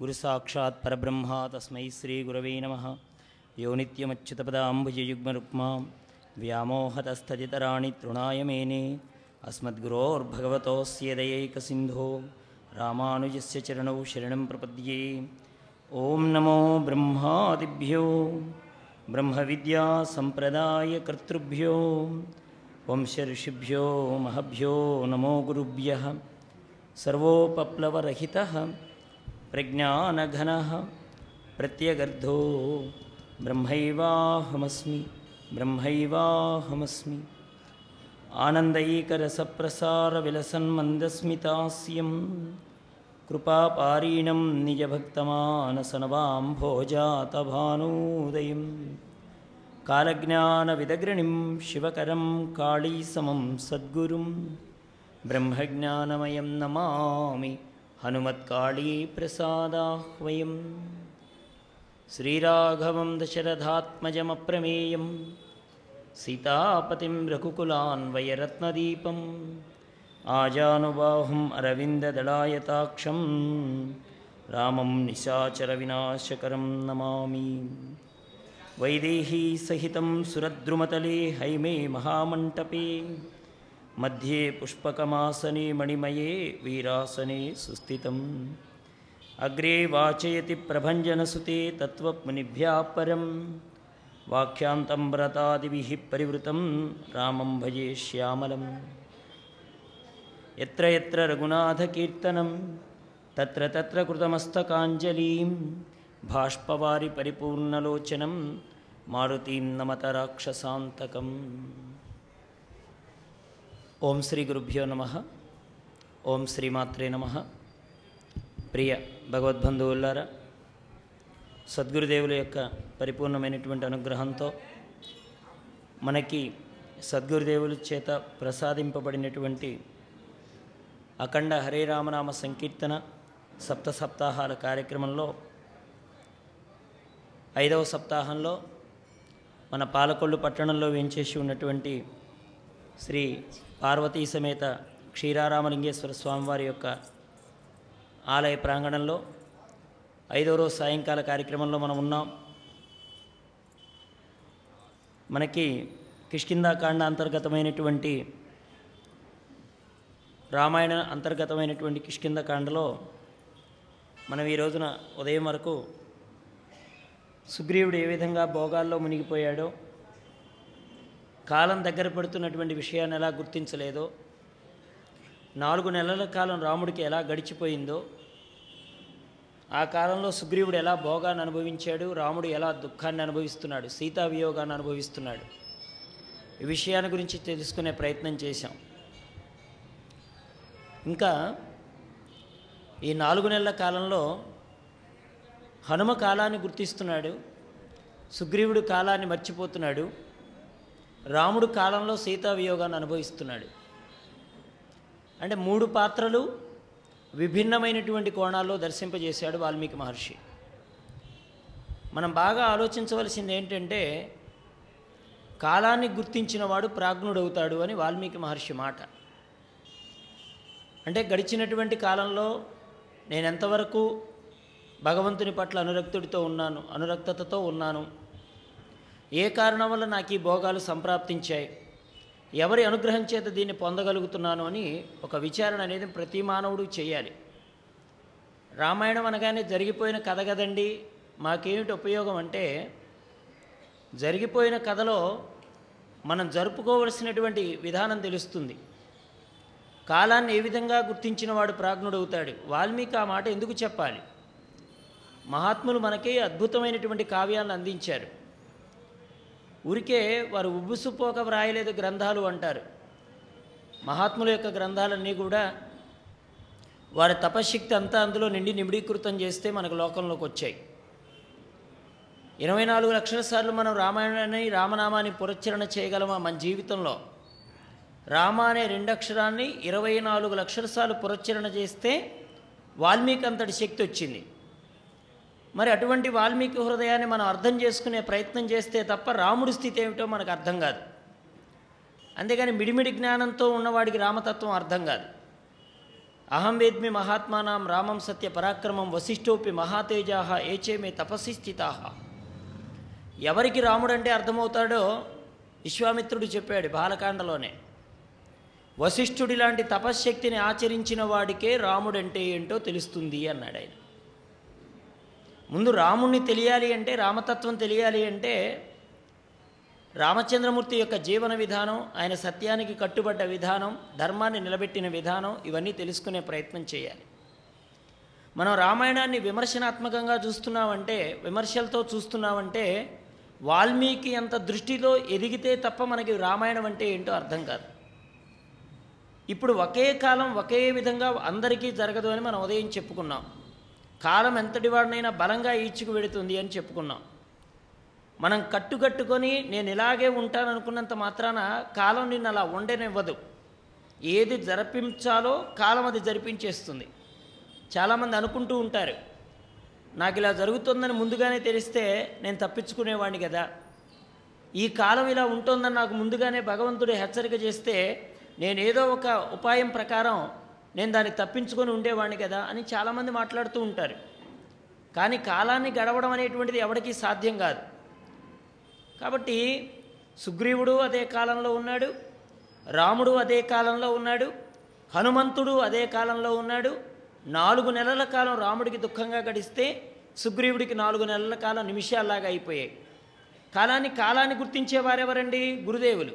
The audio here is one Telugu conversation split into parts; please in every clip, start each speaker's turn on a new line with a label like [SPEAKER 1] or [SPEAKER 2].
[SPEAKER 1] गुरुसाक्षात् परब्रह्मा तस्मै श्रीगुरवे नमः। यो नित्यमच्युतपदाम्बुजयुग्मरुक्मां व्यामोहतस्थतितराणि तृणाय मेने। अस्मद्गुरोर्भगवतोऽस्येदयैकसिन्धो रामानुजस्य चरणौ शरणं प्रपद्ये। ॐ नमो ब्रह्मादिभ्यो ब्रह्मविद्यासम्प्रदायकर्तृभ्यो वंशऋषिभ्यो महभ्यो नमो गुरुभ्यः। सर्वोपप्लवरहितः प्रज्ञानघनः प्रत्यगर्धो ब्रह्मैवाहमस्मि ब्रह्मैवाहमस्मि। आनन्दैकरसप्रसारविलसन्मन्दस्मितास्यं कृपापारीणं निजभक्तमानसनवाम्भोजातभा कालज्ञानविदग्रणिं शिवकरं काळीसमं सद्गुरुं ब्रह्मज्ञानमयं नमामि। हनुमत्काळीप्रसादाह्वीराघवं दशरथात्मजमप्रमेयं सीतापतिं रघुकुलान्वयरत्नदीपम् आजानुबाहुम् अरविन्ददलायताक्षं रामं निशाचरविनाशकरं नमामि। वैदेहीसहितं सुरद्रुमतले हैमे महामण्टपे సహితం సురద్రుమతలే హైమే మహామంటపే మధ్యే పుష్పకమాసనే మణిమయే వీరాసనే సుస్థితం. అగ్రే వాచయతి ప్రభంజనసుతే తత్వమునిభ్యా పరం వాక్యాంతం వ్రతాదిభిः పరివృతం రామం భజే శ్యామలం. ఎత్ర ఎత్ర రఘునాథకీర్తనం తత్ర తత్ర కృతమస్తకాంజలీం బాష్పవారి ఓం శ్రీ గురుభ్యో నమ. ఓం శ్రీమాత్రే నమ. ప్రియ భగవద్బంధువులారా సద్గురుదేవుల యొక్క పరిపూర్ణమైనటువంటి అనుగ్రహంతో మనకి సద్గురుదేవుల చేత ప్రసాదింపబడినటువంటి అఖండ హరేరామనామ సంకీర్తన సప్త సప్తాహాల కార్యక్రమంలో ఐదవ సప్తాహంలో మన పాలకొల్లు పట్టణంలో వేంచేసి ఉన్నటువంటి శ్రీ పార్వతీ సమేత క్షీరారామలింగేశ్వర స్వామివారి యొక్క ఆలయ ప్రాంగణంలో ఐదో రోజు సాయంకాల కార్యక్రమంలో మనం ఉన్నాం. మనకి కిష్కిందాకాండ అంతర్గతమైనటువంటి రామాయణ అంతర్గతమైనటువంటి కిష్కిందకాండలో మనం ఈ రోజున ఉదయం వరకు సుగ్రీవుడు ఏ విధంగా భోగాల్లో మునిగిపోయాడో కాలం దగ్గర పడుతున్నటువంటి విషయాన్ని ఎలా గుర్తించలేదో నాలుగు నెలల కాలం రాముడికి ఎలా గడిచిపోయిందో ఆ కాలంలో సుగ్రీవుడు ఎలా భోగాన్ని అనుభవించాడు రాముడు ఎలా దుఃఖాన్ని అనుభవిస్తున్నాడు సీతావియోగాన్ని అనుభవిస్తున్నాడు. ఈ విషయాన్ని గురించి తెలుసుకునే ప్రయత్నం చేశాం. ఇంకా ఈ నాలుగు నెలల కాలంలో హనుమ కాలాన్ని గుర్తిస్తున్నాడు సుగ్రీవుడు కాలాన్ని మర్చిపోతున్నాడు రాముడు కాలంలో సీతా వియోగాన్ని అనుభవిస్తున్నాడు. అంటే మూడు పాత్రలు విభిన్నమైనటువంటి కోణాల్లో దర్శింపజేశాడు వాల్మీకి మహర్షి. మనం బాగా ఆలోచించవలసింది ఏంటంటే కాలాన్ని గుర్తించినవాడు ప్రాజ్ఞుడవుతాడు అని వాల్మీకి మహర్షి మాట. అంటే గడిచినటువంటి కాలంలో నేను ఎంతవరకు భగవంతుని పట్ల అనురక్తుడితో ఉన్నాను అనురక్తతతో ఉన్నాను ఏ కారణం వల్ల నాకు ఈ భోగాలు సంప్రాప్తించాయి? ఎవరి అనుగ్రహం చేత దీన్ని పొందగలుగుతున్నాను అని ఒక విచారణ అనేది ప్రతి మానవుడు చేయాలి. రామాయణం అనగానే జరిగిపోయిన కథ కదండి. మాకేమిటి ఉపయోగం అంటే జరిగిపోయిన కథలో మనం జరుపుకోవలసినటువంటి విధానం తెలుస్తుంది. కాలాన్ని ఏ విధంగా గుర్తించిన వాడు ప్రాజ్ఞుడవుతాడు? వాల్మీకి ఆ మాట ఎందుకు చెప్పాలి? మహాత్ములు మనకి అద్భుతమైనటువంటి కావ్యాలను అందించారు. ఊరికే వారు ఉబ్బుసుపోక వ్రాయలేదు గ్రంథాలు అంటారు. మహాత్ముల యొక్క గ్రంథాలన్నీ కూడా వారి తపశక్తి అంతా అందులో నిండి నిమిడీకృతం చేస్తే మనకు లోకంలోకి వచ్చాయి. ఇరవై నాలుగు లక్షల సార్లు మనం రామాయణాన్ని రామనామాన్ని పురచ్చరణ చేయగలమా మన జీవితంలో? రామ అనే రెండక్షరాన్ని ఇరవై నాలుగు లక్షల సార్లు పురచ్చరణ చేస్తే వాల్మీకి అంతటి శక్తి వచ్చింది. మరి అటువంటి వాల్మీకి హృదయాన్ని మనం అర్థం చేసుకునే ప్రయత్నం చేస్తే తప్ప రాముడి స్థితి ఏమిటో మనకు అర్థం కాదు. అంతేగాని మిడిమిడి జ్ఞానంతో ఉన్నవాడికి రామతత్వం అర్థం కాదు. అహం వేద్మి మహాత్మానాం రామం సత్య పరాక్రమం వశిష్ఠోపి మహాతేజా ఏచేమే తపస్సి స్థితా. ఎవరికి రాముడంటే అర్థమవుతాడో విశ్వామిత్రుడు చెప్పాడు బాలకాండలోనే. వశిష్ఠుడి లాంటి తపశ్శక్తిని ఆచరించిన వాడికే రాముడంటే ఏంటో తెలుస్తుంది అన్నాడు ఆయన. ముందు రాముణ్ణి తెలియాలి అంటే రామతత్వం తెలియాలి అంటే రామచంద్రమూర్తి యొక్క జీవన విధానం ఆయన సత్యానికి కట్టుబడ్డ విధానం ధర్మాన్ని నిలబెట్టిన విధానం ఇవన్నీ తెలుసుకునే ప్రయత్నం చేయాలి. మనం రామాయణాన్ని విమర్శనాత్మకంగా చూస్తున్నామంటే విమర్శలతో చూస్తున్నామంటే వాల్మీకి అంత దృష్టిలో ఎదిగితే తప్ప మనకి రామాయణం అంటే ఏంటో అర్థం కాదు. ఇప్పుడు ఒకే కాలం ఒకే విధంగా అందరికీ జరగదు అని మనం ఉదయం చెప్పుకున్నాం. కాలం ఎంతటి వాడినైనా బలంగా ఈడ్చుకు వెడుతుంది అని చెప్పుకున్నాం. మనం కట్టుకట్టుకొని నేను ఇలాగే ఉంటాను అనుకున్నంత మాత్రాన కాలం నిన్ను అలా ఉండనివ్వదు. ఏది జరిపించాలో కాలం అది జరిపించేస్తుంది. చాలామంది అనుకుంటూ ఉంటారు నాకు ఇలా జరుగుతుందని ముందుగానే తెలిస్తే నేను తప్పించుకునేవాడిని కదా. ఈ కాలం ఇలా ఉంటుందని నాకు ముందుగానే భగవంతుడు హెచ్చరిక చేస్తే నేను ఏదో ఒక ఉపాయం ప్రకారం నేను దాన్ని తప్పించుకొని ఉండేవాడిని కదా అని చాలామంది మాట్లాడుతూ ఉంటారు. కానీ కాలాన్ని గడవడం అనేటువంటిది ఎవరికీ సాధ్యం కాదు. కాబట్టి సుగ్రీవుడు అదే కాలంలో ఉన్నాడు రాముడు అదే కాలంలో ఉన్నాడు హనుమంతుడు అదే కాలంలో ఉన్నాడు. నాలుగు నెలల కాలం రాముడికి దుఃఖంగా గడిస్తే సుగ్రీవుడికి నాలుగు నెలల కాలం నిమిషాల్లాగా అయిపోయాయి. కాలాన్ని కాలాన్ని గుర్తించే వారెవరండి గురుదేవులు.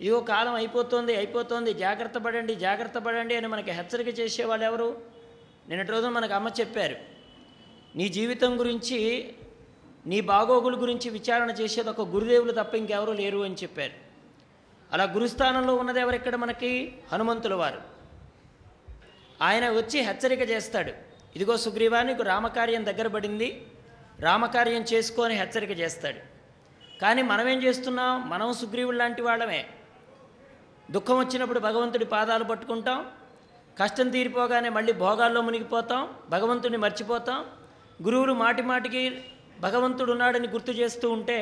[SPEAKER 1] ఇదిగో కాలం అయిపోతుంది అయిపోతుంది. జాగ్రత్త పడండి జాగ్రత్త పడండి అని మనకి హెచ్చరిక చేసేవాళ్ళు ఎవరు? నిన్నటి రోజున మనకు అమ్మ చెప్పారు. నీ జీవితం గురించి నీ బాగోగుల గురించి విచారణ చేసేది ఒక గురుదేవులు తప్ప ఇంకెవరూ లేరు అని చెప్పారు. అలా గురుస్థానంలో ఉన్నది ఎవరు ఇక్కడ మనకి? హనుమంతుల వారు. ఆయన వచ్చి హెచ్చరిక చేస్తాడు. ఇదిగో సుగ్రీవా నీకు రామకార్యం దగ్గర పడింది. రామకార్యం చేసుకొని హెచ్చరిక చేస్తాడు. కానీ మనం ఏం చేస్తున్నాం? మనం సుగ్రీవుడు లాంటి వాళ్ళమే. దుఃఖం వచ్చినప్పుడు భగవంతుడి పాదాలు పట్టుకుంటాం. కష్టం తీరిపోగానే మళ్ళీ భోగాల్లో మునిగిపోతాం. భగవంతుడిని మర్చిపోతాం. గురువులు మాటి మాటికి భగవంతుడు ఉన్నాడని గుర్తు చేస్తూ ఉంటే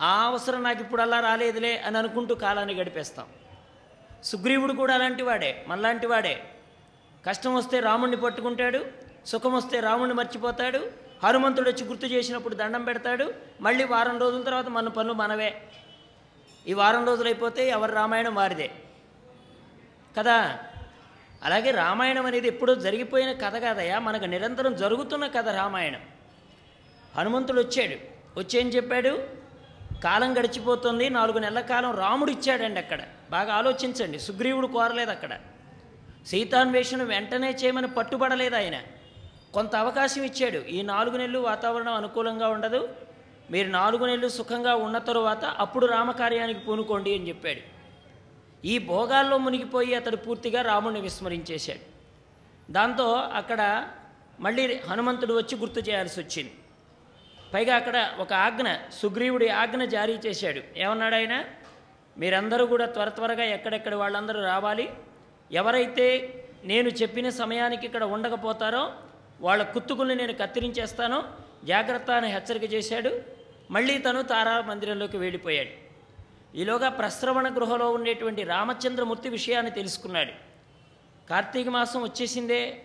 [SPEAKER 1] ఆ అవసరం నాకు ఇప్పుడు అలా రాలేదులే అని అనుకుంటూ కాలాన్ని గడిపేస్తాం. సుగ్రీవుడు కూడా అలాంటి వాడే మనలాంటి వాడే. కష్టం వస్తే రాముణ్ణి పట్టుకుంటాడు సుఖం వస్తే రాముణ్ణి మర్చిపోతాడు హనుమంతుడు వచ్చి గుర్తు చేసినప్పుడు దండం పెడతాడు మళ్ళీ వారం రోజుల తర్వాత మన పనులు మనవే. ఈ వారం రోజులు అయిపోతే ఎవరి రామాయణం వారిదే. కదా? అలాగే రామాయణం అనేది ఎప్పుడో జరిగిపోయిన కథ కాదయా మనకు నిరంతరం జరుగుతున్న కథ రామాయణం. హనుమంతుడు వచ్చాడు. వచ్చి ఏం చెప్పాడు? కాలం గడిచిపోతుంది నాలుగు నెలల కాలం రాముడు ఇచ్చాడండి అక్కడ. బాగా ఆలోచించండి సుగ్రీవుడు కోరలేదు అక్కడ. సీతాన్వేషణ వెంటనే చేయమని పట్టుబడలేదు ఆయన. కొంత అవకాశం ఇచ్చాడు. ఈ నాలుగు నెలలు వాతావరణం అనుకూలంగా ఉండదు. మీరు నాలుగు నెలలు సుఖంగా ఉన్న తరువాత అప్పుడు రామకార్యానికి పూనుకోండి అని చెప్పాడు. ఈ భోగాల్లో మునిగిపోయి అతడు పూర్తిగా రాముడిని విస్మరించేశాడు. దాంతో అక్కడ మళ్ళీ హనుమంతుడు వచ్చి గుర్తు చేయాల్సి వచ్చింది. పైగా అక్కడ ఒక ఆజ్ఞ సుగ్రీవుడి ఆజ్ఞ జారీ చేశాడు. ఏమన్నాడు ఆయన? మీరందరూ కూడా త్వర త్వరగా ఎక్కడెక్కడ వాళ్ళందరూ రావాలి. ఎవరైతే నేను చెప్పిన సమయానికి ఇక్కడ ఉండకపోతారో వాళ్ళ కుత్తుకుల్ని నేను కత్తిరించేస్తానో. జాగ్రత్త అని హెచ్చరిక చేశాడు. మళ్ళీ తను తారా మందిరంలోకి వెళ్ళిపోయాడు. ఈలోగా ప్రశ్రవణ గృహలో ఉండేటువంటి రామచంద్రమూర్తి విషయాన్ని తెలుసుకున్నాడు. కార్తీక మాసం వచ్చేసిందే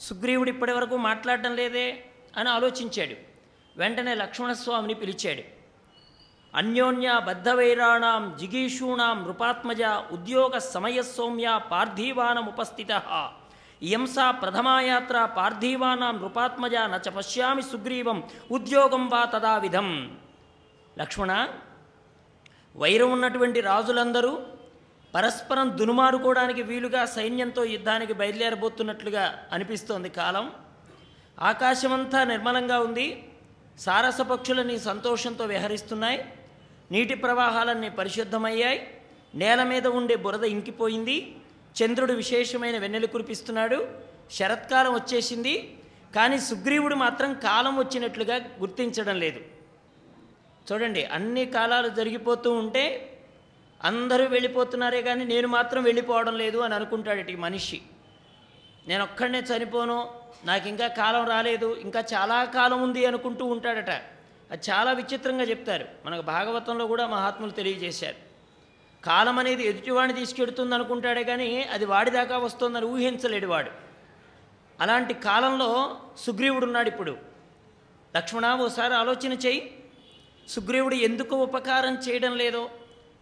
[SPEAKER 1] సుగ్రీవుడు ఇప్పటి వరకు మాట్లాడడం లేదే అని ఆలోచించాడు. వెంటనే లక్ష్మణస్వామిని పిలిచాడు. అన్యోన్య బద్ధవైరాణం జిగీషూణాం నృపాత్మజ ఉద్యోగ సమయ సౌమ్య పార్థీవానముపస్థిత ఇయం సా ప్రథమాయాత్ర పార్థీవానాం నృపాత్మజ నచ పశ్యామి సుగ్రీవం ఉద్యోగం వా తదావిధం లక్ష్మణ వైరం ఉన్నటువంటి రాజులందరూ పరస్పరం దునుమారుకోవడానికి వీలుగా సైన్యంతో యుద్ధానికి బయలుదేరబోతున్నట్లుగా అనిపిస్తోంది కాలం. ఆకాశమంతా నిర్మలంగా ఉంది. సారస పక్షులని సంతోషంతో విహరిస్తున్నాయి. నీటి ప్రవాహాలన్నీ పరిశుద్ధమయ్యాయి. నేల మీద ఉండే బురద ఇంకిపోయింది. చంద్రుడు విశేషమైన వెన్నెలు కురిపిస్తున్నాడు. శరత్కాలం వచ్చేసింది. కానీ సుగ్రీవుడు మాత్రం కాలం వచ్చినట్లుగా గుర్తించడం లేదు. చూడండి అన్ని కాలాలు జరిగిపోతూ ఉంటే అందరూ వెళ్ళిపోతున్నారే కానీ నేను మాత్రం వెళ్ళిపోవడం లేదు అని అనుకుంటాడు ఈ మనిషి. నేను ఒక్కడనే చనిపోను నాకు ఇంకా కాలం రాలేదు ఇంకా చాలా కాలం ఉంది అనుకుంటూ ఉంటాడట. అది చాలా విచిత్రంగా చెప్తారు. మనకు భాగవతంలో కూడా మహాత్ములు తెలియజేశారు. కాలం అనేది ఎదుటివాడిని తీసుకెడుతుంది అనుకుంటాడే కానీ అది వాడిదాకా వస్తుందని ఊహించలేడు వాడు. అలాంటి కాలంలో సుగ్రీవుడు ఉన్నాడు ఇప్పుడు. లక్ష్మణ ఓసారి ఆలోచన చేయి. సుగ్రీవుడు ఎందుకు ఉపకారం చేయడం లేదో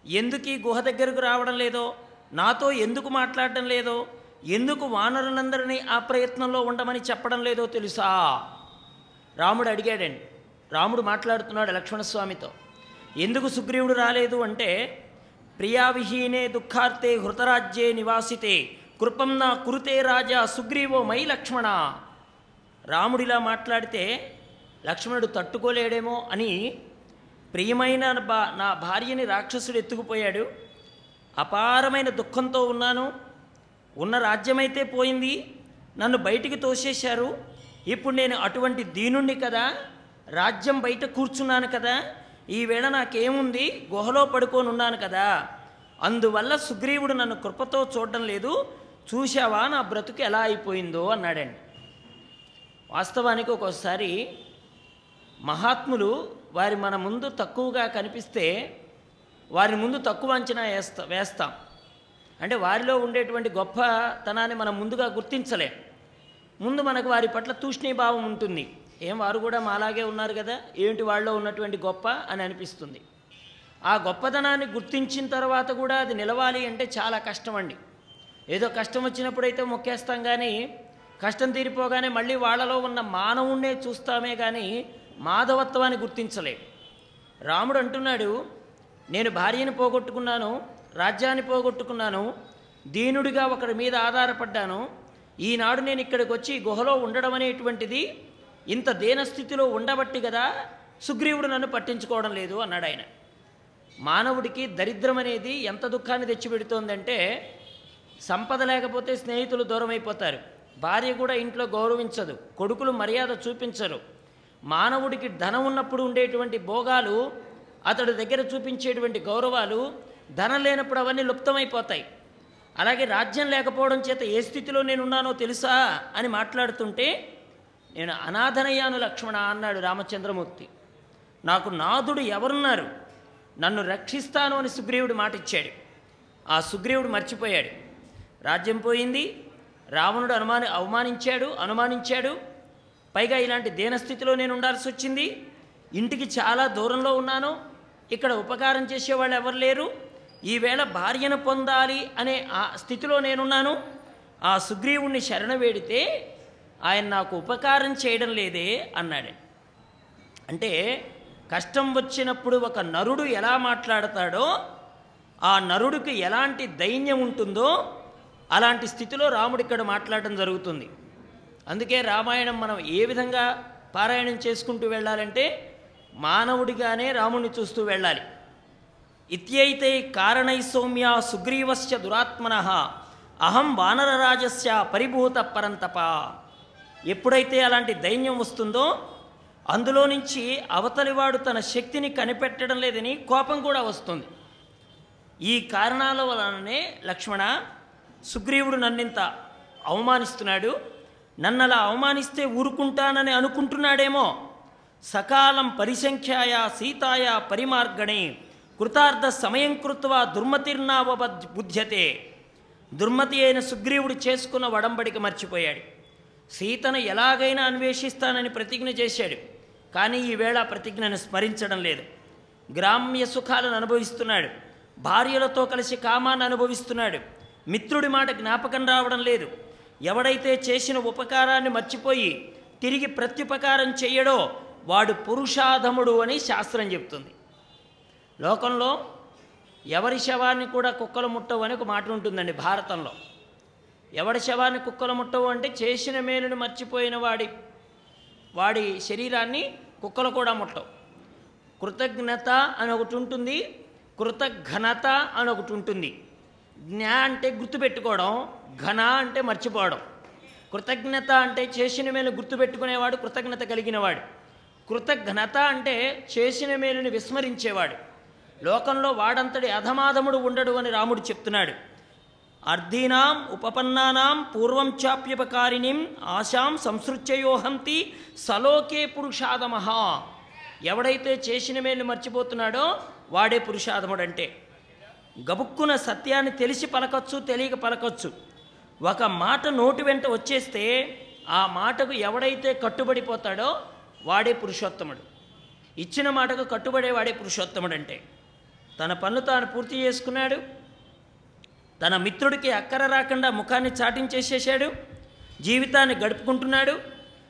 [SPEAKER 1] ఎందుకు ఈ గుహ దగ్గరకు రావడం లేదో నాతో ఎందుకు మాట్లాడడం లేదో ఎందుకు వానరులందరినీ ఆ ప్రయత్నంలో ఉండమని చెప్పడం లేదో తెలుసా? రాముడు అడిగాడండి. రాముడు మాట్లాడుతున్నాడు లక్ష్మణస్వామితో. ఎందుకు సుగ్రీవుడు రాలేదు అంటే ప్రియావిహీనే దుఃఖార్తే హృతరాజ్యే నివాసితే కృపం నా కురుతే రాజా సుగ్రీవో మై లక్ష్మణ రాముడిలా మాట్లాడితే లక్ష్మణుడు తట్టుకోలేడేమో అని ప్రియమైన బా నా భార్యని రాక్షసుడు ఎత్తుకుపోయాడు. అపారమైన దుఃఖంతో ఉన్నాను. ఉన్న రాజ్యమైతే పోయింది. నన్ను బయటికి తోసేశారు. ఇప్పుడు నేను అటువంటి దీనుణ్ణి కదా. రాజ్యం బయట కూర్చున్నాను కదా. ఈవేళ నాకేముంది? గుహలో పడుకొని ఉన్నాను కదా. అందువల్ల సుగ్రీవుడు నన్ను కృపతో చూడడం లేదు. చూశావా నా బ్రతుకు ఎలా అయిపోయిందో అన్నాడండి. వాస్తవానికి ఒక్కోసారి మహాత్ములు వారి మన ముందు తక్కువగా కనిపిస్తే వారి ముందు తక్కువ అంచనా వేస్తా వేస్తాం. అంటే వారిలో ఉండేటువంటి గొప్పతనాన్ని మనం ముందుగా గుర్తించలేం. ముందు మనకు వారి పట్ల తూష్ణీభావం ఉంటుంది. ఏం వారు కూడా మాలాగే ఉన్నారు కదా? ఏంటి వాళ్ళలో ఉన్నటువంటి గొప్ప అని అనిపిస్తుంది. ఆ గొప్పతనాన్ని గుర్తించిన తర్వాత కూడా అది నిలవాలి అంటే చాలా కష్టం అండి. ఏదో కష్టం వచ్చినప్పుడైతే మొక్కేస్తాం కానీ కష్టం తీరిపోగానే మళ్ళీ వాళ్ళలో ఉన్న మానవుణ్ణే చూస్తామే కానీ మాధవత్వాన్ని గుర్తించలేం. రాముడు అంటున్నాడు నేను భార్యని పోగొట్టుకున్నాను రాజ్యాన్ని పోగొట్టుకున్నాను దీనుడిగా ఒకరి మీద ఆధారపడ్డాను. ఈనాడు నేను ఇక్కడికి వచ్చి గుహలో ఉండడం అనేటువంటిది ఇంత దేనస్థితిలో ఉండబట్టి కదా సుగ్రీవుడు నన్ను పట్టించుకోవడం లేదు అన్నాడు ఆయన. మానవుడికి దరిద్రం అనేది ఎంత దుఃఖాన్ని తెచ్చిపెడుతోందంటే సంపద లేకపోతే స్నేహితులు దూరం అయిపోతారు భార్య కూడా ఇంట్లో గౌరవించదు కొడుకులు మర్యాద చూపించరు. మానవుడికి ధనం ఉన్నప్పుడు ఉండేటువంటి భోగాలు అతడి దగ్గర చూపించేటువంటి గౌరవాలు ధనం లేనప్పుడు అవన్నీ లుప్తమైపోతాయి. అలాగే రాజ్యం లేకపోవడం చేత ఏ స్థితిలో నేనున్నానో తెలుసా అని మాట్లాడుతుంటే నేను అనాథనయ్యాను లక్ష్మణ అన్నాడు రామచంద్రమూర్తి. నాకు నాథుడు ఎవరున్నారు? నన్ను రక్షిస్తాను అని సుగ్రీవుడు మాట ఇచ్చాడు ఆ సుగ్రీవుడు మర్చిపోయాడు. రాజ్యం పోయింది. రావణుడు అనుమాని అవమానించాడు అనుమానించాడు. పైగా ఇలాంటి దీనస్థితిలో నేను ఉండాల్సి వచ్చింది. ఇంటికి చాలా దూరంలో ఉన్నాను. ఇక్కడ ఉపకారం చేసేవాళ్ళు ఎవరు లేరు. ఈవేళ భార్యను పొందాలి అనే ఆ స్థితిలో నేనున్నాను. ఆ సుగ్రీవుణ్ణి శరణ వేడితే ఆయన నాకు ఉపకారం చేయడం లేదే అన్నాడు. అంటే కష్టం వచ్చినప్పుడు ఒక నరుడు ఎలా మాట్లాడతాడో ఆ నరుడికి ఎలాంటి దైన్యం ఉంటుందో అలాంటి స్థితిలో రాముడు ఇక్కడ మాట్లాడడం జరుగుతుంది. అందుకే రామాయణం మనం ఏ విధంగా పారాయణం చేసుకుంటూ వెళ్ళాలంటే మానవుడిగానే రాముడిని చూస్తూ వెళ్ళాలి. ఇత్యైతే కారణై సౌమ్య సుగ్రీవస్య దురాత్మన అహం వానరరాజస్య పరిభూత పరంతప. ఎప్పుడైతే అలాంటి దైన్యం వస్తుందో అందులో నుంచి అవతలివాడు తన శక్తిని కనిపెట్టడం లేదని కోపం కూడా వస్తుంది. ఈ కారణాల వలననే లక్ష్మణ సుగ్రీవుడు నన్నింత అవమానిస్తున్నాడు. నన్ను అలా అవమానిస్తే ఊరుకుంటానని అనుకుంటున్నాడేమో. సకాలం పరిసంఖ్యాయ సీతాయ పరిమార్గణే కృతార్థ సమయం కృత్వా దుర్మతిర్నావ బుధ్యతే దుర్మతి అయిన సుగ్రీవుడు చేసుకున్న వడంబడిక మర్చిపోయాడు. సీతను ఎలాగైనా అన్వేషిస్తానని ప్రతిజ్ఞ చేశాడు కానీ ఈవేళ ప్రతిజ్ఞను స్మరించడం లేదు. గ్రామ్య సుఖాలను అనుభవిస్తున్నాడు భార్యలతో కలిసి కామాన్ని అనుభవిస్తున్నాడు. మిత్రుడి మాట జ్ఞాపకం రావడం లేదు. ఎవడైతే చేసిన ఉపకారాన్ని మర్చిపోయి తిరిగి ప్రత్యుపకారం చేయడో వాడు పురుషాధముడు అని శాస్త్రం చెప్తుంది. లోకంలో ఎవరి శవాన్ని కూడా కుక్కలు ముట్టవు అని ఒక మాట ఉంటుందండి భారతంలో. ఎవడి శవాన్ని కుక్కలు ముట్టవు అంటే చేసిన మేలుని మర్చిపోయిన వాడి వాడి శరీరాన్ని కుక్కలు కూడా ముట్టవు. కృతజ్ఞత అని ఒకటి ఉంటుంది కృతఘనత అని ఒకటి ఉంటుంది. జ్ఞా అంటే గుర్తుపెట్టుకోవడం ఘన అంటే మర్చిపోవడం. కృతజ్ఞత అంటే చేసిన మేలు గుర్తుపెట్టుకునేవాడు కృతజ్ఞత కలిగినవాడు. కృతఘ్నత అంటే చేసిన మేలుని విస్మరించేవాడు. లోకంలో వాడంతటి అధమాధముడు ఉండడు అని రాముడు చెప్తున్నాడు. అర్ధీనాం ఉపపన్నానాం పూర్వం చాప్యపకారిణిం ఆశాం సంసృత్యయోహంతి సలోకే పురుషాదమహ. ఎవడైతే చేసిన మేలు మర్చిపోతున్నాడో వాడే పురుషాదముడంటే. గబుక్కున సత్యాన్ని తెలిసి పలకొచ్చు తెలియక పలకొచ్చు. ఒక మాట నోటి వెంట వచ్చేస్తే ఆ మాటకు ఎవడైతే కట్టుబడిపోతాడో వాడే పురుషోత్తముడు. ఇచ్చిన మాటకు కట్టుబడే వాడే పురుషోత్తముడు అంటే తన పనులు తాను పూర్తి చేసుకున్నాడు తన మిత్రుడికి అక్కర రాకుండా ముఖాన్ని చాటించేసేసాడు జీవితాన్ని గడుపుకుంటున్నాడు.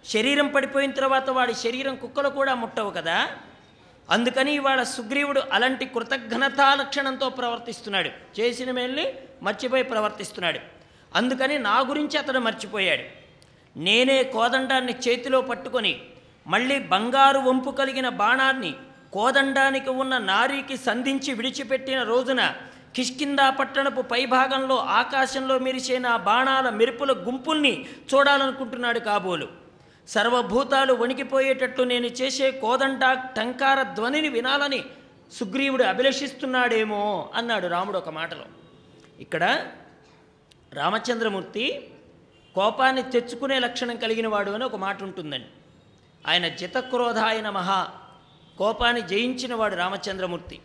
[SPEAKER 1] శరీరం పడిపోయిన తర్వాత వాడి శరీరం కుక్కలు కూడా ముట్టవు కదా. అందుకని ఇవాళ సుగ్రీవుడు అలాంటి కృతజ్ఞతా లక్షణంతో ప్రవర్తిస్తున్నాడు. చేసిన మేల్ని మర్చిపోయి ప్రవర్తిస్తున్నాడు. అందుకని నా గురించి అతడు మర్చిపోయాడు. నేనే కోదండాన్ని చేతిలో పట్టుకొని మళ్ళీ బంగారు వంపు కలిగిన బాణాన్ని కోదండానికి ఉన్న నారీకి సంధించి విడిచిపెట్టిన రోజున కిష్కిందా పట్టణపు పైభాగంలో ఆకాశంలో మెరిసే బాణాల మెరుపుల గుంపుల్ని చూడాలనుకుంటున్నాడు కాబోలు. సర్వభూతాలు వణికిపోయేటట్లు నేను చేసే కోదండ టంకార ధ్వనిని వినాలని సుగ్రీవుడు అభిలషిస్తున్నాడేమో అన్నాడు రాముడు ఒక మాటలో. ఇక్కడ రామచంద్రమూర్తి కోపాన్ని తెచ్చుకునే లక్షణం కలిగిన వాడు అని ఒక మాట ఉంటుందండి. ఆయన జితక్రోధాయన మహా కోపాన్ని జయించినవాడు రామచంద్రమూర్తి.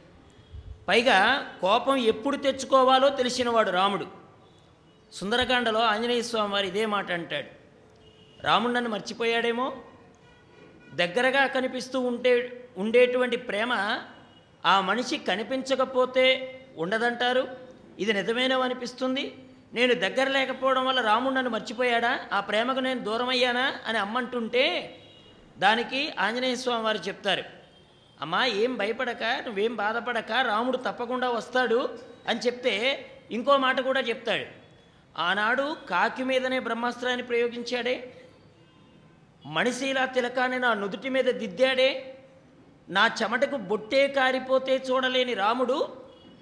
[SPEAKER 1] పైగా కోపం ఎప్పుడు తెచ్చుకోవాలో తెలిసినవాడు రాముడు. సుందరకాండలో ఆంజనేయ స్వామి వారు ఇదే మాట అంటాడు. రాముడు నన్ను మర్చిపోయాడేమో? దగ్గరగా కనిపిస్తూ ఉంటే ఉండేటువంటి ప్రేమ ఆ మనిషి కనిపించకపోతే ఉండదంటారు? ఇది నిజమేనమనిపిస్తుంది నేను దగ్గర లేకపోవడం వల్ల రాముడు నన్ను మర్చిపోయాడా? ఆ ప్రేమకు నేను దూరం అయ్యానా అని అమ్మంటుంటే దానికి ఆంజనేయ స్వామి వారు చెప్తారు. అమ్మా ఏం భయపడక నువ్వేం బాధపడక రాముడు తప్పకుండా వస్తాడు అని చెప్తే ఇంకో మాట కూడా చెప్తాడు. ఆనాడు కాకి మీదనే బ్రహ్మాస్త్రాన్ని ప్రయోగించాడే. మణిశీల తిలకాన్ని నా నుదుటి మీద దిద్దాడే. నా చెమటకు బొట్టే కారిపోతే చూడలేని రాముడు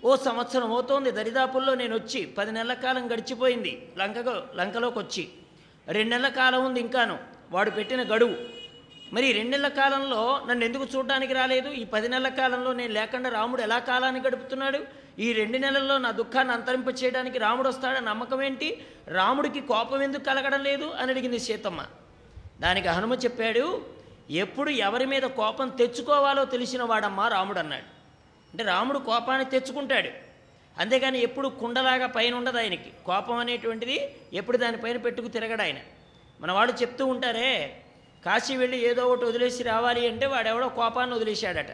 [SPEAKER 1] ఓ సంవత్సరం అవుతోంది దరిదాపుల్లో నేను వచ్చి పది నెలల కాలం గడిచిపోయింది లంకకు లంకలోకి వచ్చి రెండు నెలల కాలం ఉంది ఇంకాను వాడు పెట్టిన గడువు. మరి ఈ రెండు నెలల కాలంలో నన్ను ఎందుకు చూడడానికి రాలేదు? ఈ పది నెలల కాలంలో నేను లేకుండా రాముడు ఎలా కాలాన్ని గడుపుతున్నాడు? ఈ రెండు నెలల్లో నా దుఃఖాన్ని అంతరింప చేయడానికి రాముడు వస్తాడని నమ్మకం ఏంటి? రాముడికి కోపం ఎందుకు కలగడం లేదు? అని అడిగింది సీతమ్మ. దానికి హనుమ చెప్పాడు ఎప్పుడు ఎవరి మీద కోపం తెచ్చుకోవాలో తెలిసిన వాడమ్మా రాముడు అన్నాడు. అంటే రాముడు కోపాన్ని తెచ్చుకుంటాడు. అంతేగాని ఎప్పుడు కుండలాగా పైన ఉండదు ఆయనకి. కోపం అనేటువంటిది ఎప్పుడు దానిపైన పెట్టుకు తిరగడు ఆయన. మన వాడు చెప్తూ ఉంటారే కాశీ వెళ్ళి ఏదో ఒకటి వదిలేసి రావాలి అంటే వాడెవడో కోపాన్ని వదిలేశాడట.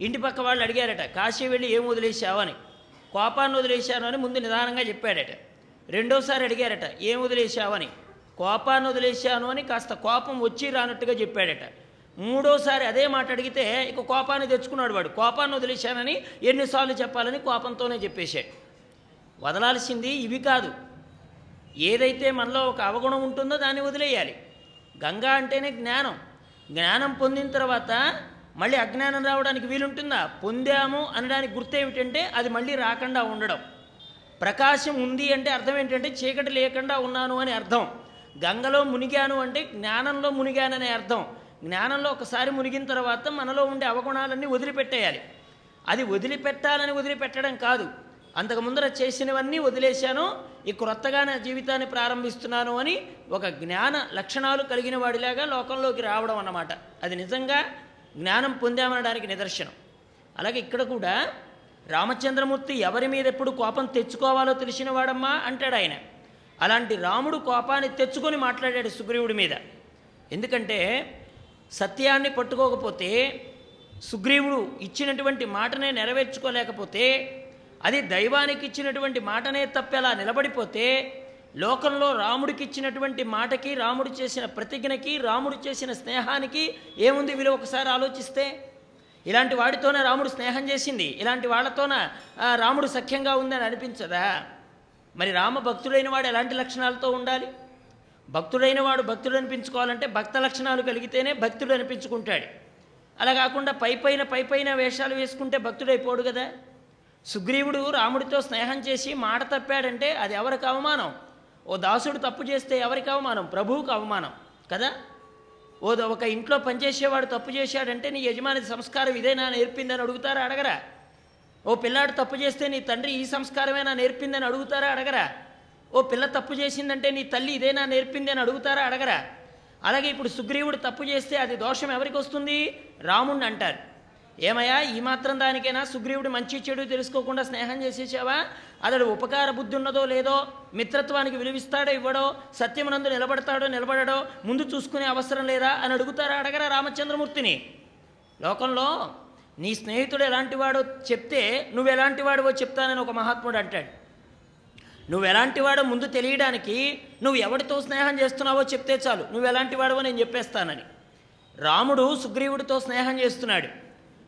[SPEAKER 1] ఇంటి పక్క వాళ్ళు అడిగారట కాశీ వెళ్ళి ఏం వదిలేసావని కోపాన్ని వదిలేశాను అని ముందు నిదానంగా చెప్పాడట. రెండోసారి అడిగారట ఏం వదిలేశావని కోపాన్ని వదిలేశాను అని కాస్త కోపం వచ్చి రానట్టుగా చెప్పాడట. మూడోసారి అదే మాట అడిగితే ఇక కోపాన్ని తెచ్చుకున్నాడు వాడు. కోపాన్ని వదిలేశానని ఎన్నిసార్లు చెప్పాలని కోపంతోనే చెప్పేశాడు. వదలాల్సింది ఇవి కాదు. ఏదైతే మనలో ఒక అవగుణం ఉంటుందో దాన్ని వదిలేయాలి. గంగా అంటేనే జ్ఞానం. జ్ఞానం పొందిన తర్వాత మళ్ళీ అజ్ఞానం రావడానికి వీలుంటుందా? పొందాము అనడానికి గుర్తు ఏమిటంటే అది మళ్ళీ రాకుండా ఉండడం. ప్రకాశం ఉంది అంటే అర్థం ఏంటంటే చీకటి లేకుండా ఉన్నాను అని అర్థం. గంగలో మునిగాను అంటే జ్ఞానంలో మునిగాననే అర్థం. జ్ఞానంలో ఒకసారి మునిగిన తర్వాత మనలో ఉండే అవగుణాలన్నీ వదిలిపెట్టేయాలి. అది వదిలిపెట్టాలని వదిలిపెట్టడం కాదు. అంతకు ముందర చేసినవన్నీ వదిలేశాను ఈ క్రొత్తగా నా జీవితాన్ని ప్రారంభిస్తున్నాను అని ఒక జ్ఞాన లక్షణాలు కలిగిన వాడిలాగా లోకంలోకి రావడం అన్నమాట. అది నిజంగా జ్ఞానం పొందామనడానికి నిదర్శనం. అలాగే ఇక్కడ కూడా రామచంద్రమూర్తి ఎవరి మీద ఎప్పుడు కోపం తెచ్చుకోవాలో తెలిసిన వాడమ్మా అంటాడు ఆయన. అలాంటి రాముడు కోపాన్ని తెచ్చుకొని మాట్లాడాడు సుగ్రీవుడి మీద. ఎందుకంటే సత్యాన్ని పట్టుకోకపోతే సుగ్రీవుడు ఇచ్చినటువంటి మాటనే నెరవేర్చుకోలేకపోతే అది దైవానికి ఇచ్చినటువంటి మాటనే తప్పేలా నిలబడిపోతే లోకంలో రాముడికి ఇచ్చినటువంటి మాటకి రాముడు చేసిన ప్రతిజ్ఞకి రాముడు చేసిన స్నేహానికి ఏముంది విలువ ఒకసారి ఆలోచిస్తే? ఇలాంటి వాడితోనే రాముడు స్నేహం చేసింది. ఇలాంటి వాళ్ళతోన రాముడు సఖ్యంగా ఉందని అనిపించదా? మరి రామ భక్తుడైన వాడు ఎలాంటి లక్షణాలతో ఉండాలి? భక్తుడైన వాడు భక్తుడు అనిపించుకోవాలంటే భక్త లక్షణాలు కలిగితేనే భక్తుడు అనిపించుకుంటాడు. అలా కాకుండా పై పైన పై పైన వేషాలు వేసుకుంటే భక్తుడైపోడు కదా? సుగ్రీవుడు రాముడితో స్నేహం చేసి మాట తప్పాడంటే అది ఎవరికి అవమానం? ఓ దాసుడు తప్పు చేస్తే ఎవరికి అవమానం? ప్రభువుకు అవమానం కదా? ఓ ఒక ఇంట్లో పనిచేసేవాడు తప్పు చేశాడంటే నీ యజమాని సంస్కారం ఇదేనా నేర్పిందని అడుగుతారా అడగరా? ఓ పిల్లాడు తప్పు చేస్తే నీ తండ్రి ఈ సంస్కారమేనా నేర్పిందని అడుగుతారా అడగరా? ఓ పిల్ల తప్పు చేసిందంటే నీ తల్లి ఇదేనా నేర్పింది అని అడుగుతారా అడగరా? అలాగే ఇప్పుడు సుగ్రీవుడు తప్పు చేస్తే అది దోషం ఎవరికి వస్తుంది? రాముణ్ణి అంటారు. ఏమయ్యా ఈ మాత్రం దానికైనా? సుగ్రీవుడు మంచి చెడు తెలుసుకోకుండా స్నేహం చేసేసావా? అతడు ఉపకార బుద్ధి ఉన్నదో లేదో మిత్రత్వానికి విలువిస్తాడో ఇవ్వడో సత్యమునందు నిలబడతాడో నిలబడడో ముందు చూసుకునే అవసరం లేదా అని అడుగుతారా అడగరా రామచంద్రమూర్తిని? లోకంలో నీ స్నేహితుడు ఎలాంటి వాడో చెప్తే నువ్వు ఎలాంటి వాడివో చెప్తానని ఒక మహాత్ముడు అంటాడు. నువ్వు ఎలాంటి వాడో ముందు తెలియడానికి నువ్వు ఎవరితో స్నేహం చేస్తున్నావో చెప్తే చాలు. నువ్వు ఎలాంటి వాడవో నేను చెప్పేస్తానని. రాముడు సుగ్రీవుడితో స్నేహం చేస్తున్నాడు.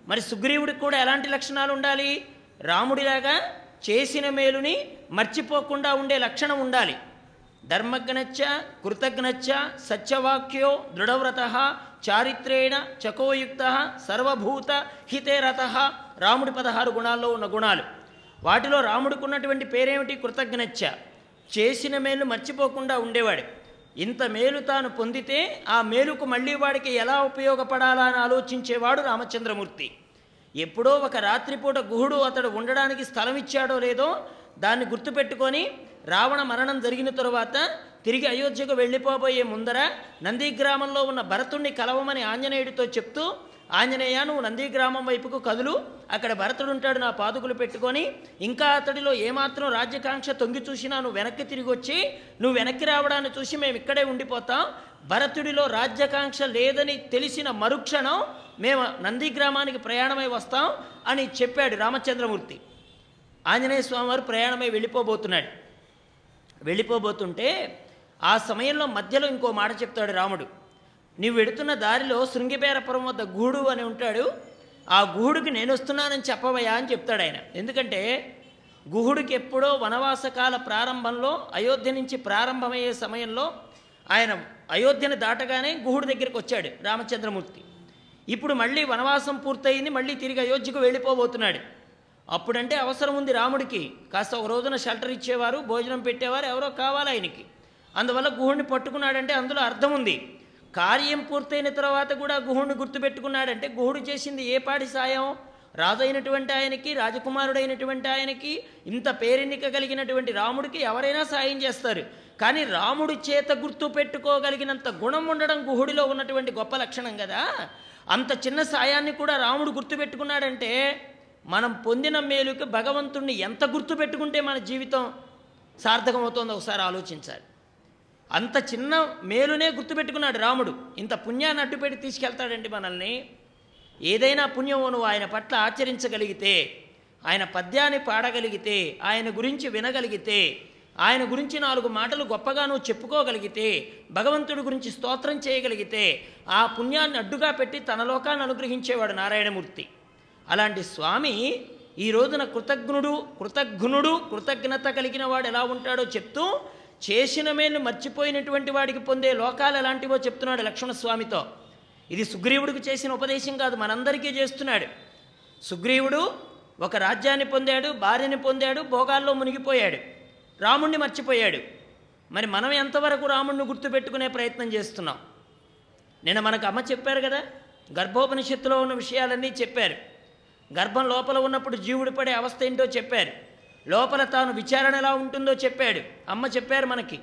[SPEAKER 1] మరి సుగ్రీవుడికి కూడా ఎలాంటి లక్షణాలు ఉండాలి? రాముడిలాగా చేసిన మేలుని మర్చిపోకుండా ఉండే లక్షణం ఉండాలి. ధర్మజ్ఞచ్చ కృతజ్ఞచ్చ సత్యవాక్యో దృఢవ్రత చారిత్రేణ చకోయుక్త సర్వభూత హితేరత రాముడి పదహారు గుణాల్లో ఉన్న గుణాలు. వాటిలో రాముడికి ఉన్నటువంటి పేరేమిటి? కృతజ్ఞచ్చ చేసిన మేలు మర్చిపోకుండా ఉండేవాడు. ఇంత మేలు తాను పొందితే ఆ మేలుకు మళ్ళీ వాడికి ఎలా ఉపయోగపడాలా అని ఆలోచించేవాడు రామచంద్రమూర్తి. ఎప్పుడో ఒక రాత్రిపూట గుహుడు అతడు ఉండడానికి స్థలం ఇచ్చాడో లేదో దాన్ని గుర్తుపెట్టుకొని రావణ మరణం జరిగిన తరువాత తిరిగి అయోధ్యకు వెళ్ళిపోబోయే ముందర నందిగ్రామంలో ఉన్న భరతుణ్ణి కలవమని ఆంజనేయుడితో చెప్తూ ఆంజనేయ నువ్వు నందిగ్రామం వైపుకు కదులు. అక్కడ భరతుడు ఉంటాడు నా పాదుకులు పెట్టుకొని. ఇంకా అతడిలో ఏమాత్రం రాజ్యకాంక్ష తొంగి చూసినా నువ్వు వెనక్కి తిరిగి వచ్చి నువ్వు వెనక్కి రావడాన్ని చూసి మేము ఇక్కడే ఉండిపోతాం. భరతుడిలో రాజ్యకాంక్ష లేదని తెలిసిన మరుక్షణం మేము నందిగ్రామానికి ప్రయాణమై వస్తాం అని చెప్పాడు రామచంద్రమూర్తి. ఆంజనేయ స్వామివారు ప్రయాణమై వెళ్ళిపోబోతున్నాడు. వెళ్ళిపోబోతుంటే ఆ సమయంలో మధ్యలో ఇంకో మాట చెప్తాడు రాముడు. నీవు వెడుతున్న దారిలో శృంగిపేరపురం వద్ద గూడు అని ఉంటాడు. ఆ గుహుడికి నేను వస్తున్నానని చెప్పవయ్యా అని చెప్తాడు ఆయన. ఎందుకంటే గుహుడికి ఎప్పుడో వనవాసకాల ప్రారంభంలో అయోధ్య నుంచి ప్రారంభమయ్యే సమయంలో ఆయన అయోధ్యను దాటగానే గుహుడి దగ్గరికి వచ్చాడు రామచంద్రమూర్తి. ఇప్పుడు మళ్ళీ వనవాసం పూర్తయింది మళ్ళీ తిరిగి అయోధ్యకు వెళ్ళిపోబోతున్నాడు. అప్పుడంటే అవసరం ఉంది రాముడికి. కాస్త ఒక రోజున షెల్టర్ ఇచ్చేవారు భోజనం పెట్టేవారు ఎవరో కావాలి ఆయనకి. అందువల్ల గుహుడిని పట్టుకున్నాడంటే అందులో అర్థం ఉంది. కార్యం పూర్తయిన తర్వాత కూడా గుహుడిని గుర్తుపెట్టుకున్నాడంటే గుహుడు చేసింది ఏ పాటి సాయం? రాజు అయినటువంటి ఆయనకి రాజకుమారుడైనటువంటి ఆయనకి ఇంత పేరెన్నిక కలిగినటువంటి రాముడికి ఎవరైనా సాయం చేస్తారు. కానీ రాముడి చేత గుర్తు పెట్టుకోగలిగినంత గుణం ఉండడం గుహుడిలో ఉన్నటువంటి గొప్ప లక్షణం కదా. అంత చిన్న సాయాన్ని కూడా రాముడు గుర్తుపెట్టుకున్నాడంటే మనం పొందిన మేలుకి భగవంతుణ్ణి ఎంత గుర్తు పెట్టుకుంటే మన జీవితం సార్థకమవుతుందో ఒకసారి ఆలోచించాలి. అంత చిన్న మేలునే గుర్తుపెట్టుకున్నాడు రాముడు. ఇంత పుణ్యాన్ని అడ్డుపెట్టి తీసుకెళ్తాడండి మనల్ని. ఏదైనా పుణ్యము నువ్వు ఆయన పట్ల ఆచరించగలిగితే ఆయన పద్యాన్ని పాడగలిగితే ఆయన గురించి వినగలిగితే ఆయన గురించి నాలుగు మాటలు గొప్పగా నువ్వు చెప్పుకోగలిగితే భగవంతుడి గురించి స్తోత్రం చేయగలిగితే ఆ పుణ్యాన్ని అడ్డుగా పెట్టి తన లోకాన్ని అనుగ్రహించేవాడు నారాయణమూర్తి. అలాంటి స్వామి ఈ రోజున కృతజ్ఞుడు కృతజ్ఞుడు కృతజ్ఞత కలిగిన వాడు ఎలా ఉంటాడో చెప్తూ చేసిన మేలు మర్చిపోయినటువంటి వాడికి పొందే లోకాలు ఎలాంటివో చెప్తున్నాడు లక్ష్మణస్వామితో. ఇది సుగ్రీవుడికి చేసిన ఉపదేశం కాదు మనందరికీ చేస్తున్నాడు. సుగ్రీవుడు ఒక రాజ్యాన్ని పొందాడు భార్యని పొందాడు భోగాల్లో మునిగిపోయాడు రాముణ్ణి మర్చిపోయాడు. మరి మనం ఎంతవరకు రాముణ్ణి గుర్తుపెట్టుకునే ప్రయత్నం చేస్తున్నాం? నిన్న మనకు అమ్మ చెప్పారు కదా గర్భోపనిషత్తులో ఉన్న విషయాలన్నీ చెప్పారు. గర్భం లోపల ఉన్నప్పుడు జీవుడు పడే అవస్థ ఏంటో చెప్పారు. లోపల తాను విచారణ ఎలా ఉంటుందో చెప్పాడు. అమ్మ చెప్పారు మనకి.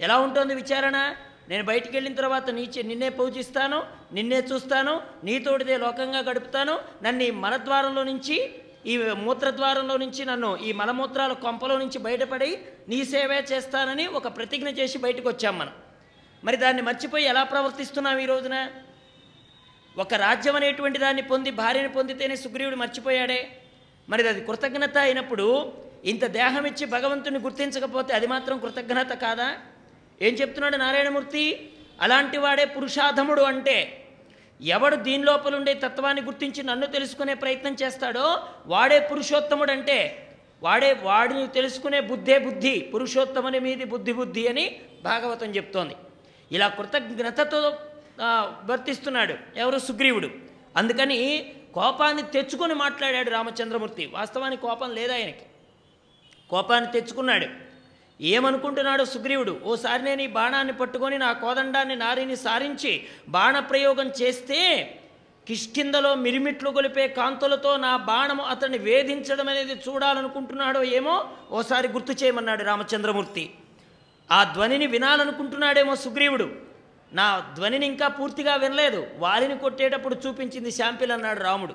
[SPEAKER 1] ఎలా ఉంటుంది విచారణ? నేను బయటికి వెళ్ళిన తర్వాత నీచే నిన్నే పూజిస్తాను నిన్నే చూస్తాను నీతోటిదే లోకంగా గడుపుతాను. నన్ను ఈ మలద్వారంలో నుంచి ఈ మూత్రద్వారంలో నుంచి నన్ను ఈ మలమూత్రాల కొంపలో నుంచి బయటపడి నీ సేవే చేస్తానని ఒక ప్రతిజ్ఞ చేసి బయటకు వచ్చాం మనం. మరి దాన్ని మర్చిపోయి ఎలా ప్రవర్తిస్తున్నాం ఈ రోజున? ఒక రాజ్యం అనేటువంటి దాన్ని పొంది భార్యని పొందితేనే సుగ్రీవుడు మర్చిపోయాడే. మరి అది కృతజ్ఞత అయినప్పుడు ఇంత దేహం ఇచ్చి భగవంతుని గుర్తించకపోతే అది మాత్రం కృతజ్ఞత కాదా? ఏం చెప్తున్నాడు నారాయణమూర్తి? అలాంటి వాడే పురుషాధముడు అంటే ఎవడు దీని లోపల ఉండే తత్వాన్ని గుర్తించి నన్ను తెలుసుకునే ప్రయత్నం చేస్తాడో వాడే పురుషోత్తముడు అంటే వాడే వాడిని తెలుసుకునే బుద్ధే బుద్ధి పురుషోత్తముని మీది బుద్ధి బుద్ధి అని భాగవతం చెప్తోంది. ఇలా కృతజ్ఞతతో వర్తిస్తున్నాడు ఎవరు? సుగ్రీవుడు. అందుకని కోపాన్ని తెచ్చుకొని మాట్లాడాడు రామచంద్రమూర్తి. వాస్తవానికి కోపం లేదా ఆయనకి? కోపాన్ని తెచ్చుకున్నాడు. ఏమనుకుంటున్నాడు సుగ్రీవుడు ఓసారి నేను ఈ బాణాన్ని పట్టుకొని నా కోదండాన్ని నారిని సారించి బాణప్రయోగం చేస్తే కిష్కిందలో మిరిమిట్లు గొలిపే కాంతులతో నా బాణము అతన్ని వేధించడం అనేది చూడాలనుకుంటున్నాడో ఏమో ఓసారి గుర్తు చేయమన్నాడు రామచంద్రమూర్తి. ఆ ధ్వనిని వినాలనుకుంటున్నాడేమో సుగ్రీవుడు. నా ధ్వనిని ఇంకా పూర్తిగా వినలేదు. వాలిని కొట్టేటప్పుడు చూపించింది శాంపిల్ అన్నాడు రాముడు.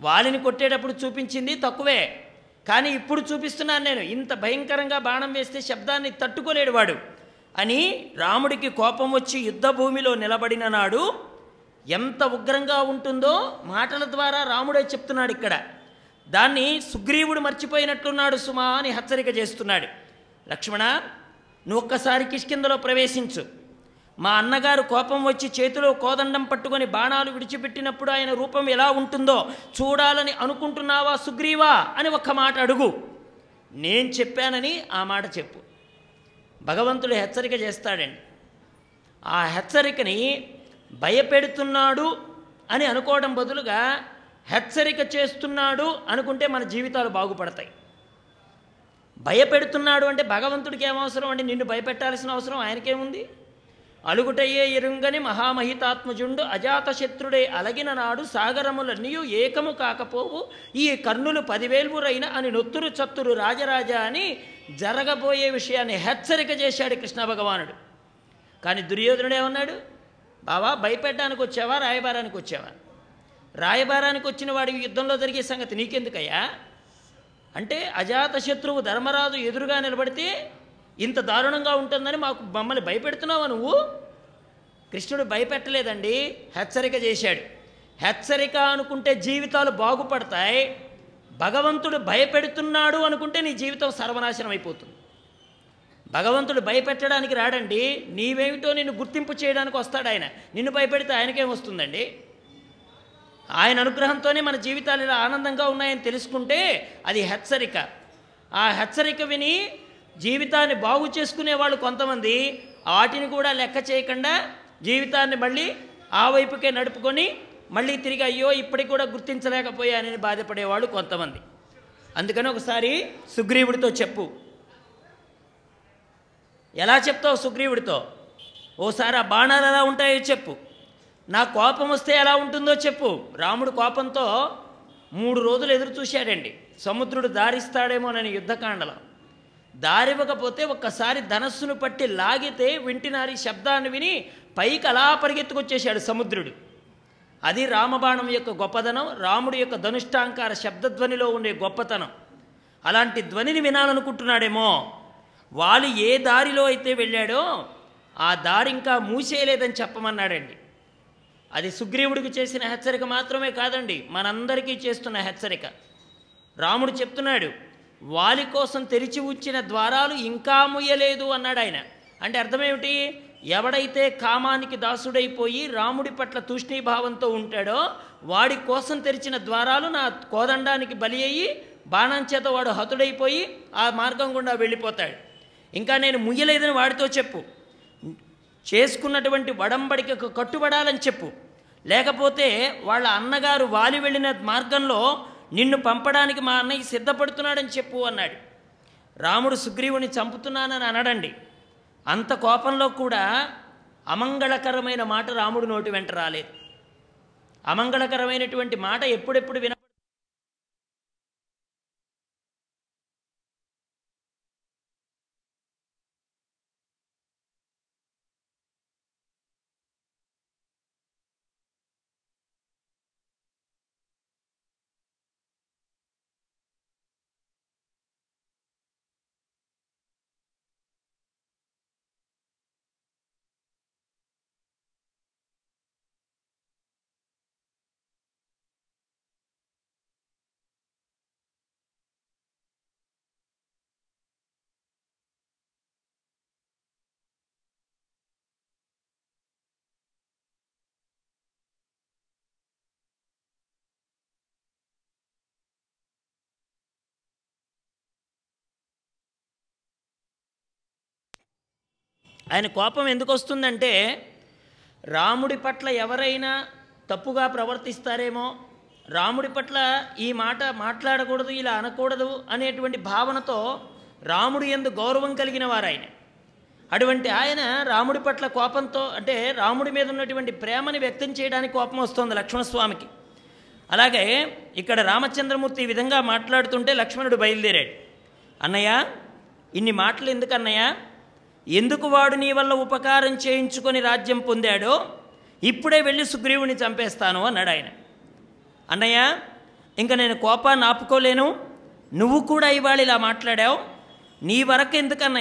[SPEAKER 1] వాలిని కొట్టేటప్పుడు చూపించింది తక్కువే. కానీ ఇప్పుడు చూపిస్తున్నాను నేను. ఇంత భయంకరంగా బాణం వేస్తే శబ్దాన్ని తట్టుకోలేడు వాడు. అని రాముడికి కోపం వచ్చి యుద్ధ భూమిలో నిలబడిన నాడు ఎంత ఉగ్రంగా ఉంటుందో మాటల ద్వారా రాముడే చెప్తున్నాడు ఇక్కడ. దాన్ని సుగ్రీవుడు మర్చిపోయినట్లున్నాడు సుమా అని హెచ్చరిక చేస్తున్నాడు. లక్ష్మణ నువ్వు ఒక్కసారి కిష్కిందలో ప్రవేశించు. మా అన్నగారు కోపం వచ్చి చేతిలో కోదండం పట్టుకొని బాణాలు విడిచిపెట్టినప్పుడు ఆయన రూపం ఎలా ఉంటుందో చూడాలని అనుకుంటున్నావా సుగ్రీవా అని ఒక్క మాట అడుగు. నేను చెప్పానని ఆ మాట చెప్పు. భగవంతుడు హెచ్చరిక చేస్తాడండి. ఆ హెచ్చరికని భయపెడుతున్నాడు అని అనుకోవడం బదులుగా హెచ్చరిక చేస్తున్నాడు అనుకుంటే మన జీవితాలు బాగుపడతాయి. భయపెడుతున్నాడు అంటే భగవంతుడికి ఏమవసరం అండి? నిన్ను భయపెట్టాల్సిన అవసరం ఆయనకేముంది? అలుగుటయ్యే ఎరుంగని మహామహితాత్మజుండు అజాతశత్రుడే అలగిన నాడు సాగరములన్నీయు ఏకము కాకపోవు. ఈ కర్ణులు పదివేల్వురైన అని నొత్తురు చత్తురు రాజరాజా అని జరగబోయే విషయాన్ని హెచ్చరిక చేశాడు కృష్ణ భగవానుడు. కానీ దుర్యోధనుడే ఉన్నాడు బావా భయపెట్టడానికి వచ్చావా రాయబారానికి వచ్చావా రాయబారానికి వచ్చిన వాడి యుద్ధంలో జరిగే సంగతి నీకెందుకయ్యా? అంటే అజాతశత్రువు ధర్మరాజు ఎదురుగా నిలబడితే ఇంత దారుణంగా ఉంటుందని మాకు మమ్మల్ని భయపెడుతున్నావా నువ్వు? కృష్ణుడు భయపెట్టలేదండి హెచ్చరిక చేశాడు. హెచ్చరిక అనుకుంటే జీవితాలు బాగుపడతాయి భగవంతుడు భయపెడుతున్నాడు అనుకుంటే నీ జీవితం సర్వనాశనం అయిపోతుంది. భగవంతుడు భయపెట్టడానికి రాడండి నీవేమిటో నిన్ను గుర్తింపు చేయడానికి వస్తాడు ఆయన. నిన్ను భయపెడితే ఆయనకేం వస్తుందండి? ఆయన అనుగ్రహంతోనే మన జీవితాలు ఇలా ఆనందంగా ఉన్నాయని తెలుసుకుంటే అది హెచ్చరిక. ఆ హెచ్చరిక విని జీవితాన్ని బాగు చేసుకునే వాళ్ళు కొంతమంది వాటిని కూడా లెక్క చేయకుండా జీవితాన్ని మళ్ళీ ఆ వైపుకే నడుపుకొని మళ్ళీ తిరిగి అయ్యో ఇప్పటికి కూడా గుర్తించలేకపోయానని బాధపడేవాళ్ళు కొంతమంది. అందుకని ఒకసారి సుగ్రీవుడితో చెప్పు. ఎలా చెప్తావు సుగ్రీవుడితో? ఓసారి ఆ బాణాలు ఎలా ఉంటాయో చెప్పు. నా కోపం వస్తే ఎలా ఉంటుందో చెప్పు. రాముడు కోపంతో మూడు రోజులు ఎదురు చూశాడండి. సముద్రుడు దారిస్తాడేమోనని యుద్ధకాండలో. దారివ్వకపోతే ఒక్కసారి ధనస్సును పట్టి లాగితే వింటినారి శబ్దాన్ని విని పైకి అలా పరిగెత్తుకొచ్చేశాడు సముద్రుడు. అది రామబాణం యొక్క గొప్పదనం రాముడి యొక్క ధనుష్టాంకార శబ్దధ్వనిలో ఉండే గొప్పతనం. అలాంటి ధ్వనిని వినాలనుకుంటున్నాడేమో. వాళ్ళు ఏ దారిలో అయితే వెళ్ళాడో ఆ దారి ఇంకా మూసేయలేదని చెప్పమన్నాడండి. అది సుగ్రీవుడికి చేసిన హెచ్చరిక మాత్రమే కాదండి మనందరికీ చేస్తున్న హెచ్చరిక. రాముడు చెప్తున్నాడు వాలి కోసం తెరిచి ఉంచిన ద్వారాలు ఇంకా ముయ్యలేదు అన్నాడు ఆయన. అంటే అర్థమేమిటి ఎవడైతే కామానికి దాసుడైపోయి రాముడి పట్ల తూష్ణీభావంతో ఉంటాడో వాడి కోసం తెరిచిన ద్వారాలు నా కోదండానికి బలి అయ్యి బాణం చేత వాడు హతుడైపోయి ఆ మార్గం గుండా వెళ్ళిపోతాడు. ఇంకా నేను ముయ్యలేదని వాడితో చెప్పు. చేసుకున్నటువంటి వడంబడికి కట్టుబడాలని చెప్పు. లేకపోతే వాళ్ళ అన్నగారు వాలి వెళ్ళిన మార్గంలో నిన్ను పంపడానికి మా అన్నయ్య సిద్ధపడుతున్నాడని చెప్పు అన్నాడు. రాముడు సుగ్రీవుని చంపుతున్నానని అనడండి. అంత కోపంలో కూడా అమంగళకరమైన మాట రాముడు నోటి వెంట రాలేదు. అమంగళకరమైనటువంటి మాట ఎప్పుడెప్పుడు విన ఆయన కోపం ఎందుకు వస్తుందంటే రాముడి పట్ల ఎవరైనా తప్పుగా ప్రవర్తిస్తారేమో రాముడి పట్ల ఈ మాట మాట్లాడకూడదు ఇలా అనకూడదు అనేటువంటి భావనతో రాముడు ఎందు గౌరవం కలిగిన వారు ఆయన. అటువంటి ఆయన రాముడి పట్ల కోపంతో అంటే రాముడి మీద ఉన్నటువంటి ప్రేమని వ్యక్తం చేయడానికి కోపం వస్తుంది లక్ష్మణస్వామికి. అలాగే ఇక్కడ రామచంద్రమూర్తి ఈ విధంగా మాట్లాడుతుంటే లక్ష్మణుడు బయలుదేరాడు. అన్నయ్య ఇన్ని మాటలు ఎందుకు అన్నయ్య ఎందుకు వాడు నీ వల్ల ఉపకారం చేయించుకొని రాజ్యం పొందాడో ఇప్పుడే వెళ్ళి సుగ్రీవుని చంపేస్తాను అన్నాడు ఆయన. అన్నయ్య ఇంకా నేను కోపాన్ని ఆపుకోలేను. నువ్వు కూడా ఇవాళ ఇలా మాట్లాడావు. నీ వరకు ఎందుకన్నా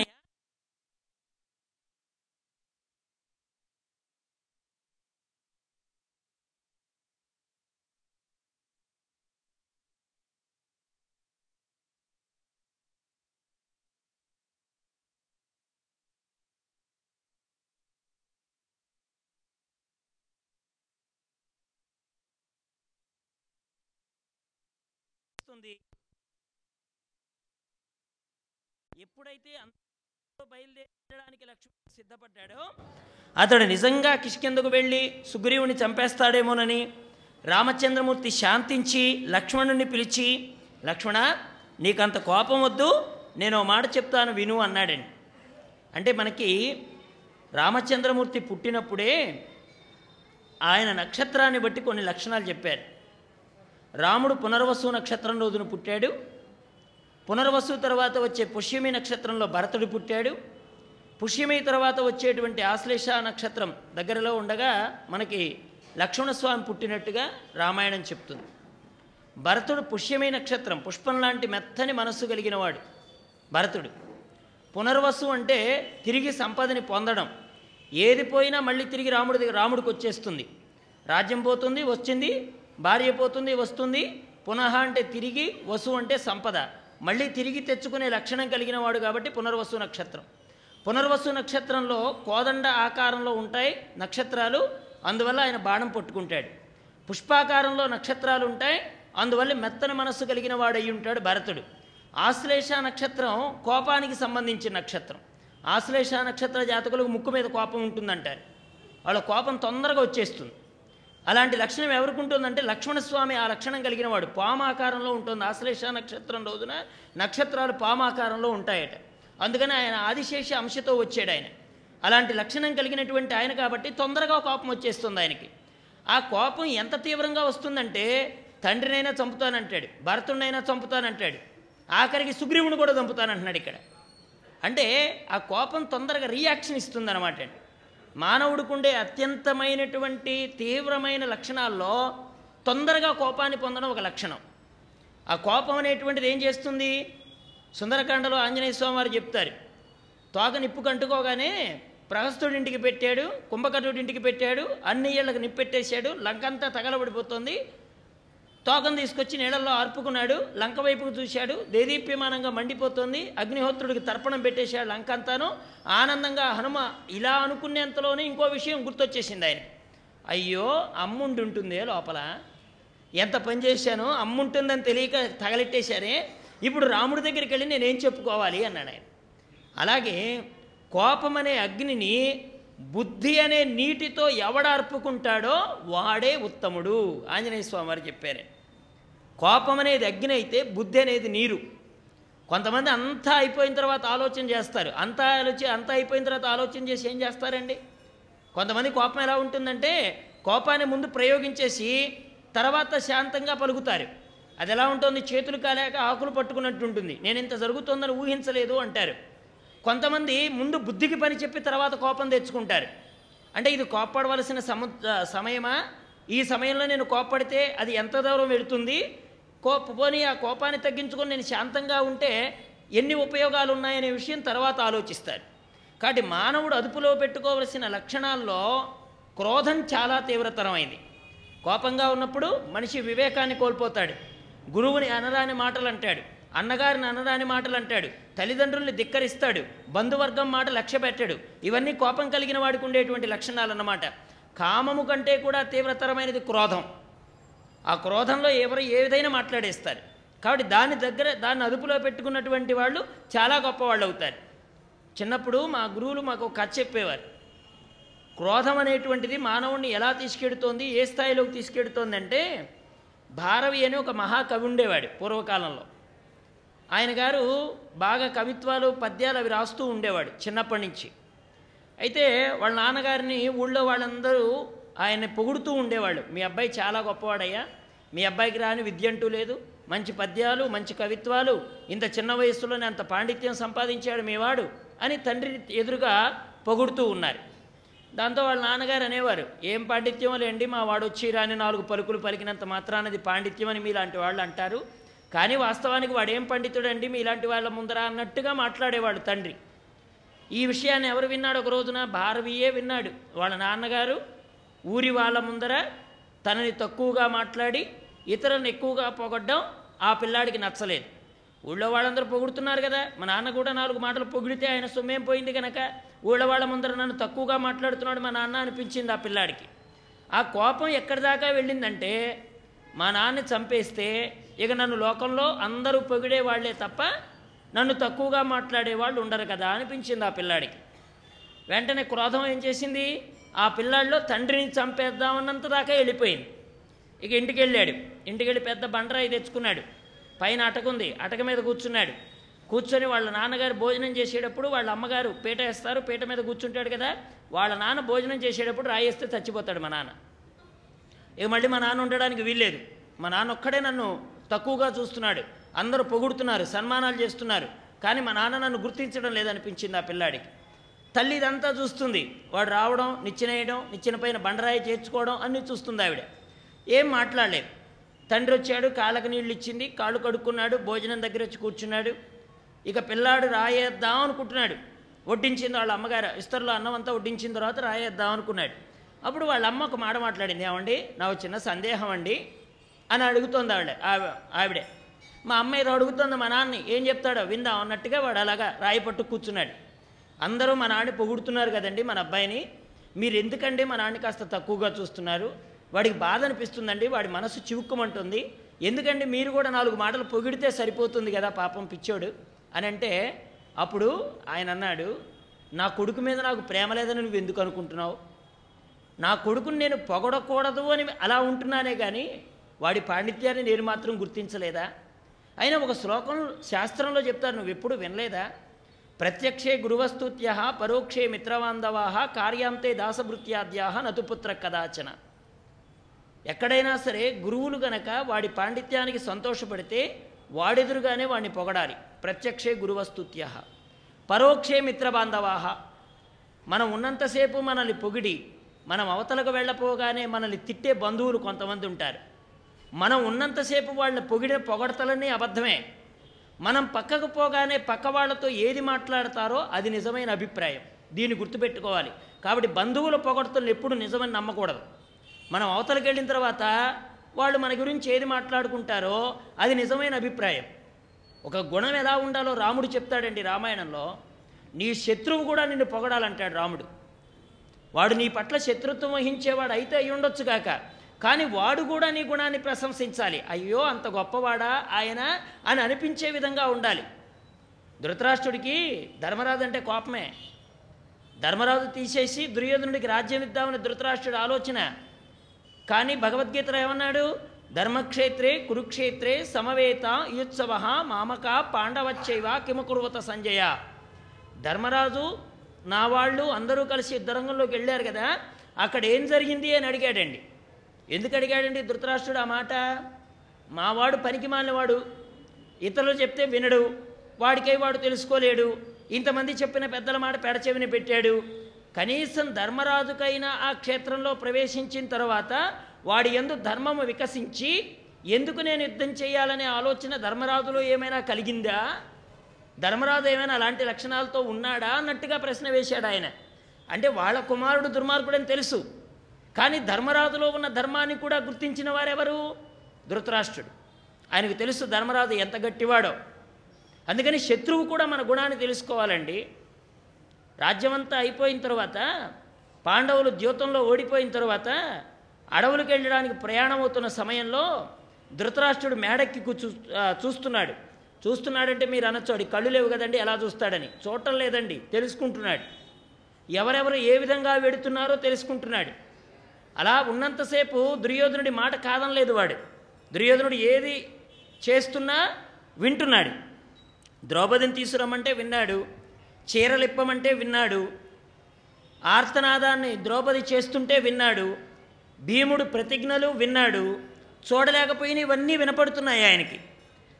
[SPEAKER 1] వస్తుంది ఎప్పుడైతే బయలుదేరడానికి లక్ష్మణుడు సిద్ధపడ్డాడో అతడు నిజంగా కిష్కిందకు వెళ్ళి సుగ్రీవుని చంపేస్తాడేమోనని రామచంద్రమూర్తి శాంతించి లక్ష్మణుని పిలిచి లక్ష్మణ నీకంత కోపం వద్దు నేను ఓ మాట చెప్తాను విను అన్నాడండి అంటే మనకి రామచంద్రమూర్తి పుట్టినప్పుడే ఆయన నక్షత్రాన్ని బట్టి కొన్ని లక్షణాలు చెప్పారు. రాముడు పునర్వసు నక్షత్రం రోజున పుట్టాడు. పునర్వసు తర్వాత వచ్చే పుష్యమి నక్షత్రంలో భరతుడు పుట్టాడు. పుష్యమి తర్వాత వచ్చేటువంటి ఆశ్లేష నక్షత్రం దగ్గరలో ఉండగా మనకి లక్ష్మణస్వామి పుట్టినట్టుగా రామాయణం చెప్తుంది. భరతుడు పుష్యమి నక్షత్రం పుష్పం లాంటి మెత్తని మనస్సు కలిగినవాడు భరతుడు. పునర్వసు అంటే తిరిగి సంపదని పొందడం. ఏది పోయినా మళ్ళీ తిరిగి రాముడి రాముడికి వచ్చేస్తుంది. రాజ్యం పోతుంది వచ్చింది భార్య పోతుంది వస్తుంది. పునః అంటే తిరిగి వసు అంటే సంపద. మళ్ళీ తిరిగి తెచ్చుకునే లక్షణం కలిగిన వాడు కాబట్టి పునర్వసు నక్షత్రం. పునర్వసు నక్షత్రంలో కోదండ ఆకారంలో ఉంటాయి నక్షత్రాలు అందువల్ల ఆయన బాణం పట్టుకుంటాడు. పుష్పాకారంలో నక్షత్రాలు ఉంటాయి అందువల్ల మెత్తని మనస్సు కలిగిన వాడు అయి ఉంటాడు భరతుడు. ఆశ్లేష నక్షత్రం కోపానికి సంబంధించిన నక్షత్రం. ఆశ్లేష నక్షత్ర జాతకులకు ముక్కు మీద కోపం ఉంటుందంటారు. వాళ్ళ కోపం తొందరగా వచ్చేస్తుంది. అలాంటి లక్షణం ఎవరికి ఉంటుందంటే లక్ష్మణస్వామి ఆ లక్షణం కలిగిన వాడు పామాకారంలో ఉంటుంది ఆశ్లేష నక్షత్రం రోజున నక్షత్రాలు పామాకారంలో ఉంటాయట. అందుకని ఆయన ఆదిశేష అంశతో వచ్చాడు ఆయన అలాంటి లక్షణం కలిగినటువంటి ఆయన కాబట్టి తొందరగా కోపం వచ్చేస్తుంది ఆయనకి. ఆ కోపం ఎంత తీవ్రంగా వస్తుందంటే తండ్రినైనా చంపుతానంటాడు భరతుడినైనా చంపుతానంటాడు ఆఖరికి సుగ్రీవుని కూడా చంపుతానంటున్నాడు ఇక్కడ. అంటే ఆ కోపం తొందరగా రియాక్షన్ ఇస్తుందన్నమాట అండి. మానవుడికుండే అత్యంతమైనటువంటి తీవ్రమైన లక్షణాల్లో తొందరగా కోపాన్ని పొందడం ఒక లక్షణం. ఆ కోపం అనేటువంటిది ఏం చేస్తుంది? సుందరకాండలో ఆంజనేయ స్వామివారు చెప్తారు. తోక నిప్పు కంటుకోగానే ప్రహస్తుడి ఇంటికి పెట్టాడు కుంభకర్ణుడి ఇంటికి పెట్టాడు అన్ని ఇళ్ళకు నిప్పెట్టేశాడు లంకంతా తగలబడిపోతుంది తోకం తీసుకొచ్చి నీళ్ళల్లో ఆర్పుకున్నాడు లంక వైపుకు చూశాడు. దేదీప్యమానంగా మండిపోతుంది. అగ్నిహోత్రుడికి తర్పణం పెట్టేశాడు లంక అంతాను ఆనందంగా హనుమ ఇలా అనుకునేంతలోనే ఇంకో విషయం గుర్తొచ్చేసింది ఆయన. అయ్యో అమ్ముండి ఉంటుందే లోపల. ఎంత పని చేశానో అమ్ముంటుందని తెలియక తగలెట్టేశారే. ఇప్పుడు రాముడి దగ్గరికి వెళ్ళి నేనేం చెప్పుకోవాలి అన్నాడు ఆయన. అలాగే కోపం అనే అగ్నిని బుద్ధి అనే నీటితో ఎవడార్పుకుంటాడో వాడే ఉత్తముడు. ఆంజనేయ స్వామి వారు చెప్పారు. కోపం అనేది అగ్ని అయితే బుద్ధి అనేది నీరు. కొంతమంది అంతా అయిపోయిన తర్వాత ఆలోచన చేస్తారు. అంతా ఆలోచి అంతా అయిపోయిన తర్వాత ఆలోచన చేసి ఏం చేస్తారండి? కొంతమంది కోపం ఎలా ఉంటుందంటే కోపాన్ని ముందు ప్రయోగించేసి తర్వాత శాంతంగా పలుకుతారు. అది ఎలా ఉంటుంది చేతులు కాలేక ఆకులు పట్టుకున్నట్టు ఉంటుంది. నేను ఇంత జరుగుతుందని ఊహించలేదు అంటారు. కొంతమంది ముందు బుద్ధికి పని చెప్పి తర్వాత కోపం తెచ్చుకుంటారు. అంటే ఇది కోప్పడవలసిన సమ సమయమా? ఈ సమయంలో నేను కోప్పడితే అది ఎంత దూరం వెళుతుంది? కోప పోని ఆ కోపాన్ని తగ్గించుకొని నేను శాంతంగా ఉంటే ఎన్ని ఉపయోగాలు ఉన్నాయనే విషయం తర్వాత ఆలోచిస్తారు కాబట్టి మానవుడు అదుపులో పెట్టుకోవలసిన లక్షణాల్లో క్రోధం చాలా తీవ్రతరమైంది. కోపంగా ఉన్నప్పుడు మనిషి వివేకాన్ని కోల్పోతాడు. గురువుని అనరాని మాటలు అంటాడు అన్నగారిని అనరాని మాటలు అంటాడు తల్లిదండ్రుల్ని ధిక్కరిస్తాడు. బంధువర్గం మాట లక్ష్య పెట్టాడు. ఇవన్నీ కోపం కలిగిన వాడికి ఉండేటువంటి లక్షణాలు అన్నమాట కామము కంటే కూడా తీవ్రతరమైనది క్రోధం. ఆ క్రోధంలో ఎవరు ఏ విధైనా మాట్లాడేస్తారు. కాబట్టి దాని దగ్గర దాన్ని అదుపులో పెట్టుకున్నటువంటి వాళ్ళు చాలా గొప్పవాళ్ళు అవుతారు. చిన్నప్పుడు మా గురువులు మాకు ఒక కథ చెప్పేవారు. క్రోధం అనేటువంటిది మానవుణ్ణి ఎలా తీసుకెడుతోంది ఏ స్థాయిలోకి తీసుకెడుతోంది అంటే భారవి అని ఒక మహాకవి ఉండేవాడు పూర్వకాలంలో. ఆయన గారు బాగా కవిత్వాలు పద్యాలు అవి రాస్తూ ఉండేవాడు చిన్నప్పటి నుంచి. అయితే వాళ్ళ నాన్నగారిని ఊళ్ళో వాళ్ళందరూ ఆయన్ని పొగుడుతూ ఉండేవాళ్ళు. మీ అబ్బాయి చాలా గొప్పవాడయ్యా మీ అబ్బాయికి రాని విద్య అంటూ లేదు. మంచి పద్యాలు మంచి కవిత్వాలు ఇంత చిన్న వయస్సులోనే అంత పాండిత్యం సంపాదించాడు మీవాడు అని తండ్రి ఎదురుగా పొగుడుతూ ఉన్నారు. దాంతో వాళ్ళ నాన్నగారు అనేవారు ఏం పాండిత్యం లేండి మా వాడు వచ్చి రాని నాలుగు పలుకులు పలికినంత మాత్రానది పాండిత్యం అని మీలాంటి వాళ్ళు అంటారు. కానీ వాస్తవానికి వాడు ఏం పండితుడండి మీలాంటి వాళ్ళ ముందర అన్నట్టుగా మాట్లాడేవాడు తండ్రి. ఈ విషయాన్ని ఎవరు విన్నాడు? ఒక రోజున భారవీయే విన్నాడు. వాళ్ళ నాన్నగారు ఊరి వాళ్ళ ముందర తనని తక్కువగా మాట్లాడి ఇతరులను ఎక్కువగా పొగడ్డం ఆ పిల్లాడికి నచ్చలేదు. ఊళ్ళో వాళ్ళందరూ పొగుడుతున్నారు కదా మా నాన్న కూడా నాలుగు మాటలు పొగిడితే ఆయన సొమ్మేం పోయింది కనుక ఊళ్ళో వాళ్ళ ముందర నన్ను తక్కువగా మాట్లాడుతున్నాడు మా నాన్న అనిపించింది ఆ పిల్లాడికి. ఆ కోపం ఎక్కడి దాకా వెళ్ళిందంటే మా నాన్న చంపేస్తే ఇక నన్ను లోకంలో అందరూ పొగిడే వాళ్ళే తప్ప నన్ను తక్కువగా మాట్లాడే వాళ్ళు ఉండరు కదా అనిపించింది ఆ పిల్లాడికి. వెంటనే క్రోధం ఏం చేసింది? ఆ పిల్లాడిలో తండ్రిని చంపేద్దామన్నంత దాకా వెళ్ళిపోయింది. ఇక ఇంటికి వెళ్ళాడు. ఇంటికి వెళ్ళి పెద్ద బండరాయి తెచ్చుకున్నాడు. పైన అటకుంది అటక మీద కూర్చున్నాడు. కూర్చొని వాళ్ళ నాన్నగారు భోజనం చేసేటప్పుడు వాళ్ళ అమ్మగారు పీట వేస్తారు. పీట మీద కూర్చుంటాడు కదా. వాళ్ళ నాన్న భోజనం చేసేటప్పుడు రాయేస్తే చచ్చిపోతాడు మా నాన్న. ఇక మళ్ళీ మా నాన్న ఉండడానికి వీల్లేదు. మా నాన్న ఒక్కడే నన్ను తక్కువగా చూస్తున్నాడు. అందరూ పొగుడుతున్నారు సన్మానాలు చేస్తున్నారు. కానీ మా నాన్న నన్ను గుర్తించడం లేదనిపించింది ఆ పిల్లాడికి. తల్లి ఇదంతా చూస్తుంది. వాడు రావడం నిచ్చినేయడం నిచ్చెన పైన బండరాయి చేర్చుకోవడం అన్నీ చూస్తుంది ఆవిడ. ఏం మాట్లాడలేదు. తండ్రి వచ్చాడు కాళ్ళకు నీళ్ళు ఇచ్చింది కాళ్ళు కడుక్కున్నాడు భోజనం దగ్గర వచ్చి కూర్చున్నాడు. ఇక పిల్లాడు రాయేద్దాం అనుకుంటున్నాడు. వడ్డించింది వాళ్ళ అమ్మగారు ఇస్తరులో అన్నం అంతా వడ్డించిన తర్వాత రాయేద్దాం అనుకున్నాడు. అప్పుడు వాళ్ళ అమ్మ ఒక మాట మాట్లాడింది ఏమండి నాకు చిన్న సందేహం అండి అని అడుగుతోంది ఆవిడ ఆవిడే. మా అమ్మ ఏదో అడుగుతోంది మా నాన్ని ఏం చెప్తాడో విందాం అన్నట్టుగా వాడు అలాగా రాయి పట్టు కూర్చున్నాడు. అందరూ మా నాన్న పొగుడుతున్నారు కదండి మన అబ్బాయిని. మీరు ఎందుకండి మా నాన్న కాస్త తక్కువగా చూస్తున్నారు? వాడికి బాధ అనిపిస్తుందండి వాడి మనసు చివుక్కుమంటుంది. ఎందుకండి మీరు కూడా నాలుగు మాటలు పొగిడితే సరిపోతుంది కదా పాపం పిచ్చోడు? అని అంటే అప్పుడు ఆయన అన్నాడు నా కొడుకు మీద నాకు ప్రేమ లేదని నువ్వు ఎందుకు అనుకుంటున్నావు? నా కొడుకుని నేను పొగడకూడదు అని అలా ఉంటున్నానే కానీ వాడి పాండిత్యాన్ని నేను మాత్రం గుర్తించలేదా? అయినా ఒక శ్లోకం శాస్త్రంలో చెప్తారు నువ్వు ఎప్పుడు వినలేదా? ప్రత్యక్షే గురువస్తుత్య పరోక్షే మిత్రబాంధవా కార్యాంతే దాసభృత్యాద్యా నతుపుత్ర కదాచన. ఎక్కడైనా సరే గురువులు గనక వాడి పాండిత్యానికి సంతోషపడితే వాడెదురుగానే వాడిని పొగడాలి. ప్రత్యక్షే గురువస్తుత్య. పరోక్షే మిత్రబాంధవా. మనం ఉన్నంతసేపు మనల్ని పొగిడి మనం అవతలకు వెళ్ళపోగానే మనల్ని తిట్టే బంధువులు కొంతమంది ఉంటారు. మనం ఉన్నంతసేపు వాళ్ళని పొగిడిన పొగడతలన్నీ అబద్ధమే. మనం పక్కకు పోగానే పక్క వాళ్ళతో ఏది మాట్లాడతారో అది నిజమైన అభిప్రాయం. దీన్ని గుర్తుపెట్టుకోవాలి. కాబట్టి బంధువుల పొగడతలు ఎప్పుడు నిజమని నమ్మకూడదు. మనం అవతలకి వెళ్ళిన తర్వాత వాళ్ళు మన గురించి ఏది మాట్లాడుకుంటారో అది నిజమైన అభిప్రాయం. ఒక గుణం ఎలా ఉండాలో రాముడు చెప్తాడండి రామాయణంలో. నీ శత్రువు కూడా నిన్ను పొగడాలంటాడు రాముడు. వాడు నీ పట్ల శత్రుత్వం వహించేవాడు అయితే అయి ఉండొచ్చు కాక. కానీ వాడు కూడా నీ గుణాన్ని ప్రశంసించాలి. అయ్యో అంత గొప్పవాడా ఆయన అని అనిపించే విధంగా ఉండాలి. ధృతరాష్ట్రుడికి ధర్మరాజు అంటే కోపమే. ధర్మరాజు తీసేసి దుర్యోధనుడికి రాజ్యం ఇద్దామని ధృతరాష్ట్రుడి ఆలోచన. కానీ భగవద్గీతలో ఏమన్నాడు? ధర్మక్షేత్రే కురుక్షేత్రే సమవేత యుత్సవ మామక పాండవచ్చైవ కిమకురువత సంజయ. ధర్మరాజు నా వాళ్ళు అందరూ కలిసి యుద్ధరంగంలోకి వెళ్ళారు కదా అక్కడ ఏం జరిగింది అని అడిగాడండి. ఎందుకు అడిగాడండి ధృతరాష్ట్రుడు ఆ మాట? మావాడు పనికి మాలినవాడు. ఇతరులు చెప్తే వినడు. వాడికై వాడు తెలుసుకోలేడు. ఇంతమంది చెప్పిన పెద్దల మాట పెడచెవిన పెట్టాడు. కనీసం ధర్మరాజుకైనా ఆ క్షేత్రంలో ప్రవేశించిన తర్వాత వాడి ఎందు ధర్మము వికసించి ఎందుకు నేను యుద్ధం చేయాలనే ఆలోచన ధర్మరాజులో ఏమైనా కలిగిందా? ధర్మరాజు ఏమైనా అలాంటి లక్షణాలతో ఉన్నాడా? అన్నట్టుగా ప్రశ్న వేశాడు ఆయన. అంటే వాళ్ళ కుమారుడు దుర్మార్గుడని తెలుసు. కానీ ధర్మరాజులో ఉన్న ధర్మాన్ని కూడా గుర్తించిన వారెవరు? ధృతరాష్ట్రుడు. ఆయనకు తెలుసు ధర్మరాజు ఎంత గట్టివాడో. అందుకని శత్రువు కూడా మన గుణాన్ని తెలుసుకోవాలండి. రాజ్యమంతా అయిపోయిన తర్వాత పాండవులు ద్యూతంలో ఓడిపోయిన తర్వాత అడవులకు వెళ్ళడానికి ప్రయాణం అవుతున్న సమయంలో ధృతరాష్ట్రుడు మేడెక్కి కూర్చు చూస్తున్నాడు. చూస్తున్నాడంటే మీరు అనొచ్చు కళ్ళు లేవు కదండి ఎలా చూస్తాడని. చూడటం లేదండి తెలుసుకుంటున్నాడు. ఎవరెవరు ఏ విధంగా వెడుతున్నారో తెలుసుకుంటున్నాడు. అలా ఉన్నంతసేపు దుర్యోధనుడి మాట కాదనలేదు వాడు. దుర్యోధనుడు ఏది చేస్తున్నా వింటున్నాడు. ద్రౌపదిని తీసుకురమ్మంటే విన్నాడు. చీరలిప్పమంటే విన్నాడు. ఆర్తనాదాన్ని ద్రౌపది చేస్తుంటే విన్నాడు. భీముడు ప్రతిజ్ఞలు విన్నాడు. చూడలేకపోయిన ఇవన్నీ వినపడుతున్నాయి ఆయనకి.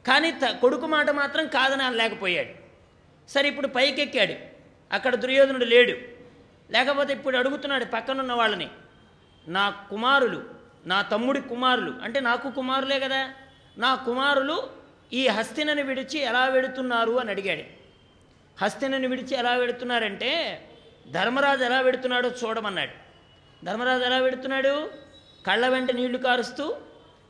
[SPEAKER 1] కానీ త కొడుకు మాట మాత్రం కాదని లేకపోయాడు సరే ఇప్పుడు పైకెక్కాడు. అక్కడ దుర్యోధనుడు లేడు. లేకపోతే ఇప్పుడు అడుగుతున్నాడు పక్కనున్న వాళ్ళని. నా కుమారులు నా తమ్ముడి కుమారులు అంటే నాకు కుమారులే కదా? నా కుమారులు ఈ హస్తినని విడిచి ఎలా వెడుతున్నారు అని అడిగాడు. హస్తినని విడిచి ఎలా వెడుతున్నారంటే ధర్మరాజు ఎలా వెడుతున్నాడో చూడమన్నాడు. ధర్మరాజు ఎలా వెడుతున్నాడు? కళ్ళ వెంట నీళ్ళు కారుస్తూ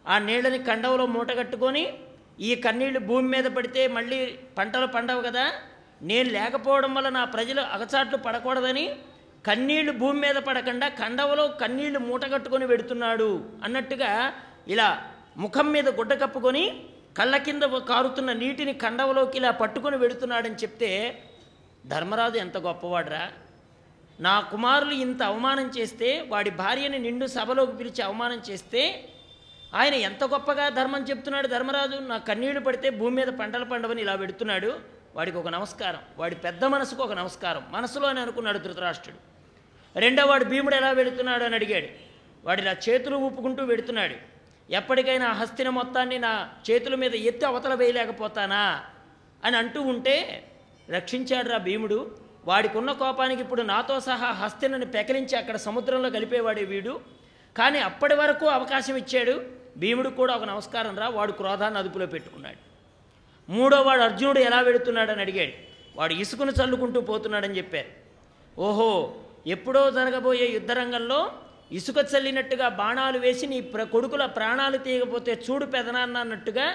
[SPEAKER 1] ఆ నీళ్ళని కండవలో మూట కట్టుకొని ఈ కన్నీళ్ళు భూమి మీద పడితే మళ్ళీ పంటలు పండవు కదా? నేను లేకపోవడం వల్ల నా ప్రజలు అగచాట్లు పడకూడదని కన్నీళ్ళు భూమి మీద పడకుండా కండవలో కన్నీళ్ళు మూట కట్టుకొని వెడుతున్నాడు అన్నట్టుగా ఇలా ముఖం మీద గుడ్డ కప్పుకొని కళ్ళ కింద కారుతున్న నీటిని కండవలోకి ఇలా పట్టుకొని వెడుతున్నాడని చెప్తే ధర్మరాజు ఎంత గొప్పవాడురా. నా కుమారులు ఇంత అవమానం చేస్తే వాడి భార్యని నిండు సభలోకి పిలిచి అవమానం చేస్తే ఆయన ఎంత గొప్పగా ధర్మం చెప్తున్నాడు ధర్మరాజు. నా కన్నీళ్ళు పడితే భూమి మీద పంటలు పండవని ఇలా పెడుతున్నాడు. వాడికి ఒక నమస్కారం. వాడి పెద్ద మనసుకు ఒక నమస్కారం. మనసులోనే అనుకున్నాడు ధృతరాష్ట్రుడు. రెండో వాడు భీముడు ఎలా వెళుతున్నాడు అని అడిగాడు. వాడు నా చేతులు ఊపుకుంటూ వెడుతున్నాడు. ఎప్పటికైనా హస్తిన మొత్తాన్ని నా చేతుల మీద ఎత్తి అవతల వేయలేకపోతానా? అని అంటూ ఉంటే రక్షించాడు రా భీముడు. వాడికి ఉన్న కోపానికి ఇప్పుడు నాతో సహా హస్తినని పెకలించి అక్కడ సముద్రంలో కలిపేవాడే వీడు. కానీ అప్పటి వరకు అవకాశం ఇచ్చాడు. భీముడు కూడా ఒక నమస్కారం రా వాడు క్రోధాన్ని అదుపులో పెట్టుకున్నాడు. మూడో వాడు అర్జునుడు ఎలా వెళుతున్నాడని అడిగాడు. వాడు ఇసుకను చల్లుకుంటూ పోతున్నాడని చెప్పారు. ఓహో ఎప్పుడో జరగబోయే యుద్ధరంగంలో ఇసుక చల్లినట్టుగా బాణాలు వేసి నీ ప్ర కొడుకుల ప్రాణాలు తీయకపోతే చూడు పెదనాన్న అన్నట్టుగా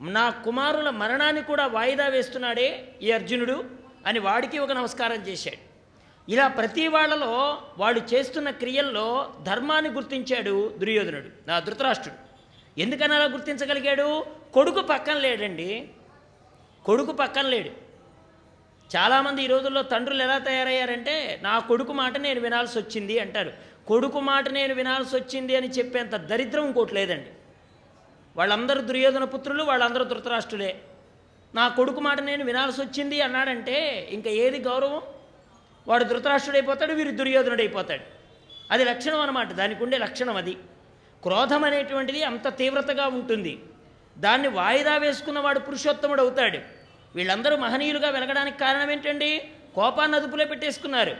[SPEAKER 1] నా కుమారుల మరణాన్ని కూడా వాయిదా వేస్తున్నాడే ఈ అర్జునుడు అని వాడికి ఒక నమస్కారం చేశాడు. ఇలా ప్రతి వాళ్ళలో వాడు చేస్తున్న క్రియల్లో ధర్మాన్ని గుర్తించాడు దుర్యోధనుడు నా ధృతరాష్ట్రుడు. ఎందుకని అలా గుర్తించగలిగాడు? కొడుకు పక్కన లేడండి. కొడుకు పక్కన లేడు. చాలామంది ఈ రోజుల్లో తండ్రులు ఎలా తయారయ్యారంటే నా కొడుకు మాట నేను వినాల్సి వచ్చింది అంటారు. కొడుకు మాట నేను వినాల్సి వచ్చింది అని చెప్పేంత దరిద్రం ఇంకోటి లేదండి. వాళ్ళందరూ దుర్యోధన పుత్రులు వాళ్ళందరూ ధృతరాష్ట్రులే. నా కొడుకు మాట నేను వినాల్సి వచ్చింది అన్నాడంటే ఇంకా ఏది గౌరవం? వాడు ధృతరాష్ట్రుడైపోతాడు వీరు దుర్యోధనుడైపోతాడు. అది లక్షణం అనమాట దానికి ఉండే లక్షణం అది. క్రోధం అనేటువంటిది అంత తీవ్రతగా ఉంటుంది. దాన్ని వాయిదా వేసుకున్నవాడు పురుషోత్తముడు అవుతాడు. వీళ్ళందరూ మహనీయులుగా వెలగడానికి కారణం ఏంటండి? కోపాన్ని అదుపులో పెట్టేసుకున్నారు.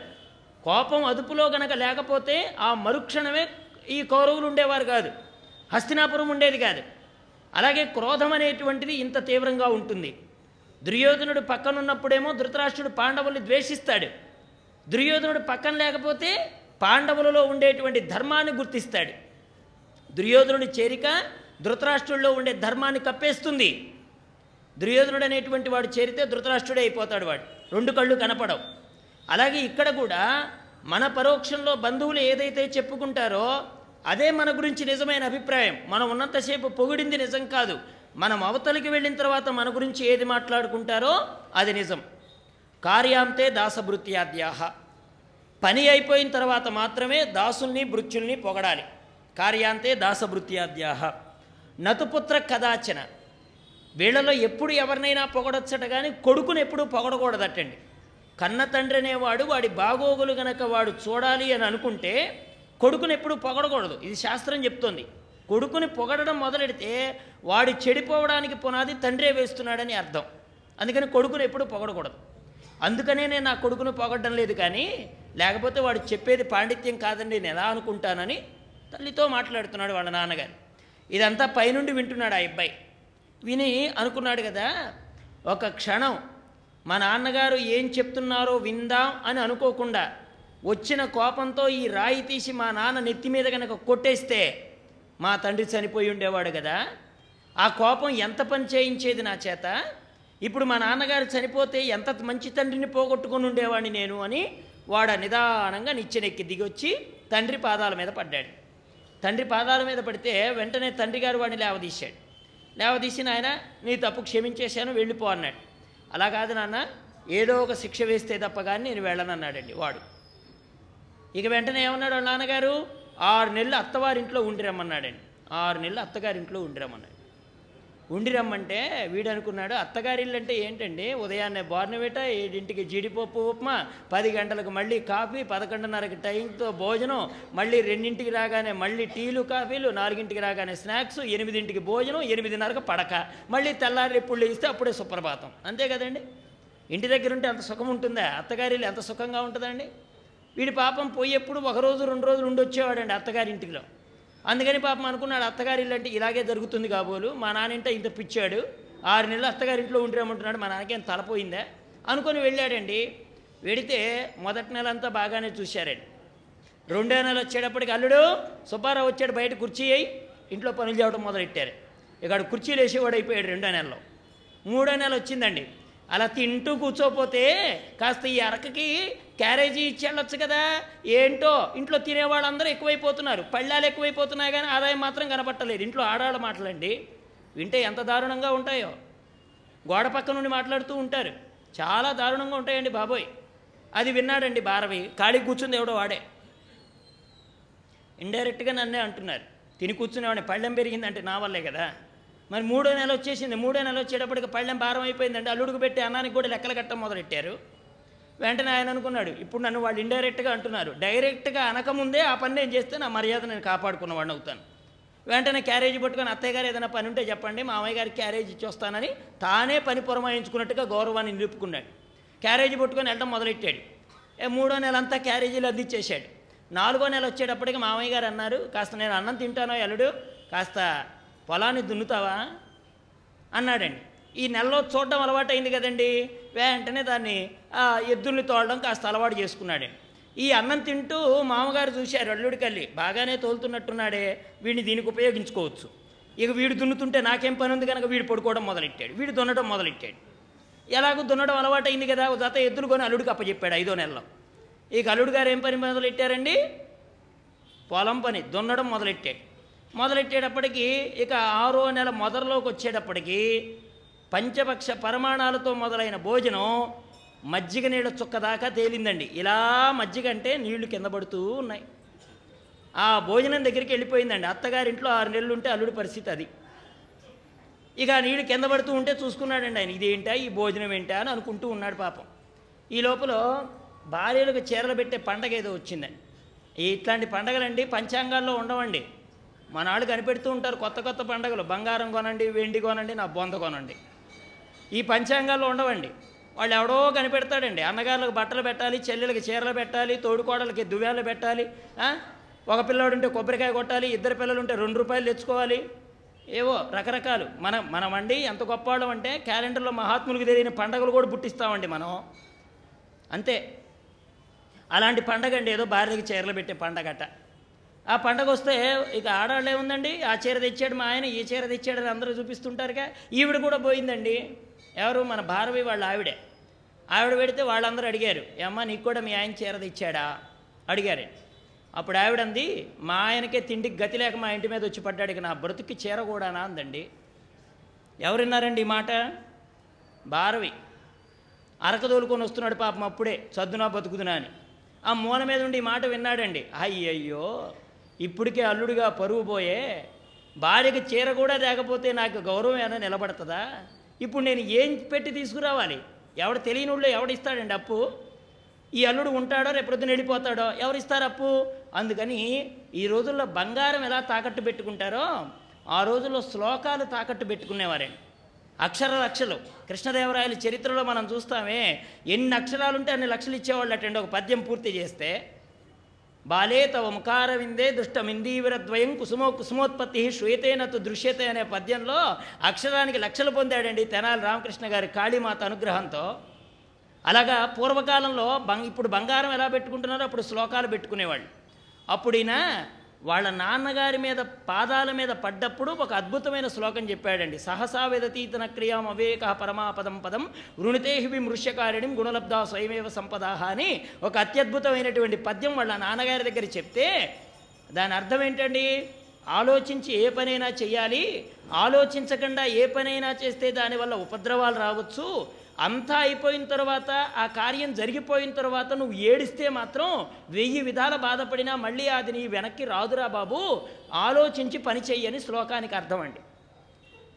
[SPEAKER 1] కోపం అదుపులో గనక లేకపోతే ఆ మరుక్షణమే ఈ కౌరవులు ఉండేవారు కాదు. హస్తినాపురం ఉండేది కాదు. అలాగే క్రోధం అనేటువంటిది ఇంత తీవ్రంగా ఉంటుంది. దుర్యోధనుడు పక్కనున్నప్పుడేమో ధృతరాష్ట్రుడు పాండవుల్ని ద్వేషిస్తాడు. దుర్యోధనుడు పక్కన లేకపోతే పాండవులలో ఉండేటువంటి ధర్మాన్ని గుర్తిస్తాడు. దుర్యోధనుడి చేరిక ధృతరాష్ట్రుల్లో ఉండే ధర్మాన్ని కప్పేస్తుంది. దుర్యోధనుడు అనేటువంటి వాడు చేరితే ధృతరాష్ట్రుడే అయిపోతాడు వాడు. రెండు కళ్ళు కనపడవు. అలాగే ఇక్కడ కూడా మన పరోక్షంలో బంధువులు ఏదైతే చెప్పుకుంటారో అదే మన గురించి నిజమైన అభిప్రాయం. మనం ఉన్నంతసేపు పొగిడింది నిజం కాదు. మనం అవతలికి వెళ్ళిన తర్వాత మన గురించి ఏది మాట్లాడుకుంటారో అది నిజం. కార్యాంతే దాసభృత్యాద్యాహ. పని అయిపోయిన తర్వాత మాత్రమే దాసుల్ని భృత్యుల్ని పొగడాలి. కార్యాంతే దాసభృత్యాద్యాహ. నతుపుత్ర కదాచన. వీళ్ళలో ఎప్పుడు ఎవరినైనా పొగడొచ్చట కానీ కొడుకును ఎప్పుడు పొగడకూడదటండి. కన్న తండ్రి అనేవాడు వాడి బాగోగులు గనక వాడు చూడాలి అని అనుకుంటే కొడుకుని ఎప్పుడు పొగడకూడదు. ఇది శాస్త్రం చెప్తోంది. కొడుకుని పొగడడం మొదలెడితే వాడు చెడిపోవడానికి పునాది తండ్రే వేస్తున్నాడని అర్థం. అందుకని కొడుకుని ఎప్పుడు పొగడకూడదు. అందుకనే నేను నా కొడుకును పొగడడం లేదు కానీ లేకపోతే వాడు చెప్పేది పాండిత్యం కాదండి నేను ఎలా అనుకుంటానని తల్లితో మాట్లాడుతున్నాడు వాళ్ళ నాన్నగారు. ఇదంతా పైనుండి వింటున్నాడు ఆ అబ్బాయి. విని అనుకున్నాడు కదా ఒక క్షణం మా నాన్నగారు ఏం చెప్తున్నారో విందాం అని అనుకోకుండా వచ్చిన కోపంతో ఈ రాయి తీసి మా నాన్న నెత్తి మీద కనుక కొట్టేస్తే మా తండ్రి చనిపోయి ఉండేవాడు కదా. ఆ కోపం ఎంత పని చేయించేది నా చేత? ఇప్పుడు మా నాన్నగారు చనిపోతే ఎంత మంచి తండ్రిని పోగొట్టుకుని ఉండేవాడిని నేను అని వాడ నిదానంగా నిచ్చెనెక్కి దిగొచ్చి తండ్రి పాదాల మీద పడ్డాడు. తండ్రి పాదాల మీద పడితే వెంటనే తండ్రి గారు వాడిని లేవదీశాడు. లేవదీసి నాయన నీ తప్పు క్షమించేశాను వెళ్ళిపో అన్నాడు. అలా కాదు నాన్న ఏదో ఒక శిక్ష వేస్తే తప్ప కానీ నేను వెళ్ళనన్నాడండి వాడు. ఇక వెంటనే ఏమన్నాడు నాన్నగారు? ఆరు నెలలు అత్తవారింట్లో ఉండిరమ్మన్నాడండి. ఆరు నెలలు అత్తగారింట్లో ఉండిరమ్మన్నాడు. ఉండిరమ్మంటే వీడు అనుకున్నాడు అత్తగారిల్లు అంటే ఏంటండి? ఉదయాన్నే బోర్నవేట ఏడింటికి జీడిపప్పు ఉప్మా పది గంటలకు మళ్ళీ కాఫీ పదకొండున్నరకి టైంతో భోజనం మళ్ళీ రెండింటికి రాగానే మళ్ళీ టీలు కాఫీలు నాలుగింటికి రాగానే స్నాక్స్ ఎనిమిదింటికి భోజనం ఎనిమిదిన్నరకు పడక. మళ్ళీ తెల్లారి పుళ్ళు ఇస్తే అప్పుడే సుప్రభాతం. అంతే కదండి? ఇంటి దగ్గర ఉంటే అంత సుఖం ఉంటుందా? అత్తగారిల్లు ఎంత సుఖంగా ఉంటుందండి? వీడి పాపం పోయేప్పుడు ఒక రోజు రెండు రోజులు ఉండొచ్చేవాడండి అత్తగారింటిలో. అందుకని పాపం అనుకున్నాడు అత్తగారి ఇల్లు అంటే ఇలాగే జరుగుతుంది కాబోలు మా నాన్నింట ఇంత పిచ్చాడు ఆరు నెలలు అత్తగారింట్లో ఉండిరమ్మంటున్నాడు మా నాన్నకేం తలపోయిందా అనుకొని వెళ్ళాడండి. వెడితే మొదటి నెల అంతా బాగానే చూశారండి. రెండో నెల వచ్చేటప్పటికి అల్లుడు సుబ్బారావు వచ్చాడు బయట కుర్చీ అయ్యి ఇంట్లో పనులు చేయడం మొదలెట్టారు. ఇక్కడ కుర్చీలు వేసేవాడు అయిపోయాడు రెండో నెలలో. మూడో నెల వచ్చిందండి. అలా తింటూ కూర్చోపోతే కాస్త ఈ అరకకి క్యారేజీ ఇచ్చేళ్ళొచ్చు కదా. ఏంటో? ఇంట్లో తినేవాళ్ళందరూ ఎక్కువైపోతున్నారు. పళ్ళాలు ఎక్కువైపోతున్నాయి కానీ ఆదాయం మాత్రం కనపట్టలేదు. ఇంట్లో ఆడాళ్ళ మాటలండి. వింటే ఎంత దారుణంగా ఉంటాయో. గోడ పక్క నుండి మాట్లాడుతూ ఉంటారు. చాలా దారుణంగా ఉంటాయండి బాబోయ్. అది విన్నాడండి భారవి. ఖాళీ కూర్చుంది ఎవడో వాడే. ఇండైరెక్ట్గా నన్నే అంటున్నారు. తిని కూర్చునేవాడిని. పళ్ళెం పెరిగిందంటే నా వల్లే కదా. మరి మూడో నెల వచ్చేసింది. మూడో నెల వచ్చేటప్పటికి పళ్ళెం భారం అయిపోయిందండి. అల్లుడికి పెట్టి అన్నానికి కూడా లెక్కలు కట్టడం మొదలెట్టారు. వెంటనే ఆయన అనుకున్నాడు ఇప్పుడు నన్ను వాళ్ళు ఇండైరెక్ట్గా అంటున్నారు. డైరెక్ట్గా అనకముందే ఆ పని నేను చేస్తే నా మర్యాద నేను కాపాడుకున్నవాడిని అవుతాను. వెంటనే క్యారేజీ పట్టుకొని అత్తయ్య గారు ఏదైనా పని ఉంటే చెప్పండి మామయ్య గారికి క్యారేజ్ ఇచ్చొస్తానని తానే పని పురమాయించుకున్నట్టుగా గౌరవాన్ని నిలుపుకున్నాడు. క్యారేజీ పట్టుకొని వెళ్ళడం మొదలెట్టాడు. ఏ మూడో నెల అంతా క్యారేజీలు అందించేశాడు. నాలుగో నెల వచ్చేటప్పటికి మామయ్య గారు అన్నారు కాస్త నేను అన్నం తింటానో ఎల్లుడు కాస్త పొలాన్ని దున్నుతావా? అన్నాడండి. ఈ నెలలో చూడడం అలవాటైంది కదండి. వెంటనే దాన్ని ఆ, ఎద్దుల్ని తోడడం కాస్త అలవాటు చేసుకున్నాడండి ఈ అన్నం తింటూ మామగారు చూశారు అల్లుడి కల్లి. బాగానే తోలుతున్నట్టున్నాడే. వీడిని దీనికి ఉపయోగించుకోవచ్చు. ఇక వీడు దున్నుతుంటే నాకేం పని ఉంది కనుక వీడు పడుకోవడం మొదలెట్టాడు. వీడు దున్నడం మొదలెట్టాడు. ఎలాగో దున్నడం అలవాటైంది కదా ఓ జత ఎద్దులు కొని అల్లుడికి అప్పచెప్పాడు ఐదో నెలలో. ఇక అల్లుడు గారు ఏం పని మొదలెట్టారండి? పొలం పని దున్నడం మొదలెట్టాడు. మొదలెట్టేటప్పటికీ ఇక ఆరో నెల మొదలలోకి వచ్చేటప్పటికీ పంచపక్ష పరిమాణాలతో మొదలైన భోజనం మజ్జిగ నీళ్ళ చుక్క దాకా తేలిందండి. ఇలా మజ్జిగ అంటే నీళ్ళు కింద పడుతూ ఉన్నాయి. ఆ భోజనం దగ్గరికి వెళ్ళిపోయిందండి. అత్తగారింట్లో ఆరు నెలలు ఉంటే అల్లుడి పరిస్థితి అది. ఇక నీళ్ళు కింద పడుతూ ఉంటే చూసుకున్నాడండి ఆయన ఇదేంటా? ఈ భోజనం ఏంటా? అని అనుకుంటూ ఉన్నాడు పాపం. ఈ లోపల భార్యలకు చీరలు పెట్టే పండగ ఏదో వచ్చిందండి. ఇట్లాంటి పండగలండి పంచాంగాల్లో ఉండవండి. మన వాళ్ళు కనిపెడుతూ ఉంటారు కొత్త కొత్త పండగలు. బంగారం కొనండి వెండి కొనండి నా బొంద కొనండి. ఈ పంచాంగాల్లో ఉండవండి. వాళ్ళు ఎవడో కనిపెడతాడండి. అన్నగారులకు బట్టలు పెట్టాలి చెల్లెలకి చీరలు పెట్టాలి తోడుకోడలకి దువ్వాలు పెట్టాలి ఒక పిల్లోడు ఉంటే కొబ్బరికాయ కొట్టాలి ఇద్దరు పిల్లలు ఉంటే రెండు రూపాయలు తెచ్చుకోవాలి. ఏవో రకరకాలు. మనం మనమండి ఎంత గొప్పవాళ్ళం అంటే క్యాలెండర్లో మహాత్ములకు తెలియని పండగలు కూడా పుట్టిస్తామండి మనం. అంతే. అలాంటి పండగ అండి ఏదో భార్యకి చీరలు పెట్టే పండగట. ఆ పండగ వస్తే ఇక ఆడవాళ్ళు ఏముందండి? ఆ చీర తెచ్చాడు మా ఆయన ఈ చీర తెచ్చాడు అని అందరూ చూపిస్తుంటారుగా. ఈవిడ కూడా పోయిందండి. ఎవరు? మన భారవి వాళ్ళ ఆవిడే. ఆవిడ పెడితే వాళ్ళందరూ అడిగారు ఏమ్మా నీకు కూడా మీ ఆయన చీర తెచ్చాడా? అడిగారు. అప్పుడు ఆవిడంది మా ఆయనకే తిండికి గతి లేక మా ఇంటి మీద వచ్చి పడ్డాడు ఇక నా బ్రతుక్కి చీర కూడానా? అందండి. ఎవరున్నారండి ఈ మాట? భారవి. అరకదోలుకొని వస్తున్నాడు పాపం అప్పుడే చద్దునా బతుకుదునా? అని. ఆ మూల మీద ఉండి ఈ మాట విన్నాడండి. అయ్యయ్యో! ఇప్పటికే అల్లుడిగా పరువు పోయే భార్యకి చీర కూడా లేకపోతే నాకు గౌరవం ఏమైనా నిలబడుతుందా? ఇప్పుడు నేను ఏం పెట్టి తీసుకురావాలి? ఎవడు తెలియనుళ్ళు ఎవడిస్తాడండి అప్పు? ఈ అల్లుడు ఉంటాడో రేపొద్దున వెళ్ళిపోతాడో ఎవరిస్తారు అప్పు? అందుకని ఈ రోజుల్లో బంగారం ఎలా తాకట్టు పెట్టుకుంటారో ఆ రోజుల్లో శ్లోకాలు తాకట్టు పెట్టుకునేవారండి అక్షర లక్షలు. కృష్ణదేవరాయల చరిత్రలో మనం చూస్తామే ఎన్ని అక్షరాలు ఉంటే అన్ని లక్షలు ఇచ్చేవాళ్ళు అటండి. ఒక పద్యం పూర్తి చేస్తే బాలే తవ విందే దుష్టమిందీవరద్వయం కుసుమో కుసుమోత్పత్తి శ్వేతేనతు దృశ్యతే అనే పద్యంలో అక్షరానికి లక్షలు పొందాడండి తెనాలి రామకృష్ణ గారి కాళీమాత అనుగ్రహంతో. అలాగా పూర్వకాలంలో బంగ్ ఇప్పుడు బంగారం ఎలా పెట్టుకుంటున్నారో అప్పుడు శ్లోకాలు పెట్టుకునేవాళ్ళు. అప్పుడు ఈయన వాళ్ళ నాన్నగారి మీద పాదాల మీద పడ్డప్పుడు ఒక అద్భుతమైన శ్లోకం చెప్పాడండి. సహసా విదతీతన క్రియాం అవేక పరమాపదం పదం వృణితేహి మృష్యకారిణిం గుణలబ్ధ స్వయమేవ సంపదాహ అని ఒక అత్యద్భుతమైనటువంటి పద్యం వాళ్ళ నాన్నగారి దగ్గర చెప్తే దాని అర్థం ఏంటండి? ఆలోచించి ఏ పనైనా చేయాలి ఆలోచించకుండా ఏ పనైనా చేస్తే దానివల్ల ఉపద్రవాలు రావచ్చు. అంతా అయిపోయిన తర్వాత ఆ కార్యం జరిగిపోయిన తర్వాత నువ్వు ఏడిస్తే మాత్రం వెయ్యి విధాల బాధపడినా మళ్ళీ అది నీ వెనక్కి రాదురా బాబు. ఆలోచించి పని చెయ్యని శ్లోకానికి అర్థం అండి.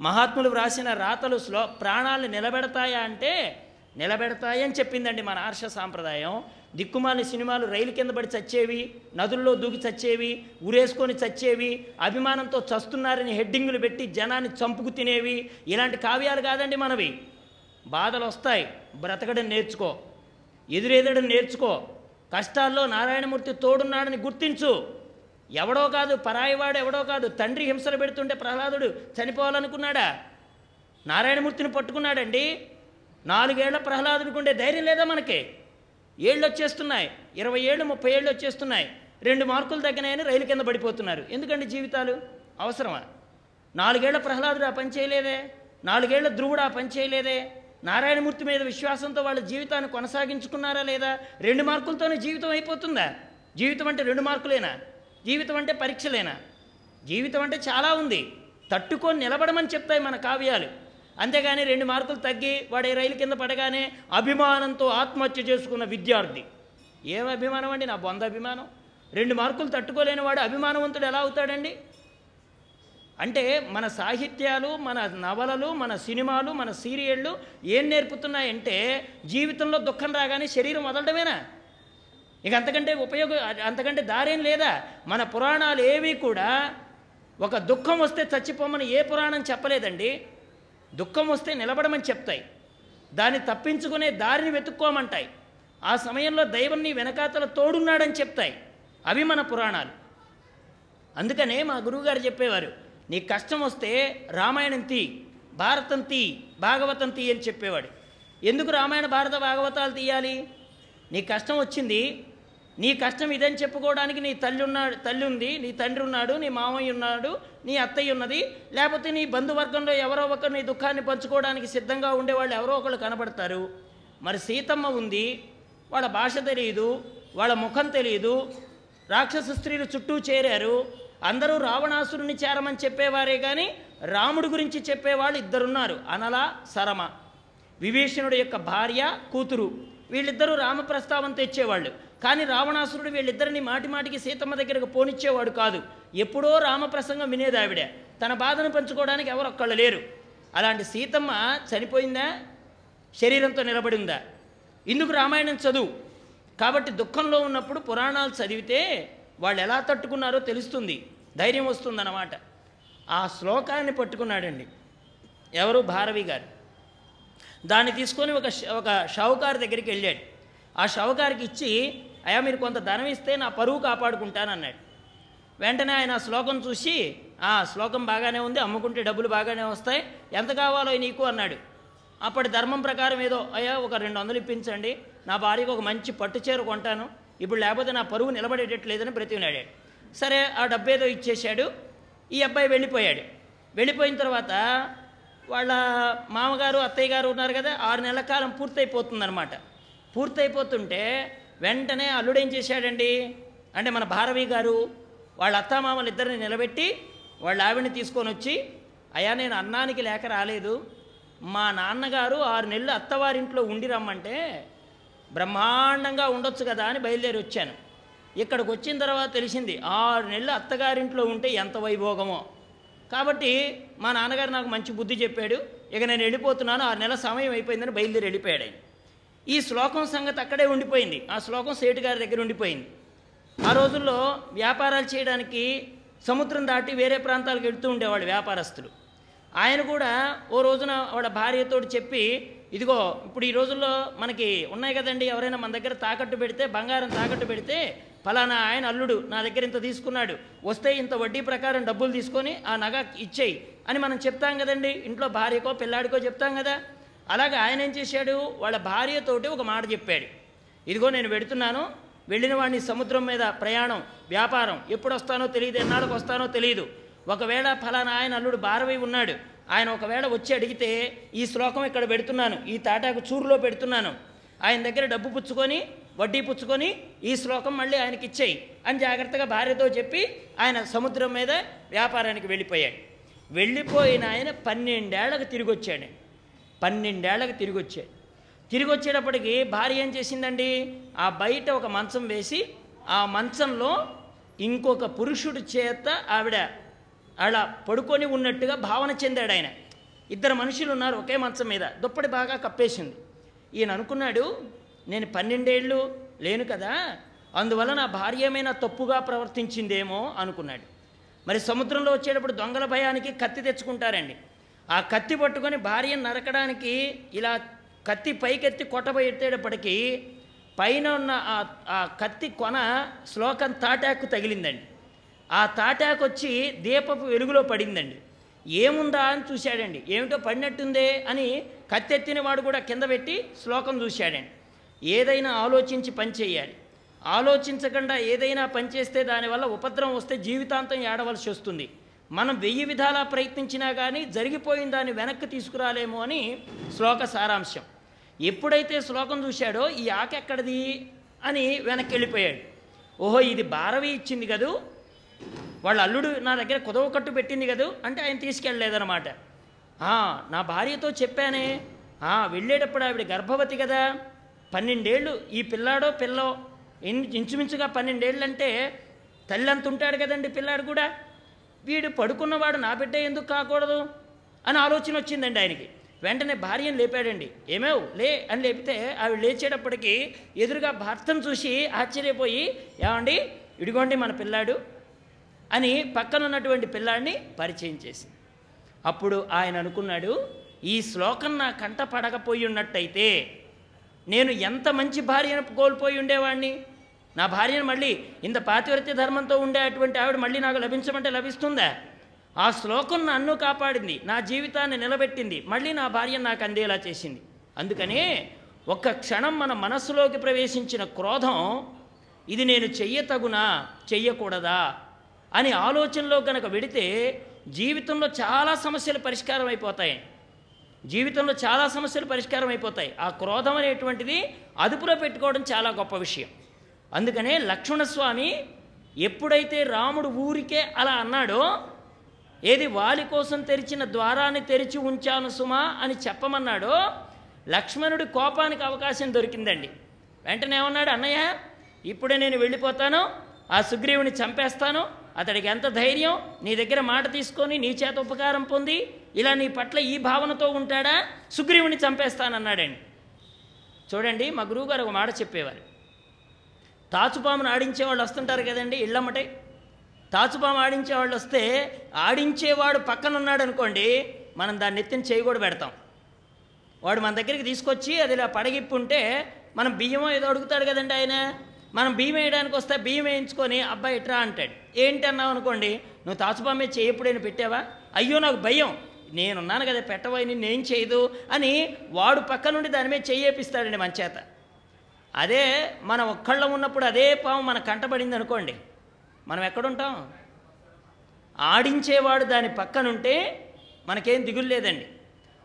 [SPEAKER 1] మహాత్ములు వ్రాసిన రాతలు శ్లో ప్రాణాలు నిలబెడతాయా అంటే నిలబెడతాయని చెప్పిందండి మన ఆర్ష సాంప్రదాయం. దిక్కుమాలి సినిమాలు రైలు కింద పడి చచ్చేవి నదుల్లో దూకి చచ్చేవి ఉరేసుకొని చచ్చేవి అభిమానంతో చస్తున్నారని హెడ్డింగులు పెట్టి జనాన్ని చంపుకు తినేవి ఇలాంటి కావ్యాలు కాదండి మనవి. బాధలు వస్తాయి బ్రతకడం నేర్చుకో. ఎదురెదడం నేర్చుకో. కష్టాల్లో నారాయణమూర్తి తోడున్నాడని గుర్తించు. ఎవడో కాదు పరాయివాడు ఎవడో కాదు తండ్రి హింసలు పెడుతుంటే ప్రహ్లాదుడు చనిపోవాలనుకున్నాడా? నారాయణమూర్తిని పట్టుకున్నాడండి? నాలుగేళ్ళ ప్రహ్లాదుడికి ఉండే ధైర్యం లేదా మనకి? ఏళ్ళు వచ్చేస్తున్నాయి ఇరవై ఏళ్ళు ముప్పై ఏళ్ళు వచ్చేస్తున్నాయి. రెండు మార్కులు తగ్గినాయని రైలు కింద పడిపోతున్నారు. ఎందుకండి జీవితాలు? అవసరమా? నాలుగేళ్ళ ప్రహ్లాదుడు ఆ పని చేయలేదే? నాలుగేళ్ళ ధ్రువుడు ఆ పని చేయలేదే? నారాయణమూర్తి మీద విశ్వాసంతో వాళ్ళ జీవితాన్ని కొనసాగించుకున్నారా లేదా? రెండు మార్కులతోనే జీవితం అయిపోతుందా? జీవితం అంటే రెండు మార్కులేనా? జీవితం అంటే పరీక్షలేనా? జీవితం అంటే చాలా ఉంది. తట్టుకొని నిలబడమని చెప్తాయి మన కావ్యాలు. అంతేగాని రెండు మార్కులు తగ్గి వాడే రైలు కింద పడగానే అభిమానంతో ఆత్మహత్య చేసుకున్న విద్యార్థి. ఏం అభిమానం అండి? నా బొంద అభిమానం. రెండు మార్కులు తట్టుకోలేని వాడు అభిమానవంతుడు ఎలా అవుతాడండి? అంటే మన సాహిత్యాలు మన నవలలు మన సినిమాలు మన సీరియళ్ళు ఏం నేర్పుతున్నాయంటే జీవితంలో దుఃఖం రాగానే శరీరం వదలడమేనా? ఇక అంతకంటే ఉపయోగం అంతకంటే దారేం లేదా? మన పురాణాలు ఏవి కూడా ఒక దుఃఖం వస్తే చచ్చిపోమని ఏ పురాణం చెప్పలేదండి. దుఃఖం వస్తే నిలబడమని చెప్తాయి. దాన్ని తప్పించుకునే దారిని వెతుక్కోమంటాయి. ఆ సమయంలో దైవం నీ వెనకాతల తోడున్నాడని చెప్తాయి. అవి మన పురాణాలు. అందుకనే మా గురువుగారు చెప్పేవారు నీ కష్టం వస్తే రామాయణం తీ భారతం తీ భాగవతం తీ అని చెప్పేవాడు. ఎందుకు రామాయణ భారత భాగవతాలు తీయాలి? నీ కష్టం వచ్చింది నీ కష్టం ఇదని చెప్పుకోవడానికి నీ తల్లి ఉన్నాడు తల్లి ఉంది నీ తండ్రి ఉన్నాడు నీ మామయ్య ఉన్నాడు నీ అత్తయ్య ఉన్నది లేకపోతే నీ బంధువర్గంలో ఎవరో ఒకరు నీ దుఃఖాన్ని పంచుకోవడానికి సిద్ధంగా ఉండేవాళ్ళు ఎవరో ఒకళ్ళు కనబడతారు మరి సీతమ్మ ఉంది వాళ్ళ భాష తెలియదు వాళ్ళ ముఖం తెలియదు రాక్షస స్త్రీలు చుట్టూ చేరారు అందరూ రావణాసురుని చేరమని చెప్పేవారే కానీ రాముడి గురించి చెప్పేవాళ్ళు ఇద్దరున్నారు. అనల సరమ విభీషణుడి యొక్క భార్య కూతురు. వీళ్ళిద్దరూ రామ ప్రస్తావన తెచ్చేవాళ్ళు. కానీ రావణాసురుడు వీళ్ళిద్దరిని మాటి మాటికి సీతమ్మ దగ్గరకు పోనిచ్చేవాడు కాదు. ఎప్పుడో రామ ప్రసంగం వినేది ఆవిడ. తన బాధను పంచుకోవడానికి ఎవరు ఒక్కళ్ళు లేరు. అలాంటి సీతమ్మ చనిపోయిందా? శరీరంతో నిలబడిందా? ఇందుకు రామాయణం చదువు. కాబట్టి దుఃఖంలో ఉన్నప్పుడు పురాణాలు చదివితే వాళ్ళు ఎలా తట్టుకున్నారో తెలుస్తుంది. ధైర్యం వస్తుందన్నమాట. ఆ శ్లోకాన్ని పట్టుకున్నాడండి. ఎవరు? భారవి గారు. దాన్ని తీసుకొని ఒక ఒక షావుకారు దగ్గరికి వెళ్ళాడు. ఆ షావుకారికి ఇచ్చి అయ్యా మీరు కొంత ధనం ఇస్తే నా పరువు కాపాడుకుంటానన్నాడు. వెంటనే ఆయన ఆ శ్లోకం చూసి ఆ శ్లోకం బాగానే ఉంది అమ్ముకుంటే డబ్బులు బాగానే వస్తాయి ఎంత కావాలో నీకు అన్నాడు. అప్పటి ధర్మం ప్రకారం ఏదో అయ్యా ఒక రెండు వందలు ఇప్పించండి నా భార్యకు ఒక మంచి పట్టు చీర కొంటాను ఇప్పుడు లేకపోతే నా పరువు నిలబడేటట్లేదని బ్రతికినాడాడు సరే ఆ డబ్బేదో ఏదో ఇచ్చేశాడు. ఈ అబ్బాయి వెళ్ళిపోయాడు. వెళ్ళిపోయిన తర్వాత వాళ్ళ మామగారు అత్తయ్య గారు ఉన్నారు కదా ఆరు నెలల కాలం పూర్తయిపోతుందన్నమాట. పూర్తయిపోతుంటే వెంటనే అల్లుడు ఏం చేశాడండి? అంటే మన భారవి గారు వాళ్ళ అత్తామామలు ఇద్దరిని నిలబెట్టి వాళ్ళ ఆవిడని తీసుకొని వచ్చి అయ్యా నేను అన్నానికి లేక రాలేదు. మా నాన్నగారు ఆరు నెలలు అత్తవారింట్లో ఉండి రమ్మంటే బ్రహ్మాండంగా ఉండొచ్చు కదా అని బయలుదేరి వచ్చాను. ఇక్కడికి వచ్చిన తర్వాత తెలిసింది ఆరు నెలలు అత్తగారింట్లో ఉంటే ఎంత వైభోగమో. కాబట్టి మా నాన్నగారు నాకు మంచి బుద్ధి చెప్పాడు ఇక నేను వెళ్ళిపోతున్నాను ఆరు నెలల సమయం అయిపోయిందని బయలుదేరి వెళ్ళిపోయాడు ఆయన. ఈ శ్లోకం సంగతి అక్కడే ఉండిపోయింది ఆ శ్లోకం సేటు గారి దగ్గర ఉండిపోయింది. ఆ రోజుల్లో వ్యాపారాలు చేయడానికి సముద్రం దాటి వేరే ప్రాంతాలకు వెళ్తూ ఉండేవాళ్ళు వ్యాపారస్తులు. ఆయన కూడా ఓ రోజున వాళ్ళ భార్యతో చెప్పి ఇదిగో ఇప్పుడు ఈ రోజుల్లో మనకి ఉన్నాయి కదండి ఎవరైనా మన దగ్గర తాకట్టు పెడితే బంగారం తాకట్టు పెడితే ఫలానా ఆయన అల్లుడు నా దగ్గర ఇంత తీసుకున్నాడు వస్తే ఇంత వడ్డీ ప్రకారం డబ్బులు తీసుకొని ఆ నగ ఇచ్చేయి అని మనం చెప్తాం కదండి. ఇంట్లో భార్యకో పిల్లాడికో చెప్తాం కదా. అలాగే ఆయన ఏం చేశాడు? వాళ్ళ భార్యతోటి ఒక మాట చెప్పాడు. ఇదిగో నేను పెడుతున్నాను వెళ్ళిన వాడిని సముద్రం మీద ప్రయాణం వ్యాపారం ఎప్పుడు వస్తానో తెలియదు ఎన్నాళ్ళకి వస్తానో తెలియదు. ఒకవేళ ఫలానా ఆయన అల్లుడు భారవి ఉన్నాడు ఆయన ఒకవేళ వచ్చి అడిగితే ఈ శ్లోకం ఇక్కడ పెడుతున్నాను ఈ తాటాకు చూరులో పెడుతున్నాను. ఆయన దగ్గర డబ్బు పుచ్చుకొని వడ్డీ పుచ్చుకొని ఈ శ్లోకం మళ్ళీ ఆయనకి ఇచ్చేయి అని జాగ్రత్తగా భార్యతో చెప్పి ఆయన సముద్రం మీద వ్యాపారానికి వెళ్ళిపోయాడు. వెళ్ళిపోయిన ఆయన పన్నెండేళ్ళకు తిరిగి వచ్చాడు పన్నెండేళ్ళకు తిరిగి వచ్చాడు తిరిగి వచ్చేటప్పటికి భార్య ఏం చేసిందండి? ఆ బయట ఒక మంచం వేసి ఆ మంచంలో ఇంకొక పురుషుడి చేత ఆవిడ అలా పడుకొని ఉన్నట్టుగా భావన చెందాడు ఆయన. ఇద్దరు మనుషులు ఉన్నారు ఒకే మంచం మీద. దుప్పటి బాగా కప్పేసింది. ఈయన అనుకున్నాడు నేను పన్నెండేళ్ళు లేను కదా అందువల్ల నా భార్య ఏమైనా తప్పుగా ప్రవర్తించిందేమో అనుకున్నాడు. మరి సముద్రంలో వచ్చేటప్పుడు దొంగల భయానికి కత్తి తెచ్చుకుంటారండి. ఆ కత్తి పట్టుకొని భార్యను నరకడానికి ఇలా కత్తి పైకెత్తి కొట్టబోయేటప్పటికీ పైన ఉన్న ఆ- ఆ కత్తి కొన శ్లోకం తాటాకు తగిలిందండి. ఆ తాటాకొచ్చి దీపపు వెలుగులో పడిందండి. ఏముందా అని చూశాడండి. ఏమిటో పడినట్టుందే అని కత్తెత్తిన వాడు కూడా కింద పెట్టి శ్లోకం చూశాడండి. ఏదైనా ఆలోచించి పనిచేయాలి ఆలోచించకుండా ఏదైనా పనిచేస్తే దానివల్ల ఉపద్రవం వస్తే జీవితాంతం ఏడవలసి వస్తుంది. మనం వెయ్యి విధాలా ప్రయత్నించినా కానీ జరిగిపోయిన దాన్ని వెనక్కి తీసుకురాలేమో అని శ్లోక సారాంశం. ఎప్పుడైతే శ్లోకం చూశాడో ఈ ఆకెక్కడిది అని వెనక్కి వెళ్ళిపోయాడు. ఓహో ఇది భారవి ఇచ్చింది కదూ? వాళ్ళ అల్లుడు నా దగ్గర కుదవ కట్టు పెట్టింది కదా అంటే ఆయన తీసుకెళ్ళలేదన్నమాట. నా భార్యతో చెప్పానే వెళ్ళేటప్పుడు ఆవిడ గర్భవతి కదా. పన్నెండేళ్ళు ఈ పిల్లాడో పిల్లో ఇన్- ఇంచుమించుగా పన్నెండేళ్ళు అంటే తల్లి అంత ఉంటాడు కదండి పిల్లాడు కూడా. వీడు పడుకున్నవాడు నా బిడ్డ ఎందుకు కాకూడదు? అని ఆలోచన వచ్చిందండి ఆయనకి. వెంటనే భార్యను లేపాడండి. ఏమేవ్? లే అని లేపితే ఆవిడ లేచేటప్పటికి ఎదురుగా భర్తను చూసి ఆశ్చర్యపోయి ఏమండి? ఇడిగోండి మన పిల్లాడు అని పక్కన ఉన్నటువంటి పిల్లాడిని పరిచయం చేసింది. అప్పుడు ఆయన అనుకున్నాడు ఈ శ్లోకం నా కంట పడకపోయి ఉన్నట్టయితే నేను ఎంత మంచి భార్యను కోల్పోయి ఉండేవాడిని నా భార్యను మళ్ళీ ఇంత పాతివ్రత్య ధర్మంతో ఉండే అటువంటి ఆవిడ మళ్ళీ నాకు లభించమంటే లభిస్తుందా? ఆ శ్లోకం నన్ను కాపాడింది నా జీవితాన్ని నిలబెట్టింది మళ్ళీ నా భార్య నాకు అందేలా చేసింది. అందుకనే ఒక్క క్షణం మన మనస్సులోకి ప్రవేశించిన క్రోధం ఇది నేను చెయ్యతగునా చెయ్యకూడదా? అని ఆలోచనలో కనుక వెడితే జీవితంలో చాలా సమస్యలు పరిష్కారం అయిపోతాయి. జీవితంలో చాలా సమస్యలు పరిష్కారం అయిపోతాయి. ఆ క్రోధం అనేటువంటిది అదుపులో పెట్టుకోవడం చాలా గొప్ప విషయం. అందుకనే లక్ష్మణస్వామి ఎప్పుడైతే రాముడు ఊరికే అలా అన్నాడో ఏది వాలి కోసం తెరిచిన ద్వారాన్ని తెరిచి ఉంచాను సుమా అని చెప్పమన్నాడో లక్ష్మణుడి కోపానికి అవకాశం దొరికిందండి. వెంటనే ఏమన్నాడు అన్నయ్య ఇప్పుడే నేను వెళ్ళిపోతాను ఆ సుగ్రీవుని చంపేస్తాను అతడికి ఎంత ధైర్యం? నీ దగ్గర మాట తీసుకొని నీ చేత ఉపకారం పొంది ఇలా నీ పట్ల ఈ భావనతో ఉంటాడా? సుగ్రీవుని చంపేస్తానన్నాడండి. చూడండి మా గురువుగారు ఒక మాట చెప్పేవారు. తాచుపామును ఆడించే వాళ్ళు వస్తుంటారు కదండి ఇళ్ళమ్మటే. తాచుపాము ఆడించే వాళ్ళు వస్తే ఆడించేవాడు పక్కన ఉన్నాడు అనుకోండి మనం దాన్ని ఎత్తిన చేయి కూడా పెడతాం. వాడు మన దగ్గరికి తీసుకొచ్చి అది ఇలా పడగిప్పు ఉంటే మనం బియ్యమో ఏదో అడుగుతాడు కదండి ఆయన. మనం బియ్యం వేయడానికి వస్తే బియ్యం వేయించుకొని అబ్బాయి ఇట్రా అంటాడు. ఏంటి అన్నావు అనుకోండి నువ్వు తాచుపామే చేయి ఎప్పుడైనా పెట్టావా? అయ్యో నాకు భయం. నేనున్నాను కదా పెట్టబోయి నేను చేయదు అని వాడు పక్క నుండి దాని మీద చేయేపిస్తాడండి మన చేత. అదే మనం ఒక్కళ్ళం ఉన్నప్పుడు అదే పాము మన కంటపడింది అనుకోండి మనం ఎక్కడుంటాం? ఆడించేవాడు దాని పక్కనుంటే మనకేం దిగులు లేదండి.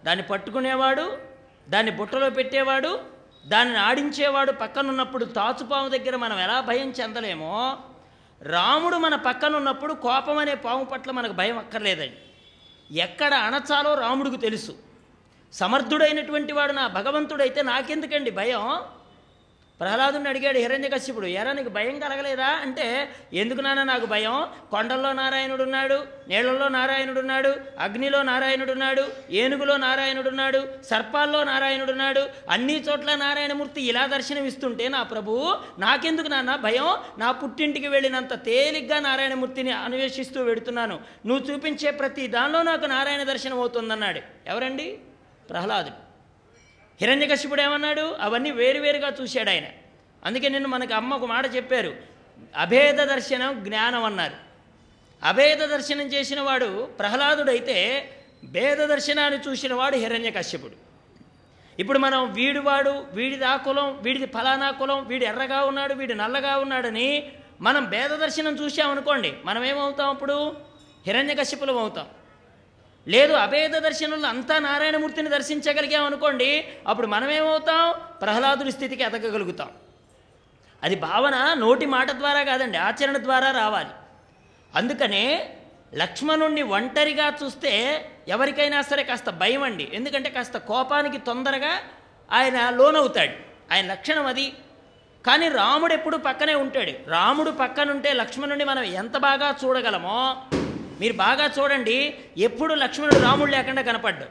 [SPEAKER 1] దాన్ని పట్టుకునేవాడు దాన్ని బుట్టలో పెట్టేవాడు దాన్ని ఆడించేవాడు పక్కనున్నప్పుడు తాచుపాము దగ్గర మనం ఎలా భయం చెందలేమో? రాముడు మన పక్కనున్నప్పుడు కోపం అనే పాము పట్ల మనకు భయం అక్కర్లేదండి. ఎక్కడ అణచాలో రాముడికి తెలుసు. సమర్థుడైనటువంటి వాడు నా భగవంతుడైతే నాకెందుకండి భయం? ప్రహ్లాదుని అడిగాడు హిరణ్యకశ్యపుడు ఎరా నీకు భయం కలగలేదా? అంటే ఎందుకు నాన్న నాకు భయం? కొండల్లో నారాయణుడు ఉన్నాడు నీళ్ళలో నారాయణుడున్నాడు అగ్నిలో నారాయణుడున్నాడు ఏనుగులో నారాయణుడు ఉన్నాడు సర్పాల్లో నారాయణుడు ఉన్నాడు అన్ని చోట్ల నారాయణమూర్తి ఇలా దర్శనమిస్తుంటే నా ప్రభువు నాకెందుకు నాన్న భయం? నా పుట్టింటికి వెళ్ళినంత తేలిగ్గా నారాయణమూర్తిని అన్వేషిస్తూ వెడుతున్నాను. నువ్వు చూపించే ప్రతి దానిలో నాకు నారాయణ దర్శనం అవుతుందన్నాడు ఎవరండి? ప్రహ్లాదుడు. హిరణ్యకశిపుడు ఏమన్నాడు? అవన్నీ వేరువేరుగా చూశాడు ఆయన. అందుకే నిన్ను మనకు అమ్మ ఒక మాట చెప్పారు. అభేద దర్శనం జ్ఞానం అన్నారు. అభేద దర్శనం చేసిన వాడు ప్రహ్లాదుడైతే భేద దర్శనాన్ని చూసిన వాడు హిరణ్యకశ్యపుడు ఇప్పుడు మనం వీడివాడు వీడిది ఆ కులం వీడిది ఫలానా కులం వీడు ఎర్రగా ఉన్నాడు వీడు నల్లగా ఉన్నాడని మనం భేద దర్శనం చూసామనుకోండి మనం ఏమవుతాం అప్పుడు హిరణ్యకశ్యపులం అవుతాం. లేదు అభేద దర్శనంలో అంతా నారాయణమూర్తిని దర్శించగలిగాం అనుకోండి అప్పుడు మనమేమవుతాం? ప్రహ్లాదుని ప్రహ్లాదుడి స్థితికి ఎదగగలుగుతాం. అది భావన నోటి మాట ద్వారా కాదండి ఆచరణ ద్వారా రావాలి. అందుకనే లక్ష్మణుణ్ణి ఒంటరిగా చూస్తే ఎవరికైనా సరే కాస్త భయం అండి. ఎందుకంటే కాస్త కోపానికి తొందరగా ఆయన లోనవుతాడు. ఆయన లక్షణం అది. కానీ రాముడు ఎప్పుడు పక్కనే ఉంటాడు. రాముడు పక్కనుంటే లక్ష్మణుడిని మనం ఎంత బాగా చూడగలమో మీరు బాగా చూడండి ఎప్పుడు లక్ష్మణుడు రాముడు లేకుండా కనపడ్డు.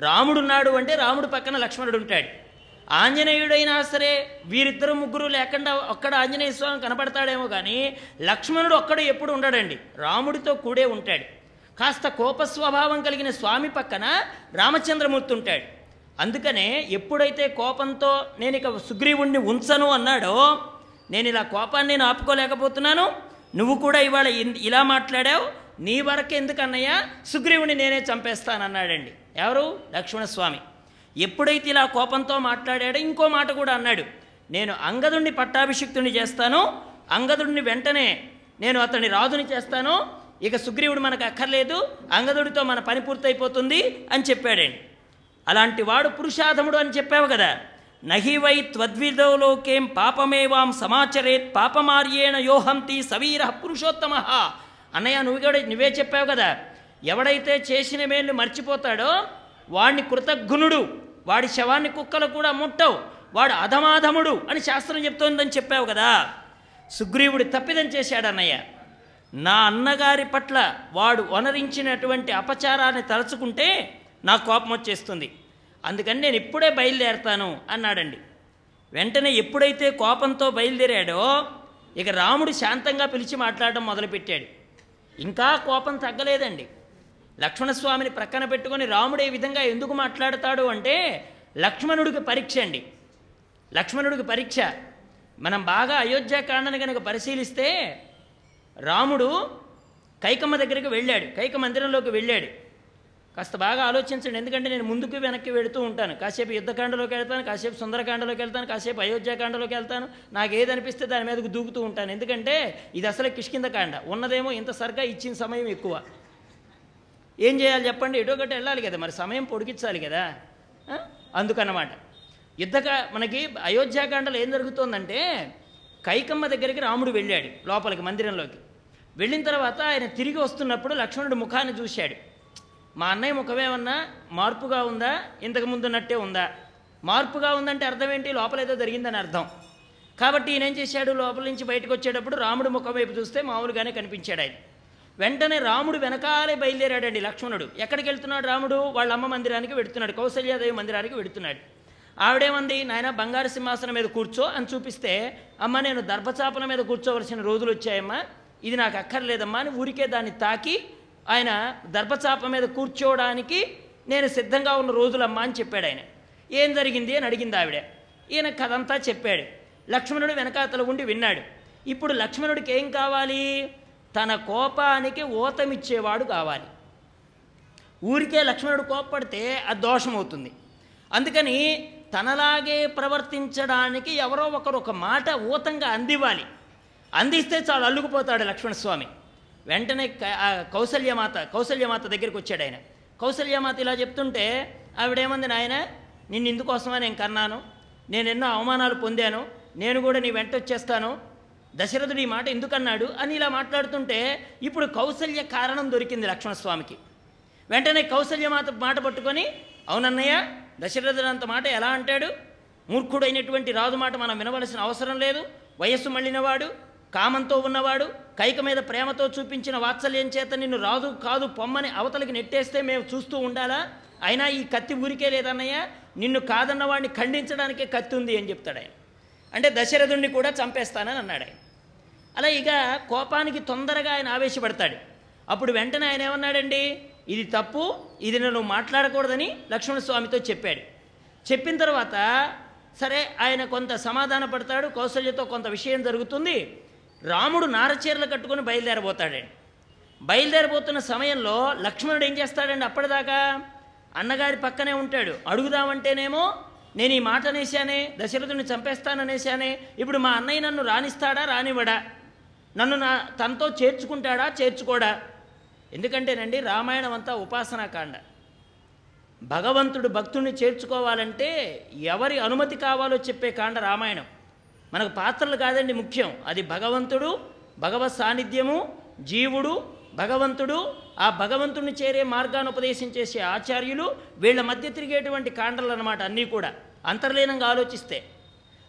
[SPEAKER 1] రాముడున్నాడు అంటే రాముడు పక్కన లక్ష్మణుడు ఉంటాడు. ఆంజనేయుడైనా సరే వీరిద్దరు ముగ్గురు లేకుండా ఒక్కడ ఆంజనేయ స్వామి కనపడతాడేమో కానీ లక్ష్మణుడు ఒక్కడు ఎప్పుడు ఉండడండి. రాముడితో కూడే ఉంటాడు. కాస్త కోప స్వభావం కలిగిన స్వామి పక్కన రామచంద్రమూర్తి ఉంటాడు. అందుకనే ఎప్పుడైతే కోపంతో నేను ఇక సుగ్రీవుణ్ణి ఉంచను అన్నాడో నేను ఇలా కోపాన్ని నేను ఆపుకోలేకపోతున్నాను నువ్వు కూడా ఇవాళ ఇన్- ఇలా మాట్లాడావు నీ వరకు ఎందుకన్నయ్యా? సుగ్రీవుని నేనే చంపేస్తానన్నాడండి. ఎవరు? లక్ష్మణస్వామి. ఎప్పుడైతే ఇలా కోపంతో మాట్లాడాడో ఇంకో మాట కూడా అన్నాడు. నేను అంగదుణ్ణి పట్టాభిషిక్తుని చేస్తాను అంగదుడిని వెంటనే నేను అతని రాజుని చేస్తాను ఇక సుగ్రీవుడు మనకు అక్కర్లేదు అంగదుడితో మన పని పూర్తయిపోతుంది అని చెప్పాడండి. అలాంటి వాడు పురుషాధముడు అని చెప్పావు కదా. నహి వై త్వద్విదోలోకేం పాపమేవాం సమాచరేత్ పాపమార్యేణ యోహంతి సవీర పురుషోత్తమ. అన్నయ్య నువ్వు కూడా నువ్వే చెప్పావు కదా ఎవడైతే చేసిన మేలు మర్చిపోతాడో వాడిని కృతజ్ఞునుడు వాడి శవాన్ని కుక్కలు కూడా ముట్టవు వాడు అధమాధముడు అని శాస్త్రం చెప్తోందని చెప్పావు కదా. సుగ్రీవుడు తప్పిదం చేశాడు అన్నయ్య. నా అన్నగారి పట్ల వాడు వనరించినటువంటి అపచారాన్ని తలుచుకుంటే నా కోపం వచ్చేస్తుంది. అందుకని నేను ఇప్పుడే బయలుదేరతాను అన్నాడండి. వెంటనే ఎప్పుడైతే కోపంతో బయలుదేరాడో ఇక రాముడు శాంతంగా పిలిచి మాట్లాడడం మొదలుపెట్టాడు. ఇంకా కోపం తగ్గలేదండి. లక్ష్మణస్వామిని ప్రక్కన పెట్టుకొని రాముడు ఏ విధంగా ఎందుకు మాట్లాడతాడు అంటే లక్ష్మణుడికి పరీక్ష అండి. లక్ష్మణుడికి పరీక్ష. మనం బాగా అయోధ్యాకాండను కనుక పరిశీలిస్తే రాముడు కైకమ్మ దగ్గరికి వెళ్ళాడు కైక మందిరంలోకి వెళ్ళాడు. కాస్త బాగా ఆలోచించండి. ఎందుకంటే నేను ముందుకు వెనక్కి వెళుతూ ఉంటాను. కాసేపు యుద్ధకాండలోకి వెళ్తాను కాసేపు సుందరకాండలోకి వెళ్తాను కాసేపు అయోధ్యాకాండలోకి వెళ్తాను. నాకు ఏదనిపిస్తే దాని మీదకు దూకుతూ ఉంటాను. ఎందుకంటే ఇది అసలే కిష్కిందకాండ ఉన్నదేమో ఇంత సరిగ్గా ఇచ్చిన సమయం ఎక్కువ. ఏం చేయాలి చెప్పండి? ఎటో ఒకటి వెళ్ళాలి కదా. మరి సమయం పొడిగించాలి కదా. అందుకన్నమాట. యుద్ధకా మనకి అయోధ్యాకాండలో ఏం జరుగుతోందంటే కైకమ్మ దగ్గరికి రాముడు వెళ్ళాడు లోపలికి మందిరంలోకి. వెళ్ళిన తర్వాత ఆయన తిరిగి వస్తున్నప్పుడు లక్ష్మణుడు ముఖాన్ని చూశాడు. మా అన్నయ్య ముఖమేమన్నా మార్పుగా ఉందా? ఇంతకు ముందున్నట్టే ఉందా? మార్పుగా ఉందంటే అర్థం ఏంటి? లోపల ఏదో జరిగిందని అర్థం. కాబట్టి ఈయన ఏం చేశాడు? లోపల నుంచి బయటకు వచ్చేటప్పుడు రాముడు ముఖం వైపు చూస్తే మామూలుగానే కనిపించాడు ఆయన. వెంటనే రాముడు వెనకాలే బయలుదేరాడండి లక్ష్మణుడు. ఎక్కడికి వెళ్తున్నాడు రాముడు? వాళ్ళ అమ్మ మందిరానికి వెడుతున్నాడు. కౌసల్యాదేవి మందిరానికి వెడుతున్నాడు. ఆవిడేమంది? నాయన బంగారు సింహాసనం మీద కూర్చో అని చూపిస్తే అమ్మ నేను దర్భచాపల మీద కూర్చోవలసిన రోజులు వచ్చాయమ్మా. ఇది నాకు అక్కర్లేదమ్మా అని ఊరికే దాన్ని తాకి ఆయన దర్భచాప మీద కూర్చోవడానికి నేను సిద్ధంగా ఉన్న రోజులమ్మా అని చెప్పాడు ఆయన. ఏం జరిగింది అని అడిగింది ఆవిడ. ఈయన కథంతా చెప్పాడు. లక్ష్మణుడు వెనకాతల ఉండి విన్నాడు. ఇప్పుడు లక్ష్మణుడికి ఏం కావాలి? తన కోపానికి ఊతమిచ్చేవాడు కావాలి. ఊరికే లక్ష్మణుడు కోప్పడితే అది దోషమవుతుంది అందుకని తనలాగే ప్రవర్తించడానికి ఎవరో ఒకరు ఒక మాట ఊతంగా అందివ్వాలి. అందిస్తే చాలు అల్లుకుపోతాడు లక్ష్మణస్వామి. వెంటనే కౌసల్యమాత కౌసల్యమాత దగ్గరికి వచ్చాడు ఆయన. కౌసల్యమాత ఇలా చెప్తుంటే ఆవిడేమంది నాయన నిన్ను ఇందుకోసమే నేను కన్నాను. నేను ఎన్నో అవమానాలు పొందాను. నేను కూడా నీ వెంట వచ్చేస్తాను. దశరథుడు ఈ మాట ఎందుకన్నాడు? అని ఇలా మాట్లాడుతుంటే ఇప్పుడు కౌసల్య కారణం దొరికింది లక్ష్మణస్వామికి. వెంటనే కౌసల్యమాత మాట పట్టుకొని అవునన్నయ్య దశరథుడు అంత మాట ఎలా అంటాడు? మూర్ఖుడైనటువంటి రాజు మాట మనం వినవలసిన అవసరం లేదు. వయస్సు మళ్ళినవాడు. కామంతో ఉన్నవాడు కైక మీద ప్రేమతో చూపించిన వాత్సల్యం చేత నిన్ను రాదు కాదు పొమ్మని అవతలికి నెట్టేస్తే మేము చూస్తూ ఉండాలా? అయినా ఈ కత్తి ఊరికే లేదన్నయ్య నిన్ను కాదన్న వాడిని ఖండించడానికే కత్తి ఉంది అని చెప్తాడు ఆయన. అంటే దశరథుణ్ణి కూడా చంపేస్తానని అన్నాడు ఆయన. అలా ఇక కోపానికి తొందరగా ఆయన ఆవేశపడతాడు. అప్పుడు వెంటనే ఆయన ఏమన్నాడండి? ఇది తప్పు ఇది నేను మాట్లాడకూడదని లక్ష్మణస్వామితో చెప్పాడు. చెప్పిన తర్వాత సరే ఆయన కొంత సమాధాన పడతాడు కౌశల్యతో కొంత విషయం జరుగుతుంది రాముడు నారచీరలు కట్టుకొని బయలుదేరబోతాడండి. బయలుదేరబోతున్న సమయంలో లక్ష్మణుడు ఏం చేస్తాడండి అప్పటిదాకా? అన్నగారి పక్కనే ఉంటాడు. అడుగుదామంటేనేమో నేను ఈ మాట అనేశానే దశరథుని చంపేస్తాననేశానే ఇప్పుడు మా అన్నయ్య నన్ను రాణిస్తాడా రానివ్వడా? నన్ను నా తనతో చేర్చుకుంటాడా చేర్చుకోడా? ఎందుకంటేనండి రామాయణం అంతా ఉపాసనాకాండ భగవంతుడు భక్తుడిని చేర్చుకోవాలంటే ఎవరి అనుమతి కావాలో చెప్పే కాండ రామాయణం. మనకు పాత్రలు కాదండి ముఖ్యం. అది భగవంతుడు భగవత్ సాన్నిధ్యము జీవుడు భగవంతుడు ఆ భగవంతుడిని చేరే మార్గానుపదేశం చేసే ఆచార్యులు వీళ్ళ మధ్య తిరిగేటువంటి కాండలు అనమాట అన్నీ కూడా. అంతర్లీనంగా ఆలోచిస్తే.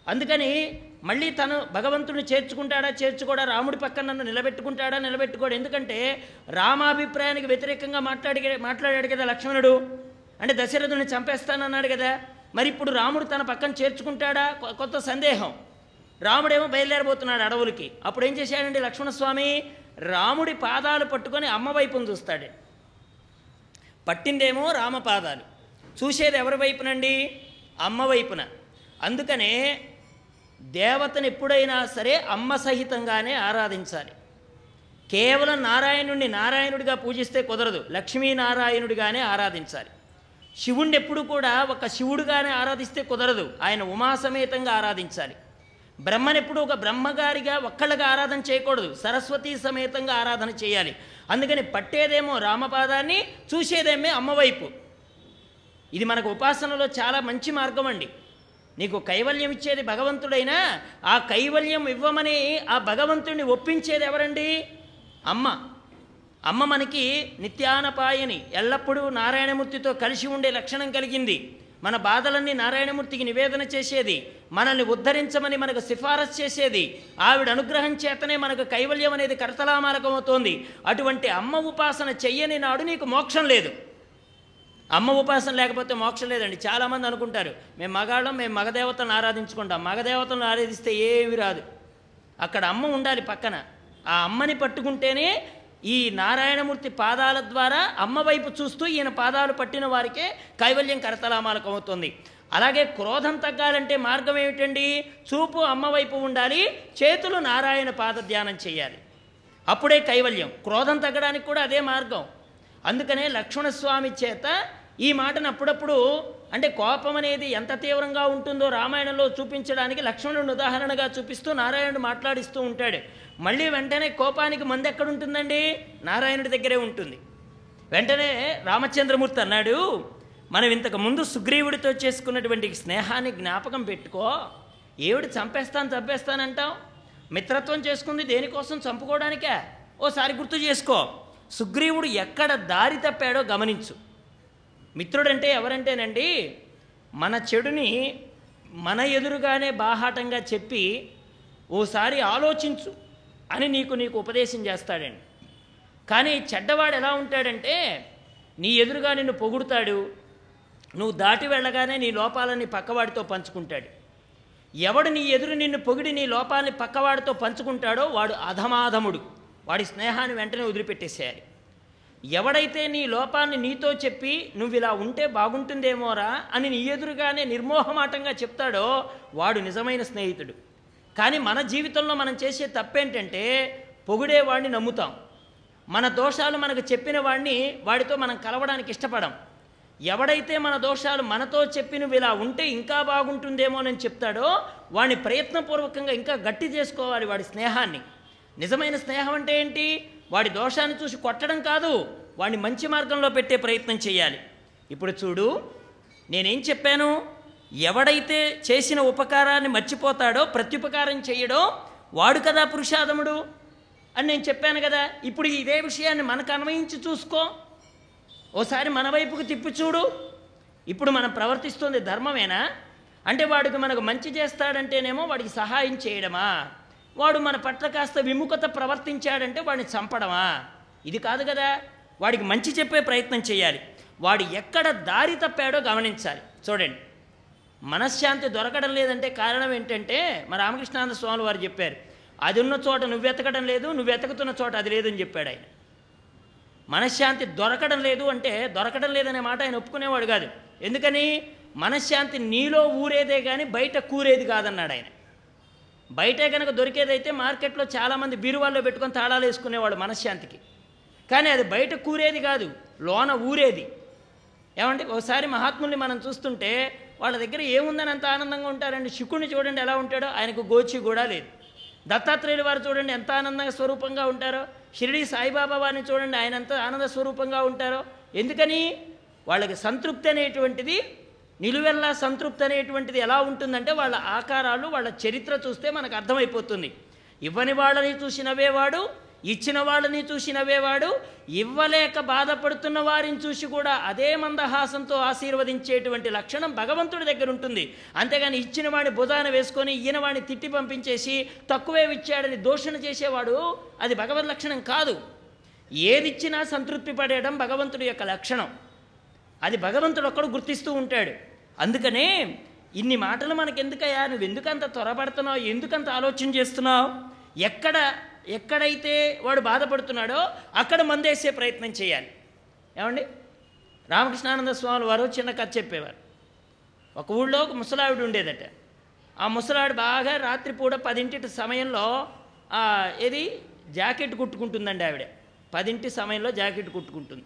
[SPEAKER 1] అందుకని మళ్ళీ తను భగవంతుడిని చేర్చుకుంటాడా చేర్చుకోడా రాముడి పక్కన నన్ను నిలబెట్టుకుంటాడా నిలబెట్టుకోడు? ఎందుకంటే రామాభిప్రాయానికి వ్యతిరేకంగా మాట్లాడి మాట్లాడాడు కదా లక్ష్మణుడు. అంటే దశరథుని చంపేస్తానన్నాడు కదా. మరి ఇప్పుడు రాముడు తన పక్కన చేర్చుకుంటాడా? కొత్త సందేహం. రాముడేమో బయలుదేరబోతున్నాడు అడవులకి. అప్పుడు ఏం చేశాడండి లక్ష్మణస్వామి? రాముడి పాదాలు పట్టుకొని అమ్మ వైపును చూస్తాడు. పట్టిందేమో రామ పాదాలు. చూసేది ఎవరి వైపునండి? అమ్మ వైపున. అందుకనే దేవతను ఎప్పుడైనా సరే అమ్మ సహితంగానే ఆరాధించాలి. కేవలం నారాయణుడిని నారాయణుడిగా పూజిస్తే కుదరదు. లక్ష్మీనారాయణుడిగానే ఆరాధించాలి. శివుణ్ణి ఎప్పుడు కూడా ఒక శివుడుగానే ఆరాధిస్తే కుదరదు. ఆయన ఉమాసమేతంగా ఆరాధించాలి. బ్రహ్మనెప్పుడు ఒక బ్రహ్మగారిగా ఒక్కళ్ళగా ఆరాధన చేయకూడదు. సరస్వతీ సమేతంగా ఆరాధన చేయాలి. అందుకని పట్టేదేమో రామపాదాన్ని చూసేదేమే అమ్మవైపు. ఇది మనకు ఉపాసనలో చాలా మంచి మార్గం అండి. నీకు కైవల్యం ఇచ్చేది భగవంతుడైనా ఆ కైవల్యం ఇవ్వమని ఆ భగవంతుడిని ఒప్పించేది ఎవరండి? అమ్మ. అమ్మ మనకి నిత్యానపాయని ఎల్లప్పుడూ నారాయణమూర్తితో కలిసి ఉండే లక్షణం కలిగింది. మన బాధలన్నీ నారాయణమూర్తికి నివేదన చేసేది మనల్ని ఉద్ధరించమని మనకు సిఫారసు చేసేది ఆవిడ అనుగ్రహం చేతనే మనకు కైవల్యం అనేది కరతలామాలకమవుతోంది అటువంటి అమ్మ ఉపాసన చెయ్యని నాడు నీకు మోక్షం లేదు. అమ్మ ఉపాసన లేకపోతే మోక్షం లేదండి. చాలామంది అనుకుంటారు మేము మగాళ్ళం మేము మగదేవతలను ఆరాధించుకుంటాం. మగదేవతలను ఆరాధిస్తే ఏమి రాదు. అక్కడ అమ్మ ఉండాలి పక్కన. ఆ అమ్మని పట్టుకుంటేనే ఈ నారాయణమూర్తి పాదాల ద్వారా అమ్మ వైపు చూస్తూ ఈయన పాదాలు పట్టిన వారికే కైవల్యం కరతలామాలకం అవుతుంది. అలాగే క్రోధం తగ్గాలంటే మార్గం ఏమిటండి? చూపు అమ్మ వైపు ఉండాలి చేతులు నారాయణ పాద ధ్యానం చేయాలి. అప్పుడే కైవల్యం. క్రోధం తగ్గడానికి కూడా అదే మార్గం. అందుకనే లక్ష్మణస్వామి చేత ఈ మాటను అప్పుడప్పుడు అంటే కోపం అనేది ఎంత తీవ్రంగా ఉంటుందో రామాయణంలో చూపించడానికి లక్ష్మణుడిని ఉదాహరణగా చూపిస్తూ నారాయణుడు మాట్లాడిస్తూ ఉంటాడు. మళ్ళీ వెంటనే కోపానికి మంది ఎక్కడుంటుందండి? నారాయణుడి దగ్గరే ఉంటుంది. వెంటనే రామచంద్రమూర్తి అన్నాడు మనం ఇంతకు ముందు సుగ్రీవుడితో చేసుకున్నటువంటి స్నేహాన్ని జ్ఞాపకం పెట్టుకో. ఏవిడు చంపేస్తాను చంపేస్తానంటావు మిత్రత్వం చేసుకుంది దేనికోసం చంపుకోవడానికే? ఓసారి గుర్తు చేసుకో. సుగ్రీవుడు ఎక్కడ దారి తప్పాడో గమనించు. మిత్రుడంటే ఎవరంటేనండి మన చెడుని మన ఎదురుగానే బాహాటంగా చెప్పి ఓసారి ఆలోచించు అని నీకు నీకు ఉపదేశం చేస్తాడండి. కానీ చెడ్డవాడు ఎలా ఉంటాడంటే నీ ఎదురుగా నిన్ను పొగుడుతాడు నువ్వు దాటి వెళ్ళగానే నీ లోపాలని పక్కవాడితో పంచుకుంటాడు. ఎవడు నీ ఎదురు నిన్ను పొగిడి నీ లోపాలని పక్కవాడితో పంచుకుంటాడో వాడు అధమాధముడు. వాడి స్నేహాన్ని వెంటనే వదిలిపెట్టేసేయాలి. ఎవడైతే నీ లోపాన్ని నీతో చెప్పి నువ్వు ఇలా ఉంటే బాగుంటుందేమోరా అని నీ ఎదురుగానే నిర్మోహమాటంగా చెప్తాడో వాడు నిజమైన స్నేహితుడు. కానీ మన జీవితంలో మనం చేసే తప్పేంటంటే పొగిడే వాడిని నమ్ముతాం. మన దోషాలు మనకు చెప్పిన వాడిని వాడితో మనం కలవడానికి ఇష్టపడం. ఎవడైతే మన దోషాలు మనతో చెప్పి నువ్వు ఇలా ఉంటే ఇంకా బాగుంటుందేమోనని చెప్తాడో వాడిని ప్రయత్నపూర్వకంగా ఇంకా గట్టి చేసుకోవాలి వాడి స్నేహాన్ని. నిజమైన స్నేహం అంటే ఏంటి? వాడి దోషాన్ని చూసి కొట్టడం కాదు వాడిని మంచి మార్గంలో పెట్టే ప్రయత్నం చేయాలి. ఇప్పుడు చూడు నేనేం చెప్పాను? ఎవడైతే చేసిన ఉపకారాన్ని మర్చిపోతాడో ప్రత్యుపకారం చేయడో వాడు కదా పురుషాదముడు అని నేను చెప్పాను కదా. ఇప్పుడు ఇదే విషయాన్ని మనకు అన్వయించి చూసుకో. ఓసారి మన వైపుకు తిప్పి చూడు. ఇప్పుడు మనం ప్రవర్తిస్తుంది ధర్మమేనా? అంటే వాడికి మనకు మంచి చేస్తాడంటేనేమో వాడికి సహాయం చేయడమా? వాడు మన పట్ల కాస్త విముఖత ప్రవర్తించాడంటే వాడిని చంపడమా? ఇది కాదు కదా. వాడికి మంచి చెప్పే ప్రయత్నం చేయాలి. వాడు ఎక్కడ దారి తప్పాడో గమనించాలి. చూడండి. మనశ్శాంతి దొరకడం లేదంటే కారణం ఏంటంటే మా రామకృష్ణానంద స్వామి వారు చెప్పారు అది ఉన్న చోట నువ్వు వెతకడం లేదు నువ్వు వెతుకుతున్న చోట అది లేదని చెప్పాడు ఆయన. మనశ్శాంతి దొరకడం లేదు అంటే దొరకడం లేదనే మాట ఆయన ఒప్పుకునేవాడు కాదు. ఎందుకని? మనశ్శాంతి నీలో ఊరేదే కానీ బయట కూరేది కాదన్నాడు ఆయన. బయటే కనుక దొరికేదైతే మార్కెట్లో చాలామంది బీరువాల్లో పెట్టుకొని తాళాలు వేసుకునేవాళ్ళు మనశ్శాంతికి. కానీ అది బయట కూరేది కాదు లోన ఊరేది. ఏమంటే ఒకసారి మహాత్ముల్ని మనం చూస్తుంటే వాళ్ళ దగ్గర ఏముందని అంత ఆనందంగా ఉంటారండి? శుకుడిని చూడండి ఎలా ఉంటాడో ఆయనకు గోచి కూడా లేదు. దత్తాత్రేయుల వారు చూడండి ఎంత ఆనందంగా స్వరూపంగా ఉంటారో షిరిడి సాయిబాబా వారిని చూడండి ఆయన ఎంత ఆనంద స్వరూపంగా ఉంటారో. ఎందుకని? వాళ్ళకి సంతృప్తి అనేటువంటిది నిలువెల్లా సంతృప్తి అనేటువంటిది ఎలా ఉంటుందంటే వాళ్ళ ఆకారాలు వాళ్ళ చరిత్ర చూస్తే మనకు అర్థమైపోతుంది. ఇవ్వని వాళ్ళని చూసి నవ్వేవాడు ఇచ్చిన వాళ్ళని చూసి నవ్వేవాడు ఇవ్వలేక బాధపడుతున్న వారిని చూసి కూడా అదే మందహాసంతో ఆశీర్వదించేటువంటి లక్షణం భగవంతుడి దగ్గర ఉంటుంది. అంతేగాని ఇచ్చిన వాడిని భుజాన వేసుకొని ఈయన వాడిని తిట్టి పంపించేసి తక్కువే ఇచ్చాడని దోషణ చేసేవాడు అది భగవద్ లక్షణం కాదు. ఏదిచ్చినా సంతృప్తి పడేయడం భగవంతుడి యొక్క లక్షణం. అది భగవంతుడు ఒక్కడు గుర్తిస్తూ ఉంటాడు. అందుకనే ఇన్ని మాటలు మనకెందుకయ్యా? నువ్వు ఎందుకంత త్వరపడుతున్నావు? ఎందుకంత ఆలోచన చేస్తున్నావు? ఎక్కడ ఎక్కడైతే వాడు బాధపడుతున్నాడో అక్కడ మందేసే ప్రయత్నం చేయాలి. ఏమండి? రామకృష్ణానంద స్వామి వారు చిన్న కథ చెప్పేవారు. ఒక ఊళ్ళో ఒక ముసలావిడ ఉండేదట. ఆ ముసలావిడ బాగా రాత్రిపూట పదింటి సమయంలో ఏది? జాకెట్ కుట్టుకుంటుందండి ఆవిడ. పదింటి సమయంలో జాకెట్ కుట్టుకుంటుంది.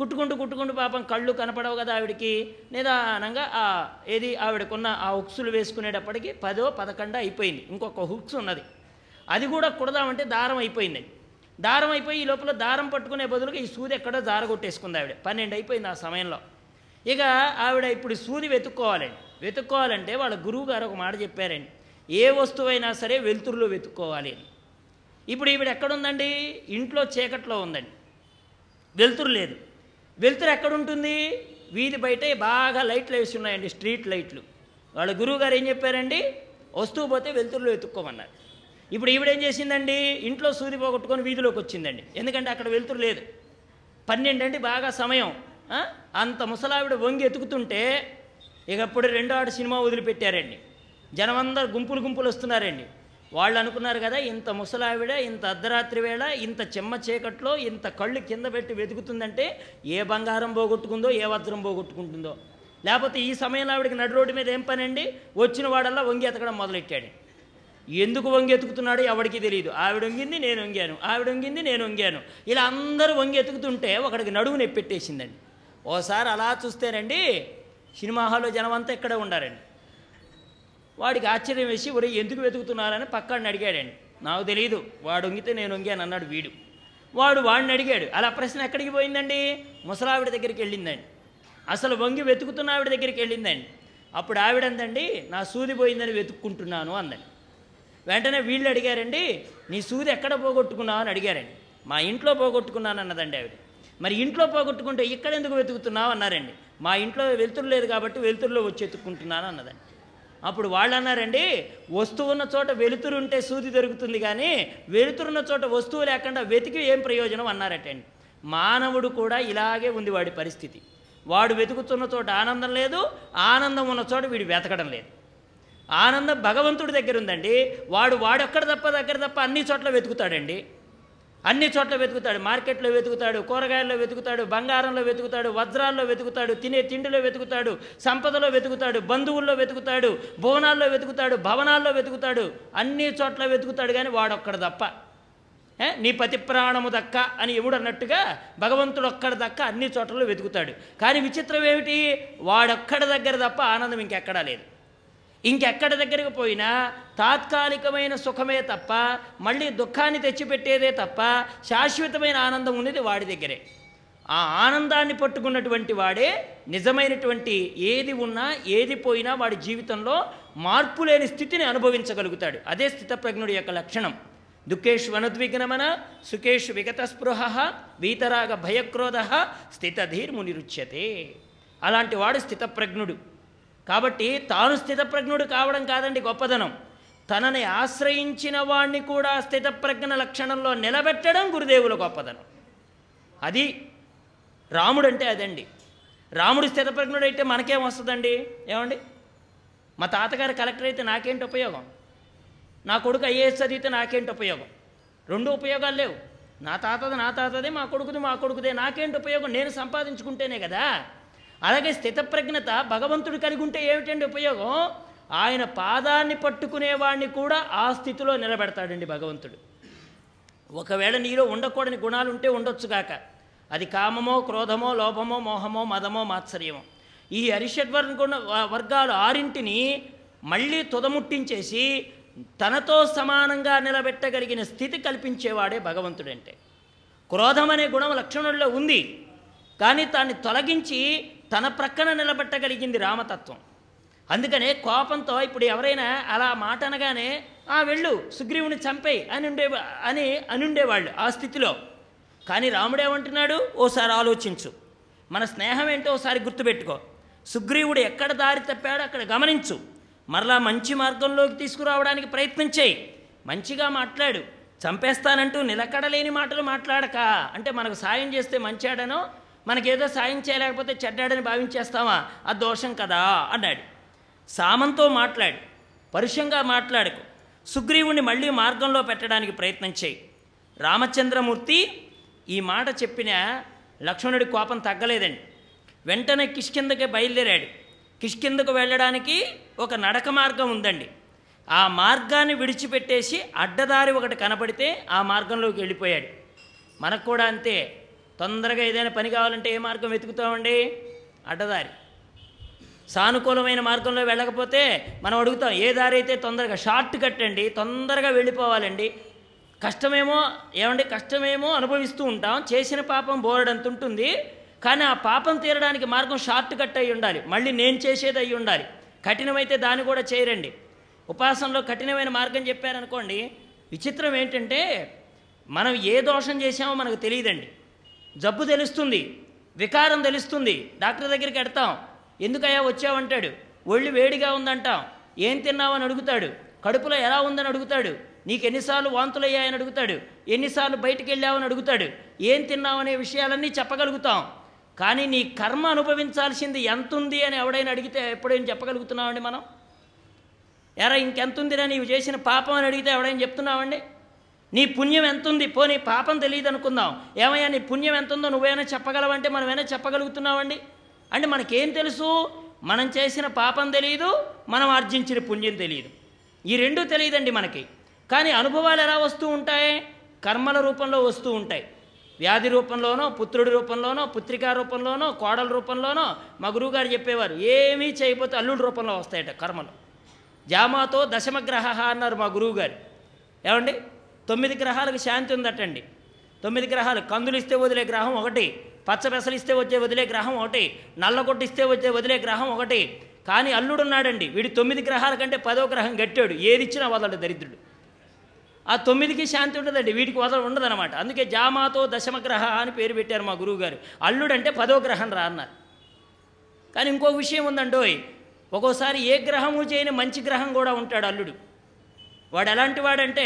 [SPEAKER 1] కుట్టుకుంటూ కుట్టుకుంటూ పాపం కళ్ళు కనపడవు కదా ఆవిడకి. నిదానంగా ఆ ఏది ఆవిడకున్న ఆ హుక్సులు వేసుకునేటప్పటికి పదో పదకొండో అయిపోయింది. ఇంకొక హుక్స్ ఉన్నది. అది కూడా కుడదామంటే దారం అయిపోయింది. దారం అయిపోయి ఈ లోపల దారం పట్టుకునే బదులుగా ఈ సూది ఎక్కడో జారగొట్టేసుకుంది ఆవిడ. పన్నెండు అయిపోయింది ఆ సమయంలో. ఇక ఆవిడ ఇప్పుడు సూది వెతుక్కోవాలండి వెతుక్కోవాలంటే వాళ్ళ గురువు గారు ఒక మాట చెప్పారండి. ఏ వస్తువైనా సరే వెలుతురులో వెతుక్కోవాలి అని. ఇప్పుడు ఈవిడ ఎక్కడుందండి? ఇంట్లో చీకట్లో ఉందండి. వెలుతురు లేదు. వెలుతురు ఎక్కడుంటుంది? వీధి బయట బాగా లైట్లు వేసి ఉన్నాయండి స్ట్రీట్ లైట్లు. వాళ్ళ గురువు గారు ఏం చెప్పారండి? వస్తువు పోతే వెలుతురులో వెతుక్కోమన్నారు. ఇప్పుడు ఈవిడ ఏం చేసిందండి? ఇంట్లో సూది పోగొట్టుకొని వీధిలోకి వచ్చిందండి. ఎందుకంటే అక్కడ వెలుతురు లేదు. పన్నెండండి బాగా సమయం. అంత ముసలావిడ వంగి ఎతుకుతుంటే ఇక అప్పుడు రెండో ఆడు సినిమా వదిలిపెట్టారండి. జనమందరూ గుంపులు గుంపులు వస్తున్నారండి. వాళ్ళు అనుకున్నారు కదా ఇంత ముసలావిడ ఇంత అర్ధరాత్రి వేళ ఇంత చెమ్మ చీకట్లో ఇంత కళ్ళు కింద పెట్టి వెతుకుతుందంటే ఏ బంగారం పోగొట్టుకుందో ఏ వజ్రం పోగొట్టుకుంటుందో. లేకపోతే ఈ సమయంలో ఆవిడకి నడు రోడ్డు మీద ఏం పనండి? వచ్చిన వాడల్లా వంగి ఎతకడం మొదలెట్టాడు. ఎందుకు వంగి ఎతుకుతున్నాడో ఎవడికి తెలియదు. ఆవిడ వంగింది నేను వంగాను. ఆవిడ వంగింది నేను వంగాను. ఇలా అందరూ వంగి ఎతుకుతుంటే ఒకడికి నడువు నెప్పెట్టేసిందండి. ఓసారి అలా చూస్తేనండి సినిమా హాల్లో జనం అంతా ఇక్కడే ఉండారండి. వాడికి ఆశ్చర్యం వేసి ఒరే ఎందుకు వెతుకుతున్నారని పక్కడిని అడిగాడండి. నాకు తెలియదు వాడు వంగితే నేను వంగాను అన్నాడు వీడు. వాడు వాడిని అడిగాడు. అలా ప్రశ్న ఎక్కడికి పోయిందండి? ముసలావిడ దగ్గరికి వెళ్ళిందండి. అసలు వంగి వెతుకుతున్న ఆవిడ దగ్గరికి వెళ్ళిందండి. అప్పుడు ఆవిడందండి నా సూది పోయిందని వెతుక్కుంటున్నాను అందండి. వెంటనే వీళ్ళు అడిగారండి నీ సూది ఎక్కడ పోగొట్టుకున్నావు అని అడిగారండి. మా ఇంట్లో పోగొట్టుకున్నాను అన్నదండి ఆవిడ. మరి ఇంట్లో పోగొట్టుకుంటే ఇక్కడ ఎందుకు వెతుకుతున్నావు అన్నారండి. మా ఇంట్లో వెలుతురు లేదు కాబట్టి వెలుతురులో వచ్చి వెతుక్కుంటున్నాను అన్నదండి. అప్పుడు వాళ్ళు అన్నారండి వస్తువున్న చోట వెలుతురు ఉంటే సూది దొరుకుతుంది కానీ వెలుతురున్న చోట వస్తువు లేకుండా వెతికి ఏం ప్రయోజనం అన్నారటండి. మానవుడు కూడా ఇలాగే ఉంది వాడి పరిస్థితి. వాడు వెతుకుతున్న చోట ఆనందం లేదు ఆనందం ఉన్న చోట వీడు వెతకడం లేదు. ఆనందం భగవంతుడి దగ్గర ఉందండి వాడు వాడొక్కడ తప్ప దగ్గర తప్ప అన్ని చోట్ల వెతుకుతాడండి. అన్ని చోట్ల వెతుకుతాడు. మార్కెట్లో వెతుకుతాడు కూరగాయల్లో వెతుకుతాడు బంగారంలో వెతుకుతాడు వజ్రాల్లో వెతుకుతాడు తినే తిండిలో వెతుకుతాడు సంపదలో వెతుకుతాడు బంధువుల్లో వెతుకుతాడు భువనాల్లో వెతుకుతాడు భవనాల్లో వెతుకుతాడు అన్ని చోట్ల వెతుకుతాడు కానీ వాడొక్కడ తప్ప. నీ పతి ప్రాణము దక్క అని ఎవడు అన్నట్టుగా భగవంతుడు ఒక్కడ దక్క అన్ని చోట్లలో వెతుకుతాడు. కానీ విచిత్రం ఏమిటి? వాడొక్కడ దగ్గర తప్ప ఆనందం ఇంకెక్కడా లేదు. ఇంకెక్కడ దగ్గరికి పోయినా తాత్కాలికమైన సుఖమే తప్ప మళ్ళీ దుఃఖాన్ని తెచ్చిపెట్టేదే తప్ప శాశ్వతమైన ఆనందం ఉన్నది వాడి దగ్గరే. ఆ ఆనందాన్ని పట్టుకున్నటువంటి వాడే నిజమైనటువంటి ఏది ఉన్నా ఏది పోయినా వాడి జీవితంలో మార్పు లేని స్థితిని అనుభవించగలుగుతాడు. అదే స్థితప్రజ్ఞుడి యొక్క లక్షణం. దుఃఖేషు అనుద్విగ్నమన సుఖేషు విగత స్పృహ వీతరాగ భయక్రోధ స్థితధీర్మునిరుచ్యతే. అలాంటి వాడు స్థితప్రజ్ఞుడు. కాబట్టి తాను స్థితప్రజ్ఞుడు కావడం కాదండి గొప్పదనం. తనని ఆశ్రయించిన వాణ్ణి కూడా స్థితప్రజ్ఞ లక్షణంలో నిలబెట్టడం గురుదేవుల గొప్పదనం. అది రాముడు అంటే అదండి. రాముడు స్థితప్రజ్ఞుడైతే అయితే మనకేం వస్తుందండి? ఏమండి? మా తాతగారు కలెక్టర్ అయితే నాకేంటి ఉపయోగం? నా కొడుకు ఐఏఎస్ చదివితే నాకేంటి ఉపయోగం? రెండు ఉపయోగాలు లేవు. నా తాతది నా తాతదే మా కొడుకుది మా కొడుకుదే. నాకేంటి ఉపయోగం? నేను సంపాదించుకుంటేనే కదా. అలాగే స్థితప్రజ్ఞత భగవంతుడు కలిగి ఉంటే ఏమిటండి ఉపయోగం? ఆయన పాదాన్ని పట్టుకునేవాడిని కూడా ఆ స్థితిలో నిలబెడతాడండి భగవంతుడు. ఒకవేళ నీలో ఉండకూడని గుణాలు ఉంటే ఉండొచ్చుగాక అది కామమో క్రోధమో లోభమో మోహమో మదమో మాత్సర్యమో. ఈ అరిషడ్వర్ణ గుణ వర్గాలు ఆరింటిని మళ్ళీ తుదముట్టించేసి తనతో సమానంగా నిలబెట్టగలిగిన స్థితి కల్పించేవాడే భగవంతుడంటే. క్రోధం అనే గుణం లక్షణంలో ఉంది. కానీ దాన్ని తొలగించి తన ప్రక్కన నిలబెట్టగలిగింది రామతత్వం. అందుకనే కోపంతో ఇప్పుడు ఎవరైనా అలా మాట అనగానే ఆ వెళ్ళు సుగ్రీవుని చంపే అని ఉండే అని అని ఉండేవాళ్ళు ఆ స్థితిలో. కానీ రాముడు ఏమంటున్నాడు ఓసారి ఆలోచించు. మన స్నేహం ఏంటో ఓసారి గుర్తుపెట్టుకో. సుగ్రీవుడు ఎక్కడ దారి తప్పాడో అక్కడ గమనించు. మరలా మంచి మార్గంలోకి తీసుకురావడానికి ప్రయత్నం చేయి. మంచిగా మాట్లాడు. చంపేస్తానంటూ నిలకడలేని మాటలు మాట్లాడక. అంటే మనకు సాయం చేస్తే మంచాడనో మనకేదో సాయం చేయలేకపోతే చెడ్డాడని భావించేస్తావా? ఆ దోషం కదా అన్నాడు. సామంతో మాట్లాడు పరుషంగా మాట్లాడకు. సుగ్రీవుణ్ణి మళ్ళీ మార్గంలో పెట్టడానికి ప్రయత్నం చేయి. రామచంద్రమూర్తి ఈ మాట చెప్పిన లక్ష్మణుడి కోపం తగ్గలేదండి. వెంటనే కిష్కిందకి బయలుదేరాడు. కిష్కిందకు వెళ్ళడానికి ఒక నడక మార్గం ఉందండి. ఆ మార్గాన్ని విడిచిపెట్టేసి అడ్డదారి ఒకటి కనపడితే ఆ మార్గంలోకి వెళ్ళిపోయాడు. మనకు కూడా అంతే తొందరగా ఏదైనా పని కావాలంటే ఏ మార్గం వెతుకుతామండి? అడ్డదారి. సానుకూలమైన మార్గంలో వెళ్ళకపోతే మనం అడుగుతాం ఏ దారి అయితే తొందరగా షార్ట్ కట్ అండి తొందరగా వెళ్ళిపోవాలండి. కష్టమేమో ఏమండి కష్టమేమో అనుభవిస్తూ ఉంటాం చేసిన పాపం బోరడంత ఉంటుంది కానీ ఆ పాపం తీరడానికి మార్గం షార్ట్ కట్ అయి ఉండాలి. మళ్ళీ నేను చేసేది అయి ఉండాలి. కఠినమైతే దాన్ని కూడా చేయరండి. ఉపాసనలో కఠినమైన మార్గం చెప్పారనుకోండి విచిత్రం ఏంటంటే మనం ఏ దోషం చేసామో మనకు తెలియదండి. జబ్బు తెలుస్తుంది వికారం తెలుస్తుంది. డాక్టర్ దగ్గరికి ఎడతాం ఎందుకయ్యా వచ్చావంటాడు. ఒళ్ళు వేడిగా ఉందంటాం. ఏం తిన్నావని అడుగుతాడు. కడుపులో ఎలా ఉందని అడుగుతాడు. నీకు ఎన్నిసార్లు వాంతులయ్యాయని అడుగుతాడు. ఎన్నిసార్లు బయటికి వెళ్ళావని అడుగుతాడు. ఏం తిన్నావనే విషయాలన్నీ చెప్పగలుగుతాం. కానీ నీ కర్మ అనుభవించాల్సింది ఎంత ఉంది అని ఎవడైనా అడిగితే ఎప్పుడైనా చెప్పగలుగుతున్నామండి మనం? ఎరా ఇంకెంత ఉందిరా నీవు చేసిన పాపం అని అడిగితే ఎవడైనా చెప్తున్నామండి? నీ పుణ్యం ఎంత ఉంది పోనీ పాపం తెలియదు అనుకుందాం ఏమయ్యా నీ పుణ్యం ఎంత ఉందో నువ్వేమైనా చెప్పగలవంటే మనమేనా చెప్పగలుగుతున్నావండి? అంటే మనకేం తెలుసు? మనం చేసిన పాపం తెలియదు మనం ఆర్జించిన పుణ్యం తెలియదు ఈ రెండూ తెలియదండి మనకి. కానీ అనుభవాలు ఎలా వస్తూ ఉంటాయి? కర్మల రూపంలో వస్తూ ఉంటాయి. వ్యాధి రూపంలోనో పుత్రుడి రూపంలోనో పుత్రికా రూపంలోనో కోడల రూపంలోనో మా గురువుగారు చెప్పేవారు ఏమీ చేయకపోతే అల్లుడి రూపంలో వస్తాయట కర్మలు. జామాతో దశమగ్రహ అన్నారు మా గురువుగారు. ఏమండి? తొమ్మిది గ్రహాలకు శాంతి ఉందటండి. తొమ్మిది గ్రహాలు కందులు ఇస్తే వదిలే గ్రహం ఒకటి పచ్చ పెసలు ఇస్తే వచ్చే వదిలే గ్రహం ఒకటి నల్లగొట్టు ఇస్తే వచ్చే వదిలే గ్రహం ఒకటి. కానీ అల్లుడు ఉన్నాడండి. వీడి తొమ్మిది గ్రహాల కంటే పదో గ్రహం గట్టాడు. ఏది ఇచ్చినా వదలడు దరిద్రుడు. ఆ తొమ్మిదికి శాంతి ఉండదండి. వీటికి వదల ఉండదన్నమాట. అందుకే జామాతో దశమగ్రహ అని పేరు పెట్టారు మా గురువు గారు అల్లుడంటే పదో గ్రహం రా అన్నారు. కానీ ఇంకో విషయం ఉందండోయ్. ఒక్కోసారి ఏ గ్రహము చేయని మంచి గ్రహం కూడా ఉంటాడు అల్లుడు. వాడు ఎలాంటి వాడంటే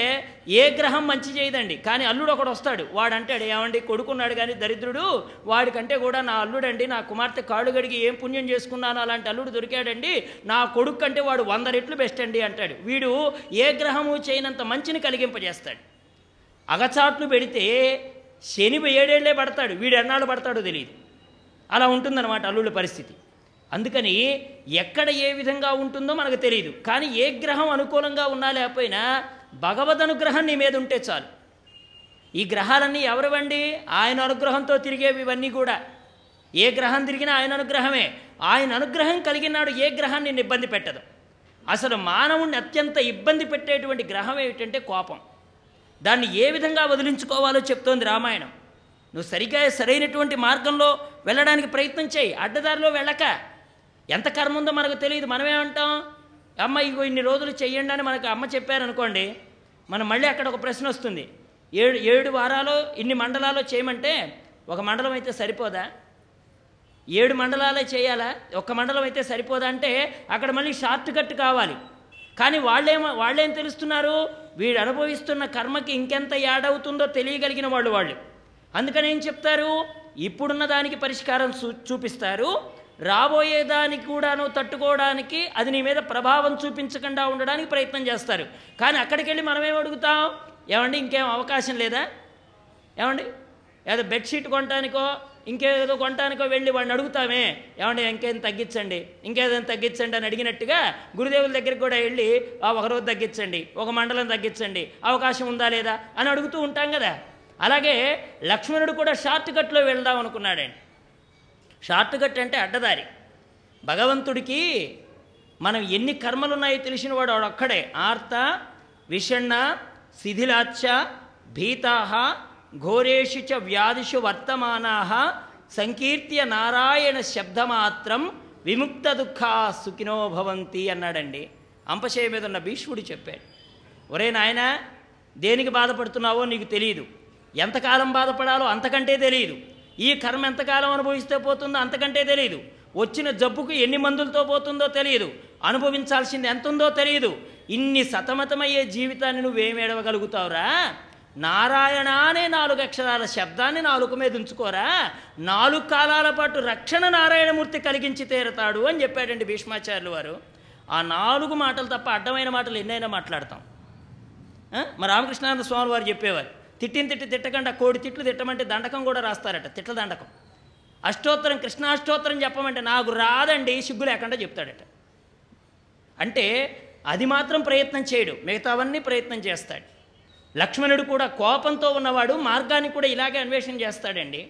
[SPEAKER 1] ఏ గ్రహం మంచి చేయదండి. కానీ అల్లుడు ఒకడు వస్తాడు. వాడు అంటాడు ఏమండి కొడుకున్నాడు కానీ దరిద్రుడు వాడికంటే కూడా నా అల్లుడండి నా కుమార్తె కాళ్ళు గడిగి ఏం పుణ్యం చేసుకున్నాను అలాంటి అల్లుడు దొరికాడండి నా కొడుకు కంటే వాడు వంద రెట్లు బెస్ట్ అండి అంటాడు. వీడు ఏ గ్రహము చేయనంత మంచిని కలిగింపజేస్తాడు. అగచాట్లు పెడితే శని ఏడేళ్ళే పడతాడు. వీడు ఎన్నాళ్ళు పడతాడో తెలియదు అలా ఉంటుందన్నమాట అల్లుళ్ళ పరిస్థితి. అందుకని ఎక్కడ ఏ విధంగా ఉంటుందో మనకు తెలియదు కానీ ఏ గ్రహం అనుకూలంగా ఉన్నా లేకపోయినా భగవద్ అనుగ్రహం నీ మీద ఉంటే చాలు. ఈ గ్రహాలన్నీ ఎవరివండి? ఆయన అనుగ్రహంతో తిరిగేవి ఇవన్నీ కూడా. ఏ గ్రహం తిరిగినా ఆయన అనుగ్రహమే. ఆయన అనుగ్రహం కలిగినాడు ఏ గ్రహాన్ని నిన్ను ఇబ్బంది పెట్టదు. అసలు మానవుణ్ణి అత్యంత ఇబ్బంది పెట్టేటువంటి గ్రహం ఏమిటంటే కోపం. దాన్ని ఏ విధంగా వదిలించుకోవాలో చెప్తోంది రామాయణం. నువ్వు సరిగా సరైనటువంటి మార్గంలో వెళ్ళడానికి ప్రయత్నం చేయి. అడ్డదారిలో వెళ్ళక. ఎంత కర్మ ఉందో మనకు తెలియదు. మనమేమంటాం? అమ్మ ఇగో ఇన్ని రోజులు చెయ్యండి అని మనకు అమ్మ చెప్పారనుకోండి మనం మళ్ళీ అక్కడ ఒక ప్రశ్న వస్తుంది. ఏడు ఏడు వారాలు ఇన్ని మండలాలు చేయమంటే ఒక మండలం అయితే సరిపోదా? ఏడు మండలాలే చేయాలా? ఒక్క మండలం అయితే సరిపోదా అంటే అక్కడ మళ్ళీ షార్ట్ కట్ కావాలి. కానీ వాళ్ళేమో వాళ్ళేం తెలుస్తున్నారు? వీడు అనుభవిస్తున్న కర్మకి ఇంకెంత యాడవుతుందో తెలియగలిగిన వాళ్ళు వాళ్ళు. అందుకని ఏం చెప్తారు? ఇప్పుడున్న దానికి పరిష్కారం చూ చూపిస్తారు. రాబోయే దానికి కూడాను తట్టుకోవడానికి అది నీ మీద ప్రభావం చూపించకుండా ఉండడానికి ప్రయత్నం చేస్తారు. కానీ అక్కడికి వెళ్ళి మనమేం అడుగుతాం? ఏమండి ఇంకేం అవకాశం లేదా? ఏమండి? ఏదో బెడ్షీట్ కొనటానికో ఇంకేదో కొనటానికో వెళ్ళి వాడిని అడుగుతామే. ఏమండి ఇంకేం తగ్గించండి? ఇంకేదైనా తగ్గించండి అని అడిగినట్టుగా గురుదేవుల దగ్గరికి కూడా వెళ్ళి ఆ ఒక రోజు తగ్గించండి ఒక మండలం తగ్గించండి అవకాశం ఉందా లేదా? అని అడుగుతూ ఉంటాం కదా. అలాగే లక్ష్మణుడు కూడా షార్ట్ కట్లో వెళ్దాం అనుకున్నాడండి. షార్ట్ కట్ అంటే అడ్డదారి. భగవంతుడికి మనం ఎన్ని కర్మలున్నాయో తెలిసిన వాడు ఒక్కడే. ఆర్త విషణ్ణ శిథిలాచ్చ భీతాహ ఘోరేషు చ వ్యాధిషు వర్తమానా సంకీర్త్య నారాయణ శబ్దమాత్రం విముక్త దుఃఖా సుఖినో భవంతి అన్నాడండి. అంపశయ మీద ఉన్న భీష్ముడు చెప్పాడు. ఒరే నాయనా దేనికి బాధపడుతున్నావో నీకు తెలియదు ఎంతకాలం బాధపడాలో అంతకంటే తెలియదు ఈ కర్మ ఎంతకాలం అనుభవిస్తే పోతుందో అంతకంటే తెలియదు వచ్చిన జబ్బుకు ఎన్ని మందులతో పోతుందో తెలియదు అనుభవించాల్సింది ఎంత ఉందో తెలియదు ఇన్ని సతమతమయ్యే జీవితాన్ని నువ్వేం ఏడవగలుగుతావురా? నారాయణ అనే నాలుగు అక్షరాల శబ్దాన్ని నాలుగు మీద ఉంచుకోరా? నాలుగు కాలాల పాటు రక్షణ నారాయణమూర్తి కలిగించి తీరతాడు అని చెప్పాడండి భీష్మాచార్యులు వారు. ఆ నాలుగు మాటలు తప్ప అడ్డమైన మాటలు ఎన్నైనా మాట్లాడతాం. ఆ? మా రామకృష్ణానంద స్వామి వారు చెప్పేవారు. తిట్టిన తిట్టి తిట్టకుండా కోడి తిట్లు తిట్టమంటే దండకం కూడా రాస్తారట తిట్ల దండకం. అష్టోత్తరం కృష్ణాష్టోత్తరం చెప్పమంటే నాకు రాదండి సిగ్గు లేకుండా చెప్తాడట. అంటే అది మాత్రం ప్రయత్నం చేయడు మిగతావన్నీ ప్రయత్నం చేస్తాడు. లక్ష్మణుడు కూడా కోపంతో ఉన్నవాడు మార్గాన్ని కూడా ఇలాగే అన్వేషణ చేస్తాడండి.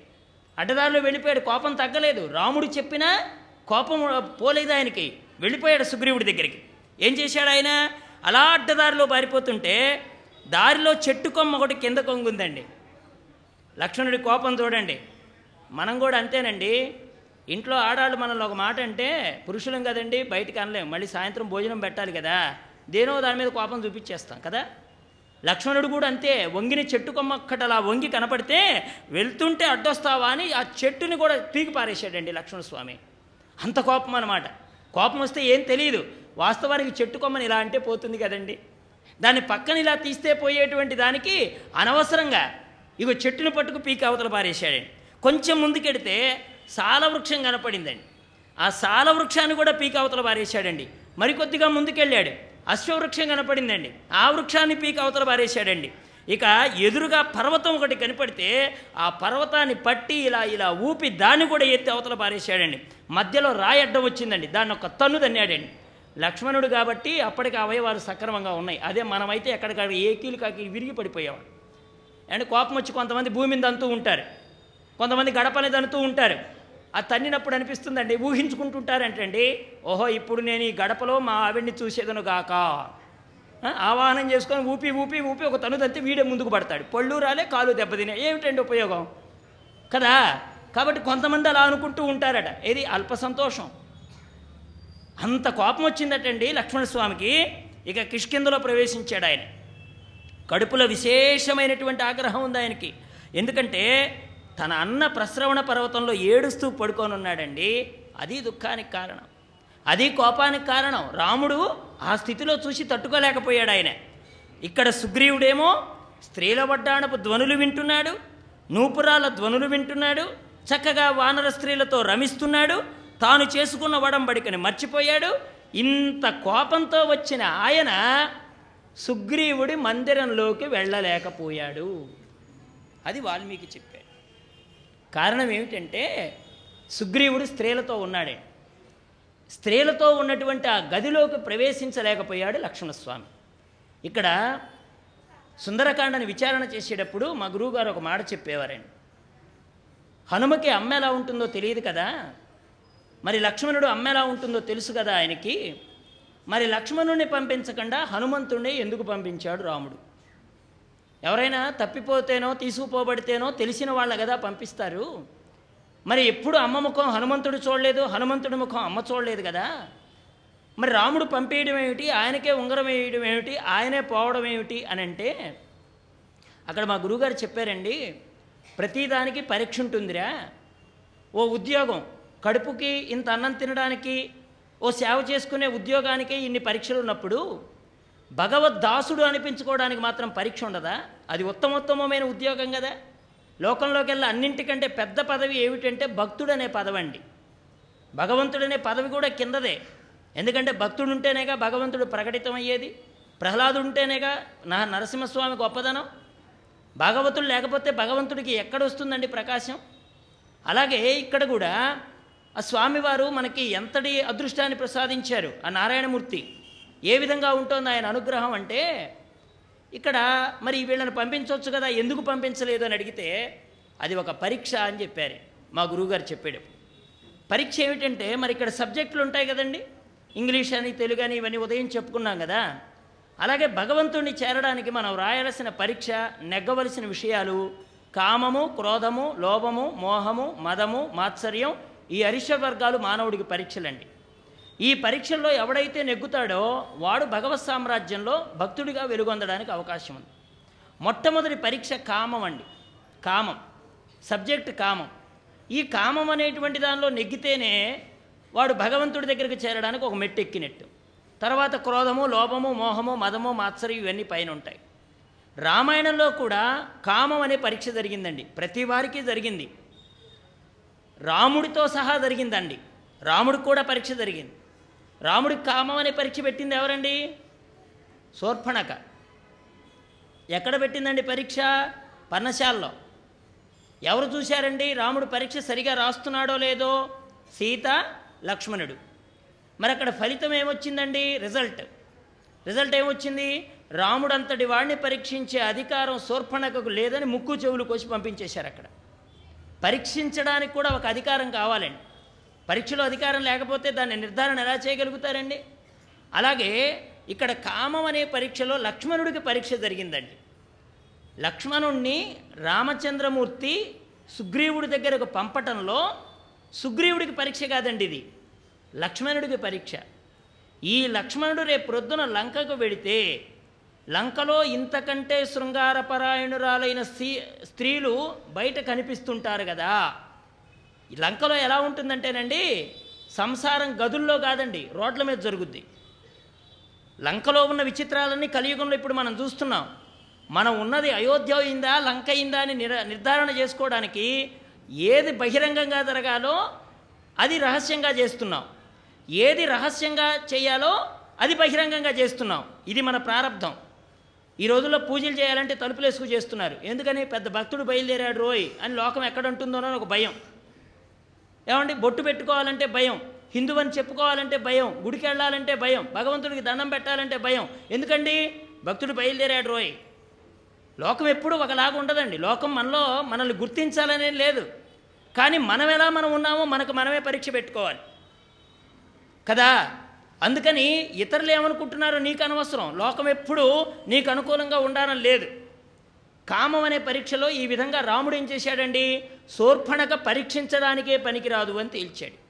[SPEAKER 1] అడ్డదారిలో వెళ్ళిపోయాడు కోపం తగ్గలేదు. రాముడు చెప్పినా కోపం పోలేదు ఆయనకి వెళ్ళిపోయాడు సుగ్రీవుడి దగ్గరికి. ఏం చేశాడు ఆయన? అలా అడ్డదారిలో పారిపోతుంటే దారిలో చెట్టు కొమ్మ ఒకటి కింద కొంగుందండి. లక్ష్మణుడి కోపం చూడండి. మనం కూడా అంతేనండి. ఇంట్లో ఆడాళ్ళు మనల్ని ఒక మాట అంటే పురుషులం కదండి బయటికి అనలేం. మళ్ళీ సాయంత్రం భోజనం పెట్టాలి కదా. దేనో దాని మీద కోపం చూపించేస్తాం కదా. లక్ష్మణుడు కూడా అంతే. వంగిన చెట్టు కొమ్మక్కట అలా వంగి కనపడితే వెళ్తుంటే అడ్డొస్తావా? అని ఆ చెట్టుని కూడా పీకి పారేశాడండి లక్ష్మణ స్వామి అంత కోపం అనమాట కోపం వస్తే ఏం తెలియదు వాస్తవానికి చెట్టు కొమ్మని ఇలా అంటే పోతుంది కదండి. దాన్ని పక్కన ఇలా తీస్తే పోయేటువంటి దానికి అనవసరంగా ఇగో చెట్టును పట్టుకు పీక అవతల పారేశాడండి కొంచెం ముందుకెడితే సాలవృక్షం కనపడిందండి. ఆ సాలవృక్షాన్ని కూడా పీక అవతల పారేశాడండి. మరికొద్దిగా ముందుకెళ్ళాడు. అశ్వవృక్షం కనపడిందండి. ఆ వృక్షాన్ని పీక అవతల పారేశాడండి. ఇక ఎదురుగా పర్వతం ఒకటి కనపడితే ఆ పర్వతాన్ని పట్టి ఇలా ఇలా ఊపి దాన్ని కూడా ఎత్తి అవతల పారేశాడండి. మధ్యలో రాయి అడ్డం వచ్చిందండి. దాన్ని ఒక తన్ను తన్నాడండి. లక్ష్మణుడు కాబట్టి అప్పటికి అవయవాలు సక్రమంగా ఉన్నాయి. అదే మనమైతే ఎక్కడికక్కడ ఏకీలు కాకి విరిగి పడిపోయేవాడు అండ్ కోపం వచ్చి కొంతమంది భూమిని దంతూ ఉంటారు. కొంతమంది గడపని దంతూ ఉంటారు. ఆ తన్నినప్పుడు అనిపిస్తుందండి ఊహించుకుంటుంటారంటండి ఓహో ఇప్పుడు నేను ఈ గడపలో మా ఆవిడ్ని చూసేదను గాక. ఆ, ఆవాహనం చేసుకొని ఊపి ఊపి ఊపి ఒక తను తంతే వీడే ముందుకు పడతాడు. పళ్ళు రాలే కాలు దెబ్బతినే. ఏమిటండి ఉపయోగం? కదా? కాబట్టి కొంతమంది అలా అనుకుంటూ ఉంటారట. ఇది అల్ప సంతోషం. అంత కోపం వచ్చిందటండి లక్ష్మణస్వామికి. ఇక కిష్కిందలో ప్రవేశించాడు ఆయన. కడుపులో విశేషమైనటువంటి ఆగ్రహం ఉంది ఆయనకి. ఎందుకంటే తన అన్న ప్రస్రవణ పర్వతంలో ఏడుస్తూ పడుకొని ఉన్నాడండి అది దుఃఖానికి కారణం. అది కోపానికి కారణం. రాముడు ఆ స్థితిలో చూసి తట్టుకోలేకపోయాడు ఆయన. ఇక్కడ సుగ్రీవుడేమో స్త్రీల వడ్డాణపు ధ్వనులు వింటున్నాడు. నూపురాల ధ్వనులు వింటున్నాడు. చక్కగా వానర స్త్రీలతో రమిస్తున్నాడు. తాను చేసుకున్న వడంబడికని మర్చిపోయాడు? ఇంత కోపంతో వచ్చిన ఆయన సుగ్రీవుడి మందిరంలోకి వెళ్ళలేకపోయాడు. అది వాల్మీకి చెప్పాడు. కారణం ఏమిటంటే సుగ్రీవుడు స్త్రీలతో ఉన్నాడే. స్త్రీలతో ఉన్నటువంటి ఆ గదిలోకి ప్రవేశించలేకపోయాడు లక్ష్మణస్వామి. ఇక్కడ సుందరకాండని విచారణ చేసేటప్పుడు మా గురువుగారు ఒక మాట చెప్పేవారండి. హనుమకి అమ్మ ఎలా ఉంటుందో తెలియదు కదా? మరి లక్ష్మణుడు అమ్మ ఎలా ఉంటుందో తెలుసు కదా ఆయనకి. మరి లక్ష్మణుడిని పంపించకుండా హనుమంతుడిని ఎందుకు పంపించాడు రాముడు? ఎవరైనా తప్పిపోతేనో తీసుకుపోబడితేనో తెలిసిన వాళ్ళ కదా పంపిస్తారు. మరి ఎప్పుడు అమ్మ ముఖం హనుమంతుడు చూడలేదు హనుమంతుడి ముఖం అమ్మ చూడలేదు కదా? మరి రాముడు పంపేయడం ఏమిటి? ఆయనకే ఉంగరం వేయడం ఏమిటి? ఆయనే పోవడం ఏమిటి అని అంటే అక్కడ మా గురువుగారు చెప్పారండి ప్రతిదానికి పరీక్ష ఉంటుందిరా. ఓ ఉద్యోగం కడుపుకి ఇంత అన్నం తినడానికి ఓ సేవ చేసుకునే ఉద్యోగానికి ఇన్ని పరీక్షలు ఉన్నప్పుడు భగవద్దాసుడు అనిపించుకోవడానికి మాత్రం పరీక్ష ఉండదా? అది ఉత్తమోత్తమమైన ఉద్యోగం కదా. లోకంలోకి వెళ్ళి అన్నింటికంటే పెద్ద పదవి ఏమిటంటే భక్తుడనే పదవండి. భగవంతుడనే పదవి కూడా కిందదే. ఎందుకంటే భక్తుడు ఉంటేనేగా భగవంతుడు ప్రకటితమయ్యేది ప్రహ్లాదు ఉంటేనేగా నా నరసింహస్వామి గొప్పదనం. భాగవతుడు లేకపోతే భగవంతుడికి ఎక్కడ వస్తుందండి ప్రకాశం? అలాగే ఇక్కడ కూడా ఆ స్వామివారు మనకి ఎంతటి అదృష్టాన్ని ప్రసాదించారు? ఆ నారాయణమూర్తి. ఏ విధంగా ఉంటుంది ఆయన అనుగ్రహం అంటే ఇక్కడ మరి వీళ్ళని పంపించవచ్చు కదా ఎందుకు పంపించలేదు అని అడిగితే అది ఒక పరీక్ష అని చెప్పారు. మా గురువుగారు చెప్పాడు. పరీక్ష ఏమిటంటే మరి ఇక్కడ సబ్జెక్టులు ఉంటాయి కదండి. ఇంగ్లీష్ అని తెలుగు అని ఇవన్నీ ఉదయం చెప్పుకున్నాం కదా. అలాగే భగవంతుడిని చేరడానికి మనం రాయాల్సిన పరీక్ష నెగ్గవలసిన విషయాలు కామము క్రోధము లోభము మోహము మదము మాత్సర్యం ఈ అరిష వర్గాలు మానవుడికి పరీక్షలండి. ఈ పరీక్షల్లో ఎవడైతే నెగ్గుతాడో వాడు భగవత్ సామ్రాజ్యంలో భక్తుడిగా వెలుగొందడానికి అవకాశం ఉంది. మొట్టమొదటి పరీక్ష కామం అండి. కామం. సబ్జెక్ట్ కామం. ఈ కామం అనేటువంటి దానిలో నెగ్గితేనే వాడు భగవంతుడి దగ్గరికి చేరడానికి ఒక మెట్టు ఎక్కినట్టు తర్వాత క్రోధము లోభము మోహము మదము మాత్సరి ఇవన్నీ పైన ఉంటాయి. రామాయణంలో కూడా కామం అనే పరీక్ష జరిగిందండి. ప్రతి వారికి జరిగింది. రాముడితో సహా జరిగిందండి. రాముడికి కూడా పరీక్ష జరిగింది. రాముడికి కామం అనే పరీక్ష పెట్టింది ఎవరండి? శూర్పణక. ఎక్కడ పెట్టిందండి పరీక్ష? పర్ణశాలలో. ఎవరు చూశారండి? రాముడు పరీక్ష సరిగా రాస్తున్నాడో లేదో? సీత లక్ష్మణుడు. మరి అక్కడ ఫలితం ఏమొచ్చిందండి? రిజల్ట్. రిజల్ట్ ఏమొచ్చింది? రాముడు అంతటి వాడిని పరీక్షించే అధికారం శూర్పణకకు లేదని ముక్కు చెవులు కోసి పంపించేశారు అక్కడ. పరీక్షించడానికి కూడా ఒక అధికారం కావాలండి. పరీక్షలో అధికారం లేకపోతే దాన్ని నిర్ధారణ ఎలా చేయగలుగుతారండి? అలాగే ఇక్కడ కామం అనే పరీక్షలో లక్ష్మణుడికి పరీక్ష జరిగిందండి. లక్ష్మణుణ్ణి రామచంద్రమూర్తి సుగ్రీవుడి దగ్గరకు పంపటంలో సుగ్రీవుడికి పరీక్ష కాదండి ఇది. లక్ష్మణుడికి పరీక్ష. ఈ లక్ష్మణుడు రేపు ప్రొద్దున లంకకు వెడితే లంకలో ఇంతకంటే శృంగారపరాయణురాలైన స్త్రీ స్త్రీలు బయట కనిపిస్తుంటారు కదా. లంకలో ఎలా ఉంటుందంటేనండి సంసారం గదుల్లో కాదండి రోడ్ల మీద జరుగుద్ది. లంకలో ఉన్న విచిత్రాలన్నీ కలియుగంలో ఇప్పుడు మనం చూస్తున్నాం. మనం ఉన్నది అయోధ్య అయిందా లంక అయిందా అని నిర నిర్ధారణ చేసుకోవడానికి ఏది బహిరంగంగా జరగాలో అది రహస్యంగా చేస్తున్నాం. ఏది రహస్యంగా చేయాలో అది బహిరంగంగా చేస్తున్నాం. ఇది మన ప్రారంధం ఈ రోజుల్లో పూజలు చేయాలంటే తలుపులు వేసుకు చేస్తున్నారు. ఎందుకని? పెద్ద భక్తుడు బయలుదేరాడు రోయ్ అని లోకం ఎక్కడ ఉంటుందో అని ఒక భయం. ఏమండి? బొట్టు పెట్టుకోవాలంటే భయం. హిందువు అని చెప్పుకోవాలంటే భయం. గుడికి వెళ్ళాలంటే భయం. భగవంతుడికి దండం పెట్టాలంటే భయం. ఎందుకండి? భక్తుడు బయలుదేరాడు రోయ్. లోకం ఎప్పుడూ ఒకలాగా ఉండదండి. లోకం మనలో మనల్ని గుర్తించాలనే లేదు. కానీ మనం ఎలా మనం ఉన్నామో మనకు మనమే పరీక్ష పెట్టుకోవాలి. కదా? అందుకని ఇతరులు ఏమనుకుంటున్నారో నీకు అనవసరం. లోకం ఎప్పుడూ నీకు అనుకూలంగా ఉండాలని లేదు. కామం అనే పరీక్షలో ఈ విధంగా రాముడు ఏం చేశాడండి? శూర్పణక పరీక్షించడానికే పనికిరాదు అని తేల్చాడు.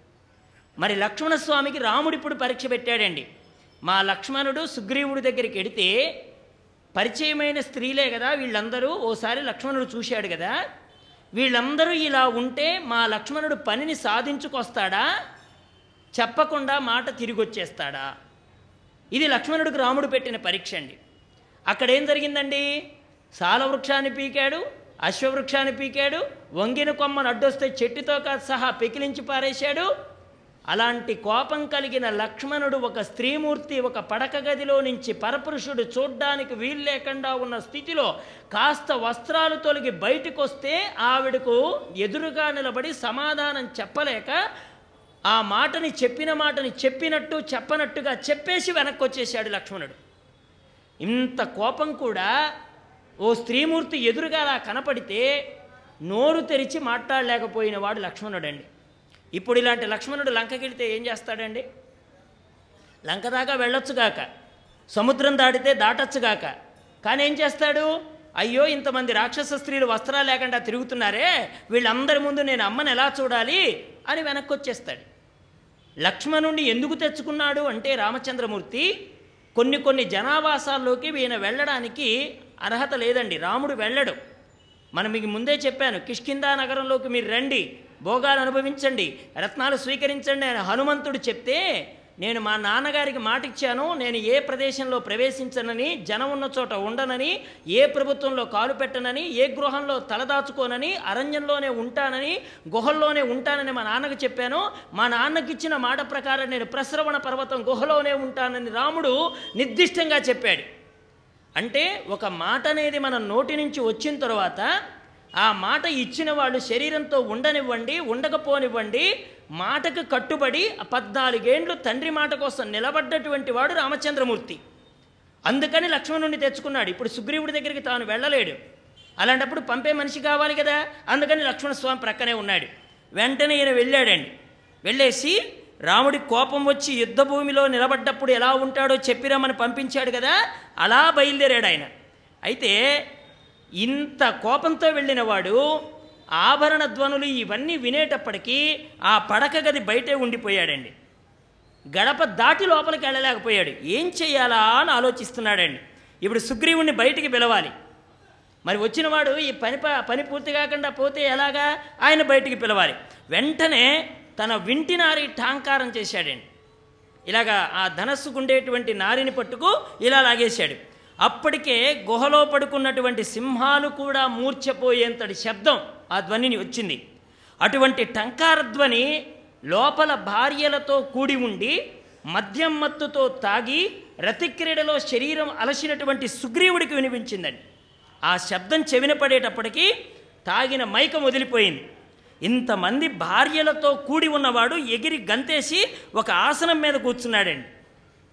[SPEAKER 1] మరి లక్ష్మణస్వామికి రాముడు ఇప్పుడు పరీక్ష పెట్టాడండి. మా లక్ష్మణుడు సుగ్రీవుడి దగ్గరికి వెడితే పరిచయమైన స్త్రీలే కదా వీళ్ళందరూ. ఓసారి లక్ష్మణుడు చూశాడు కదా. వీళ్ళందరూ ఇలా ఉంటే మా లక్ష్మణుడు పనిని సాధించుకొస్తాడా? చెప్పకుండా మాట తిరిగి వచ్చేస్తాడా ఇది లక్ష్మణుడికి రాముడు పెట్టిన పరీక్ష అండి. అక్కడ ఏం జరిగిందండి? సాలవృక్షాన్ని పీకాడు అశ్వవృక్షాన్ని పీకాడు వంగిన కొమ్మను అడ్డొస్తే చెట్టుతో కాదు సహా పెకిలించి పారేశాడు. అలాంటి కోపం కలిగిన లక్ష్మణుడు ఒక స్త్రీమూర్తి ఒక పడక గదిలో నుంచి పరపురుషుడు చూడ్డానికి వీలు లేకుండా ఉన్న స్థితిలో కాస్త వస్త్రాలు తొలగి బయటకు వస్తే ఆవిడకు ఎదురుగా నిలబడి సమాధానం చెప్పలేక ఆ మాటని చెప్పిన మాటని చెప్పినట్టు చెప్పనట్టుగా చెప్పేసి వెనక్కి వచ్చేసాడు లక్ష్మణుడు. ఇంత కోపం కూడా ఓ స్త్రీమూర్తి ఎదురుగా అలా కనపడితే నోరు తెరిచి మాట్లాడలేకపోయిన వాడు లక్ష్మణుడండి. ఇప్పుడు ఇలాంటి లక్ష్మణుడు లంకకెళితే ఏం చేస్తాడండి? లంక దాకా వెళ్ళొచ్చుగాక సముద్రం దాటితే దాటొచ్చుగాక కానీ ఏం చేస్తాడు? అయ్యో ఇంతమంది రాక్షస స్త్రీలు వస్త్రాలు లేకుండా తిరుగుతున్నారే వీళ్ళందరి ముందు నేను అమ్మని ఎలా చూడాలి అని వెనక్కి వచ్చేస్తాడు లక్ష్మణుణ్ణి ఎందుకు తెచ్చుకున్నాడు అంటే రామచంద్రమూర్తి కొన్ని కొన్ని జనావాసాల్లోకి ఈయన వెళ్ళడానికి అర్హత లేదండి. రాముడు వెళ్ళడు. మనం మీకు ముందే చెప్పాను కిష్కిందా నగరంలోకి మీరు రండి భోగాలు అనుభవించండి రత్నాలు స్వీకరించండి అని హనుమంతుడు చెప్తే నేను మా నాన్నగారికి మాట ఇచ్చాను నేను ఏ ప్రదేశంలో ప్రవేశించనని జనం ఉన్న చోట ఉండనని ఏ ప్రభుత్వంలో కాలు పెట్టనని ఏ గృహంలో తలదాచుకోనని అరణ్యంలోనే ఉంటానని గుహల్లోనే ఉంటానని మా నాన్నకు చెప్పాను. మా నాన్నకి ఇచ్చిన మాట ప్రకారం నేను ప్రశ్రవణ పర్వతం గుహలోనే ఉంటానని రాముడు నిర్దిష్టంగా చెప్పాడు. అంటే ఒక మాట అనేది మన నోటి నుంచి వచ్చిన తర్వాత ఆ మాట ఇచ్చిన వాళ్ళు శరీరంతో ఉండనివ్వండి ఉండకపోనివ్వండి మాటకు కట్టుబడి పద్నాలుగేండ్లు తండ్రి మాట కోసం నిలబడ్డటువంటి వాడు రామచంద్రమూర్తి. అందుకని లక్ష్మణుడిని తెచ్చుకున్నాడు. ఇప్పుడు సుగ్రీవుడి దగ్గరికి తాను వెళ్ళలేడు. అలాంటప్పుడు పంపే మనిషి కావాలి కదా? అందుకని లక్ష్మణస్వామి ప్రక్కనే ఉన్నాడు. వెంటనే ఈయన వెళ్ళాడండి. వెళ్ళేసి రాముడి కోపం వచ్చి యుద్ధ భూమిలో నిలబడ్డప్పుడు ఎలా ఉంటాడో చెప్పిరామని పంపించాడు కదా? అలా బయలుదేరాడు ఆయన. అయితే ఇంత కోపంతో వెళ్ళిన వాడు ఆభరణ ధ్వనులు ఇవన్నీ వినేటప్పటికీ ఆ పడక గది బయటే ఉండిపోయాడండి. గడప దాటి లోపలికి వెళ్ళలేకపోయాడు. ఏం చేయాలా అని ఆలోచిస్తున్నాడండి. ఇప్పుడు సుగ్రీవుణ్ణి బయటికి పిలవాలి. మరి వచ్చినవాడు ఈ పని పని పూర్తి కాకుండా పోతే ఎలాగా? ఆయన బయటికి పిలవాలి. వెంటనే తన వింటి నారి ఠాంకారం చేశాడండి. ఇలాగా ఆ ధనస్సుకుండేటువంటి నారిని పట్టుకు ఇలా లాగేశాడు. అప్పటికే గుహలో పడుకున్నటువంటి సింహాలు కూడా మూర్ఛపోయేంతటి శబ్దం ఆ ధ్వనిని వచ్చింది. అటువంటి టంకార ధ్వని లోపల భార్యలతో కూడి ఉండి మద్యం మత్తుతో తాగి రతిక్రీడలో శరీరం అలసినటువంటి సుగ్రీవుడికి వినిపించిందండి. ఆ శబ్దం చెవిన పడేటప్పటికీ తాగిన మైకం వదిలిపోయింది ఇంతమంది భార్యలతో కూడి ఉన్నవాడు ఎగిరి గంతేసి ఒక ఆసనం మీద కూర్చున్నాడండి.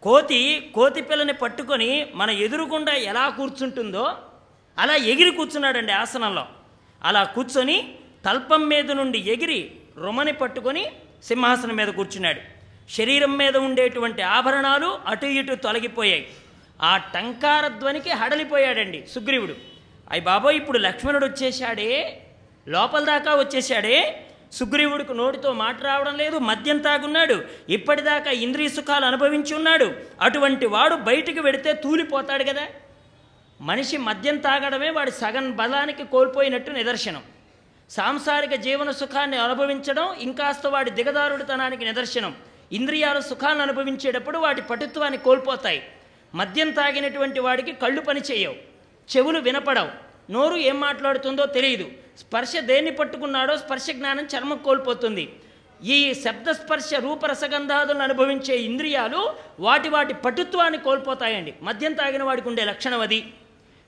[SPEAKER 1] కోతి కోతి పిల్లని పట్టుకొని మన ఎదురుగుండా ఎలా కూర్చుంటుందో అలా ఎగిరి కూర్చున్నాడండి ఆసనంలో. అలా కూర్చొని తల్పం మీద నుండి ఎగిరి రుమని పట్టుకొని సింహాసనం మీద కూర్చున్నాడు. శరీరం మీద ఉండేటువంటి ఆభరణాలు అటు ఇటు తొలగిపోయాయి. ఆ టంకార ధ్వనికి హడలిపోయాడండి సుగ్రీవుడు. అయ్యి బాబోయ్ ఇప్పుడు లక్ష్మణుడు వచ్చేశాడే లోపల దాకా వచ్చేశాడే. సుగ్రీవుడికి నోటితో మాట రావడం లేదు మద్యం తాగున్నాడు. ఇప్పటిదాకా ఇంద్రియ సుఖాలు అనుభవించి ఉన్నాడు. అటువంటి వాడు బయటికి వెడితే తూలిపోతాడు కదా. మనిషి మద్యం తాగడమే వాడి సగం బలానికి కోల్పోయినట్టు నిదర్శనం. సాంసారిక జీవన సుఖాన్ని అనుభవించడం ఇంకాస్త వాడి దిగదారుడితనానికి నిదర్శనం. ఇంద్రియాలు సుఖాలను అనుభవించేటప్పుడు వాటి పటుత్వాన్ని కోల్పోతాయి. మద్యం తాగినటువంటి వాడికి కళ్ళు పని చేయవు. చెవులు వినపడవు. నోరు ఏం మాట్లాడుతుందో తెలియదు. స్పర్శ దేన్ని పట్టుకున్నాడో స్పర్శ జ్ఞానం చర్మం కోల్పోతుంది. ఈ శబ్దస్పర్శ రూపరసగంధాదులను అనుభవించే ఇంద్రియాలు వాటి వాటి పటుత్వాన్ని కోల్పోతాయండి. మద్యం తాగిన వాడికి ఉండే లక్షణం అది.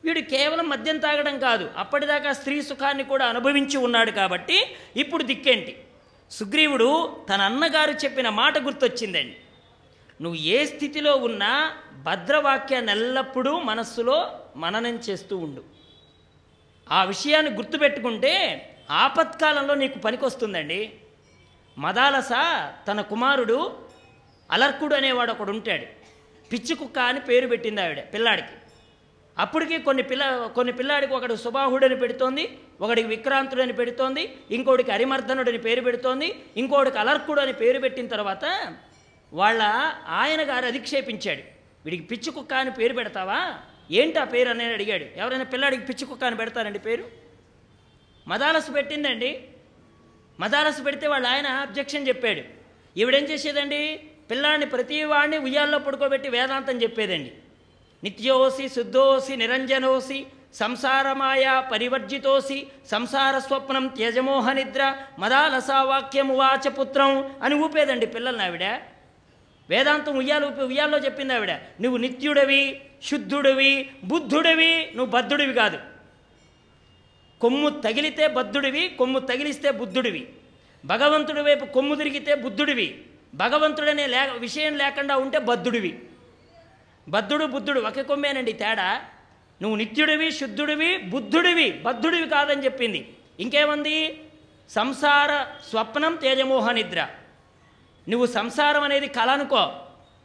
[SPEAKER 1] వీడు కేవలం మద్యం తాగడం కాదు అప్పటిదాకా స్త్రీ సుఖాన్ని కూడా అనుభవించి ఉన్నాడు కాబట్టి ఇప్పుడు దిక్కేంటి? సుగ్రీవుడు తన అన్నగారు చెప్పిన మాట గుర్తొచ్చిందండి. నువ్వు ఏ స్థితిలో ఉన్నా భద్రవాక్యాన్ని ఎల్లప్పుడూ మనస్సులో మననం చేస్తూ ఉండు. ఆ విషయాన్ని గుర్తుపెట్టుకుంటే ఆపత్కాలంలో నీకు పనికొస్తుందండి. మదాలస తన కుమారుడు అలర్కుడు అనేవాడు ఒకడు ఉంటాడు పిచ్చి కుక్క అని పేరు పెట్టింది ఆవిడ పిల్లాడికి. అప్పటికి కొన్ని పిల్ల కొన్ని పిల్లాడికి ఒకడు సుబాహుడని పెడుతోంది ఒకడికి విక్రాంతుడని పెడుతోంది ఇంకోటికి హరిమర్దనుడని పేరు పెడుతోంది ఇంకోటికి అలర్కుడు అని పేరు పెట్టిన తర్వాత వాళ్ళ ఆయన గారు అధిక్షేపించాడు. వీడికి పిచ్చి కుక్క అని పేరు పెడతావా? ఏంటి ఆ పేరు అనేది అడిగాడు. ఎవరైనా పిల్లాడికి పిచ్చి కుక్క అని పెడతారండి పేరు? మదాలసు పెట్టిందండి. మదాలసు పెడితే వాళ్ళ ఆయన అబ్జెక్షన్ చెప్పాడు. ఈవిడేం చేసేదండి? పిల్లాడిని ప్రతి వాడిని ఉయ్యాల్లో పడుకోబెట్టి వేదాంతం చెప్పేదండి. నిత్యోసి శుద్ధోసి నిరంజనోసి సంసారమాయ పరివర్జితోసి సంసార స్వప్నం త్యజమోహ నిద్ర మదాలసావాక్యము వాచపుత్రం వాచ పుత్రం అని ఊపేదండి పిల్లల్ని ఆవిడ. వేదాంతం ఉయ్యాలు ఊపి ఉయ్యాల్లో చెప్పింది ఆవిడ. నువ్వు నిత్యుడివి శుద్ధుడివి బుద్ధుడివి నువ్వు బద్ధుడివి కాదు. కొమ్ము తగిలితే బద్ధుడివి కొమ్ము తగిలిస్తే బుద్ధుడివి. భగవంతుడి వైపు కొమ్ము తిరిగితే బుద్ధుడివి. భగవంతుడనే లే విషయం లేకుండా ఉంటే బద్ధుడివి. బద్ధుడు బుద్ధుడు ఒకే కొమ్మేనండి తేడా. నువ్వు నిత్యుడివి శుద్ధుడివి బుద్ధుడివి బద్ధుడివి కాదని చెప్పింది. ఇంకేముంది? సంసార స్వప్నం తేజమోహ నిద్ర. నువ్వు సంసారం అనేది కళ అనుకో.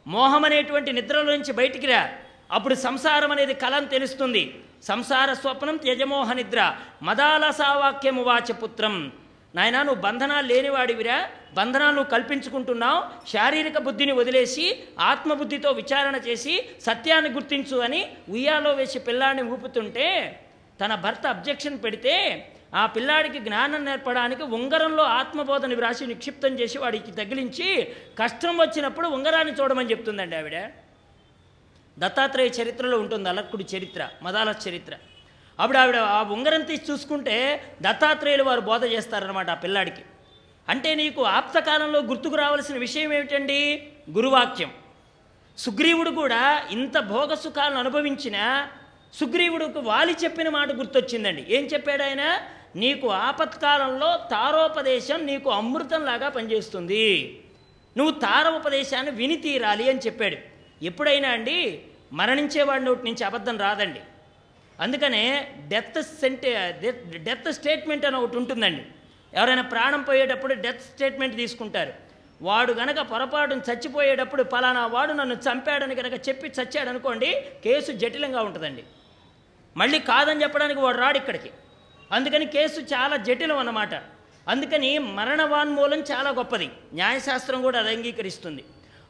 [SPEAKER 1] మోహం అనేటువంటి నిద్రలో నుంచి బయటికి రా. అప్పుడు సంసారం అనేది కళ అని తెలుస్తుంది. సంసార స్వప్నం తేజమోహ నిద్ర. మదాలసావాక్యము వాచపుత్రం నాయన నువ్వు బంధనాలు లేనివాడివిరా. బంధనాలు నువ్వు కల్పించుకుంటున్నావు. శారీరక బుద్ధిని వదిలేసి ఆత్మబుద్ధితో విచారణ చేసి సత్యాన్ని గుర్తించు అని ఉయ్యాలో వేసి పిల్లాడిని ఊపుతుంటే తన భర్త అబ్జెక్షన్ పెడితే ఆ పిల్లాడికి జ్ఞానం నేర్పడానికి ఉంగరంలో ఆత్మబోధని వ్రాసి నిక్షిప్తం చేసి వాడికి తగిలించి కష్టం వచ్చినప్పుడు ఉంగరాన్ని చూడమని చెప్తుందండి ఆవిడ. దత్తాత్రేయ చరిత్రలో ఉంటుంది అలర్కుడి చరిత్ర మదాల చరిత్ర. అప్పుడు ఆవిడ ఆ ఉంగరం తీసి చూసుకుంటే దత్తాత్రేయులు వారు బోధ చేస్తారనమాట ఆ పిల్లాడికి. అంటే నీకు ఆప్తకాలంలో గుర్తుకు రావాల్సిన విషయం ఏమిటండి? గురువాక్యం. సుగ్రీవుడు కూడా ఇంత భోగ సుఖాలను అనుభవించిన సుగ్రీవుడికి వాలి చెప్పిన మాట గుర్తొచ్చిందండి. ఏం చెప్పాడు ఆయన? నీకు ఆపత్కాలంలో తారోపదేశం నీకు అమృతంలాగా పనిచేస్తుంది. నువ్వు తారోపదేశాన్ని విని తీరాలి అని చెప్పాడు. ఎప్పుడైనా అండి మరణించేవాడి నోటి నుంచి అబద్ధం రాదండి. అందుకనే డెత్ సెంటే డెత్ స్టేట్మెంట్ అని ఒకటి ఉంటుందండి. ఎవరైనా ప్రాణం పోయేటప్పుడు డెత్ స్టేట్మెంట్ తీసుకుంటారు. వాడు గనక పొరపాటును చచ్చిపోయేటప్పుడు పలానా వాడు నన్ను చంపాడని కనుక చెప్పి చచ్చాడు అనుకోండి కేసు జటిలంగా ఉంటుందండి. మళ్ళీ కాదని చెప్పడానికి వాడు రాడు ఇక్కడికి. అందుకని కేసు చాలా జటిలం అన్నమాట. అందుకని మరణ వాన్మూలం చాలా గొప్పది. న్యాయశాస్త్రం కూడా అది అంగీకరిస్తుంది.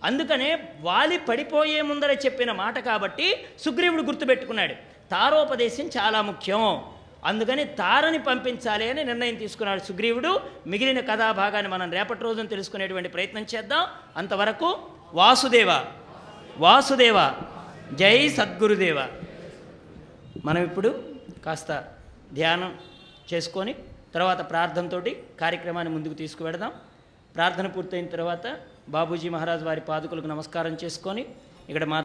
[SPEAKER 1] అందుకనే వాలి పడిపోయే ముందర చెప్పిన మాట కాబట్టి సుగ్రీవుడు గుర్తుపెట్టుకున్నాడు. తారోపదేశం చాలా ముఖ్యం. అందుకని తారని పంపించాలి అని నిర్ణయం తీసుకున్నాడు సుగ్రీవుడు. మిగిలిన కథాభాగాన్ని మనం రేపటి రోజున తెలుసుకునేటువంటి ప్రయత్నం చేద్దాం. అంతవరకు వాసుదేవ. వాసుదేవ. జై సద్గురుదేవ. మనం ఇప్పుడు కాస్త ధ్యానం చేసుకొని తర్వాత ప్రార్థనతో కార్యక్రమాన్ని ముందుకు తీసుకువెడదాం. ప్రార్థన పూర్తయిన తర్వాత బాబూజీ మహారాజ్ వారి పాదుకులకు నమస్కారం చేసుకొని ఇక్కడ మా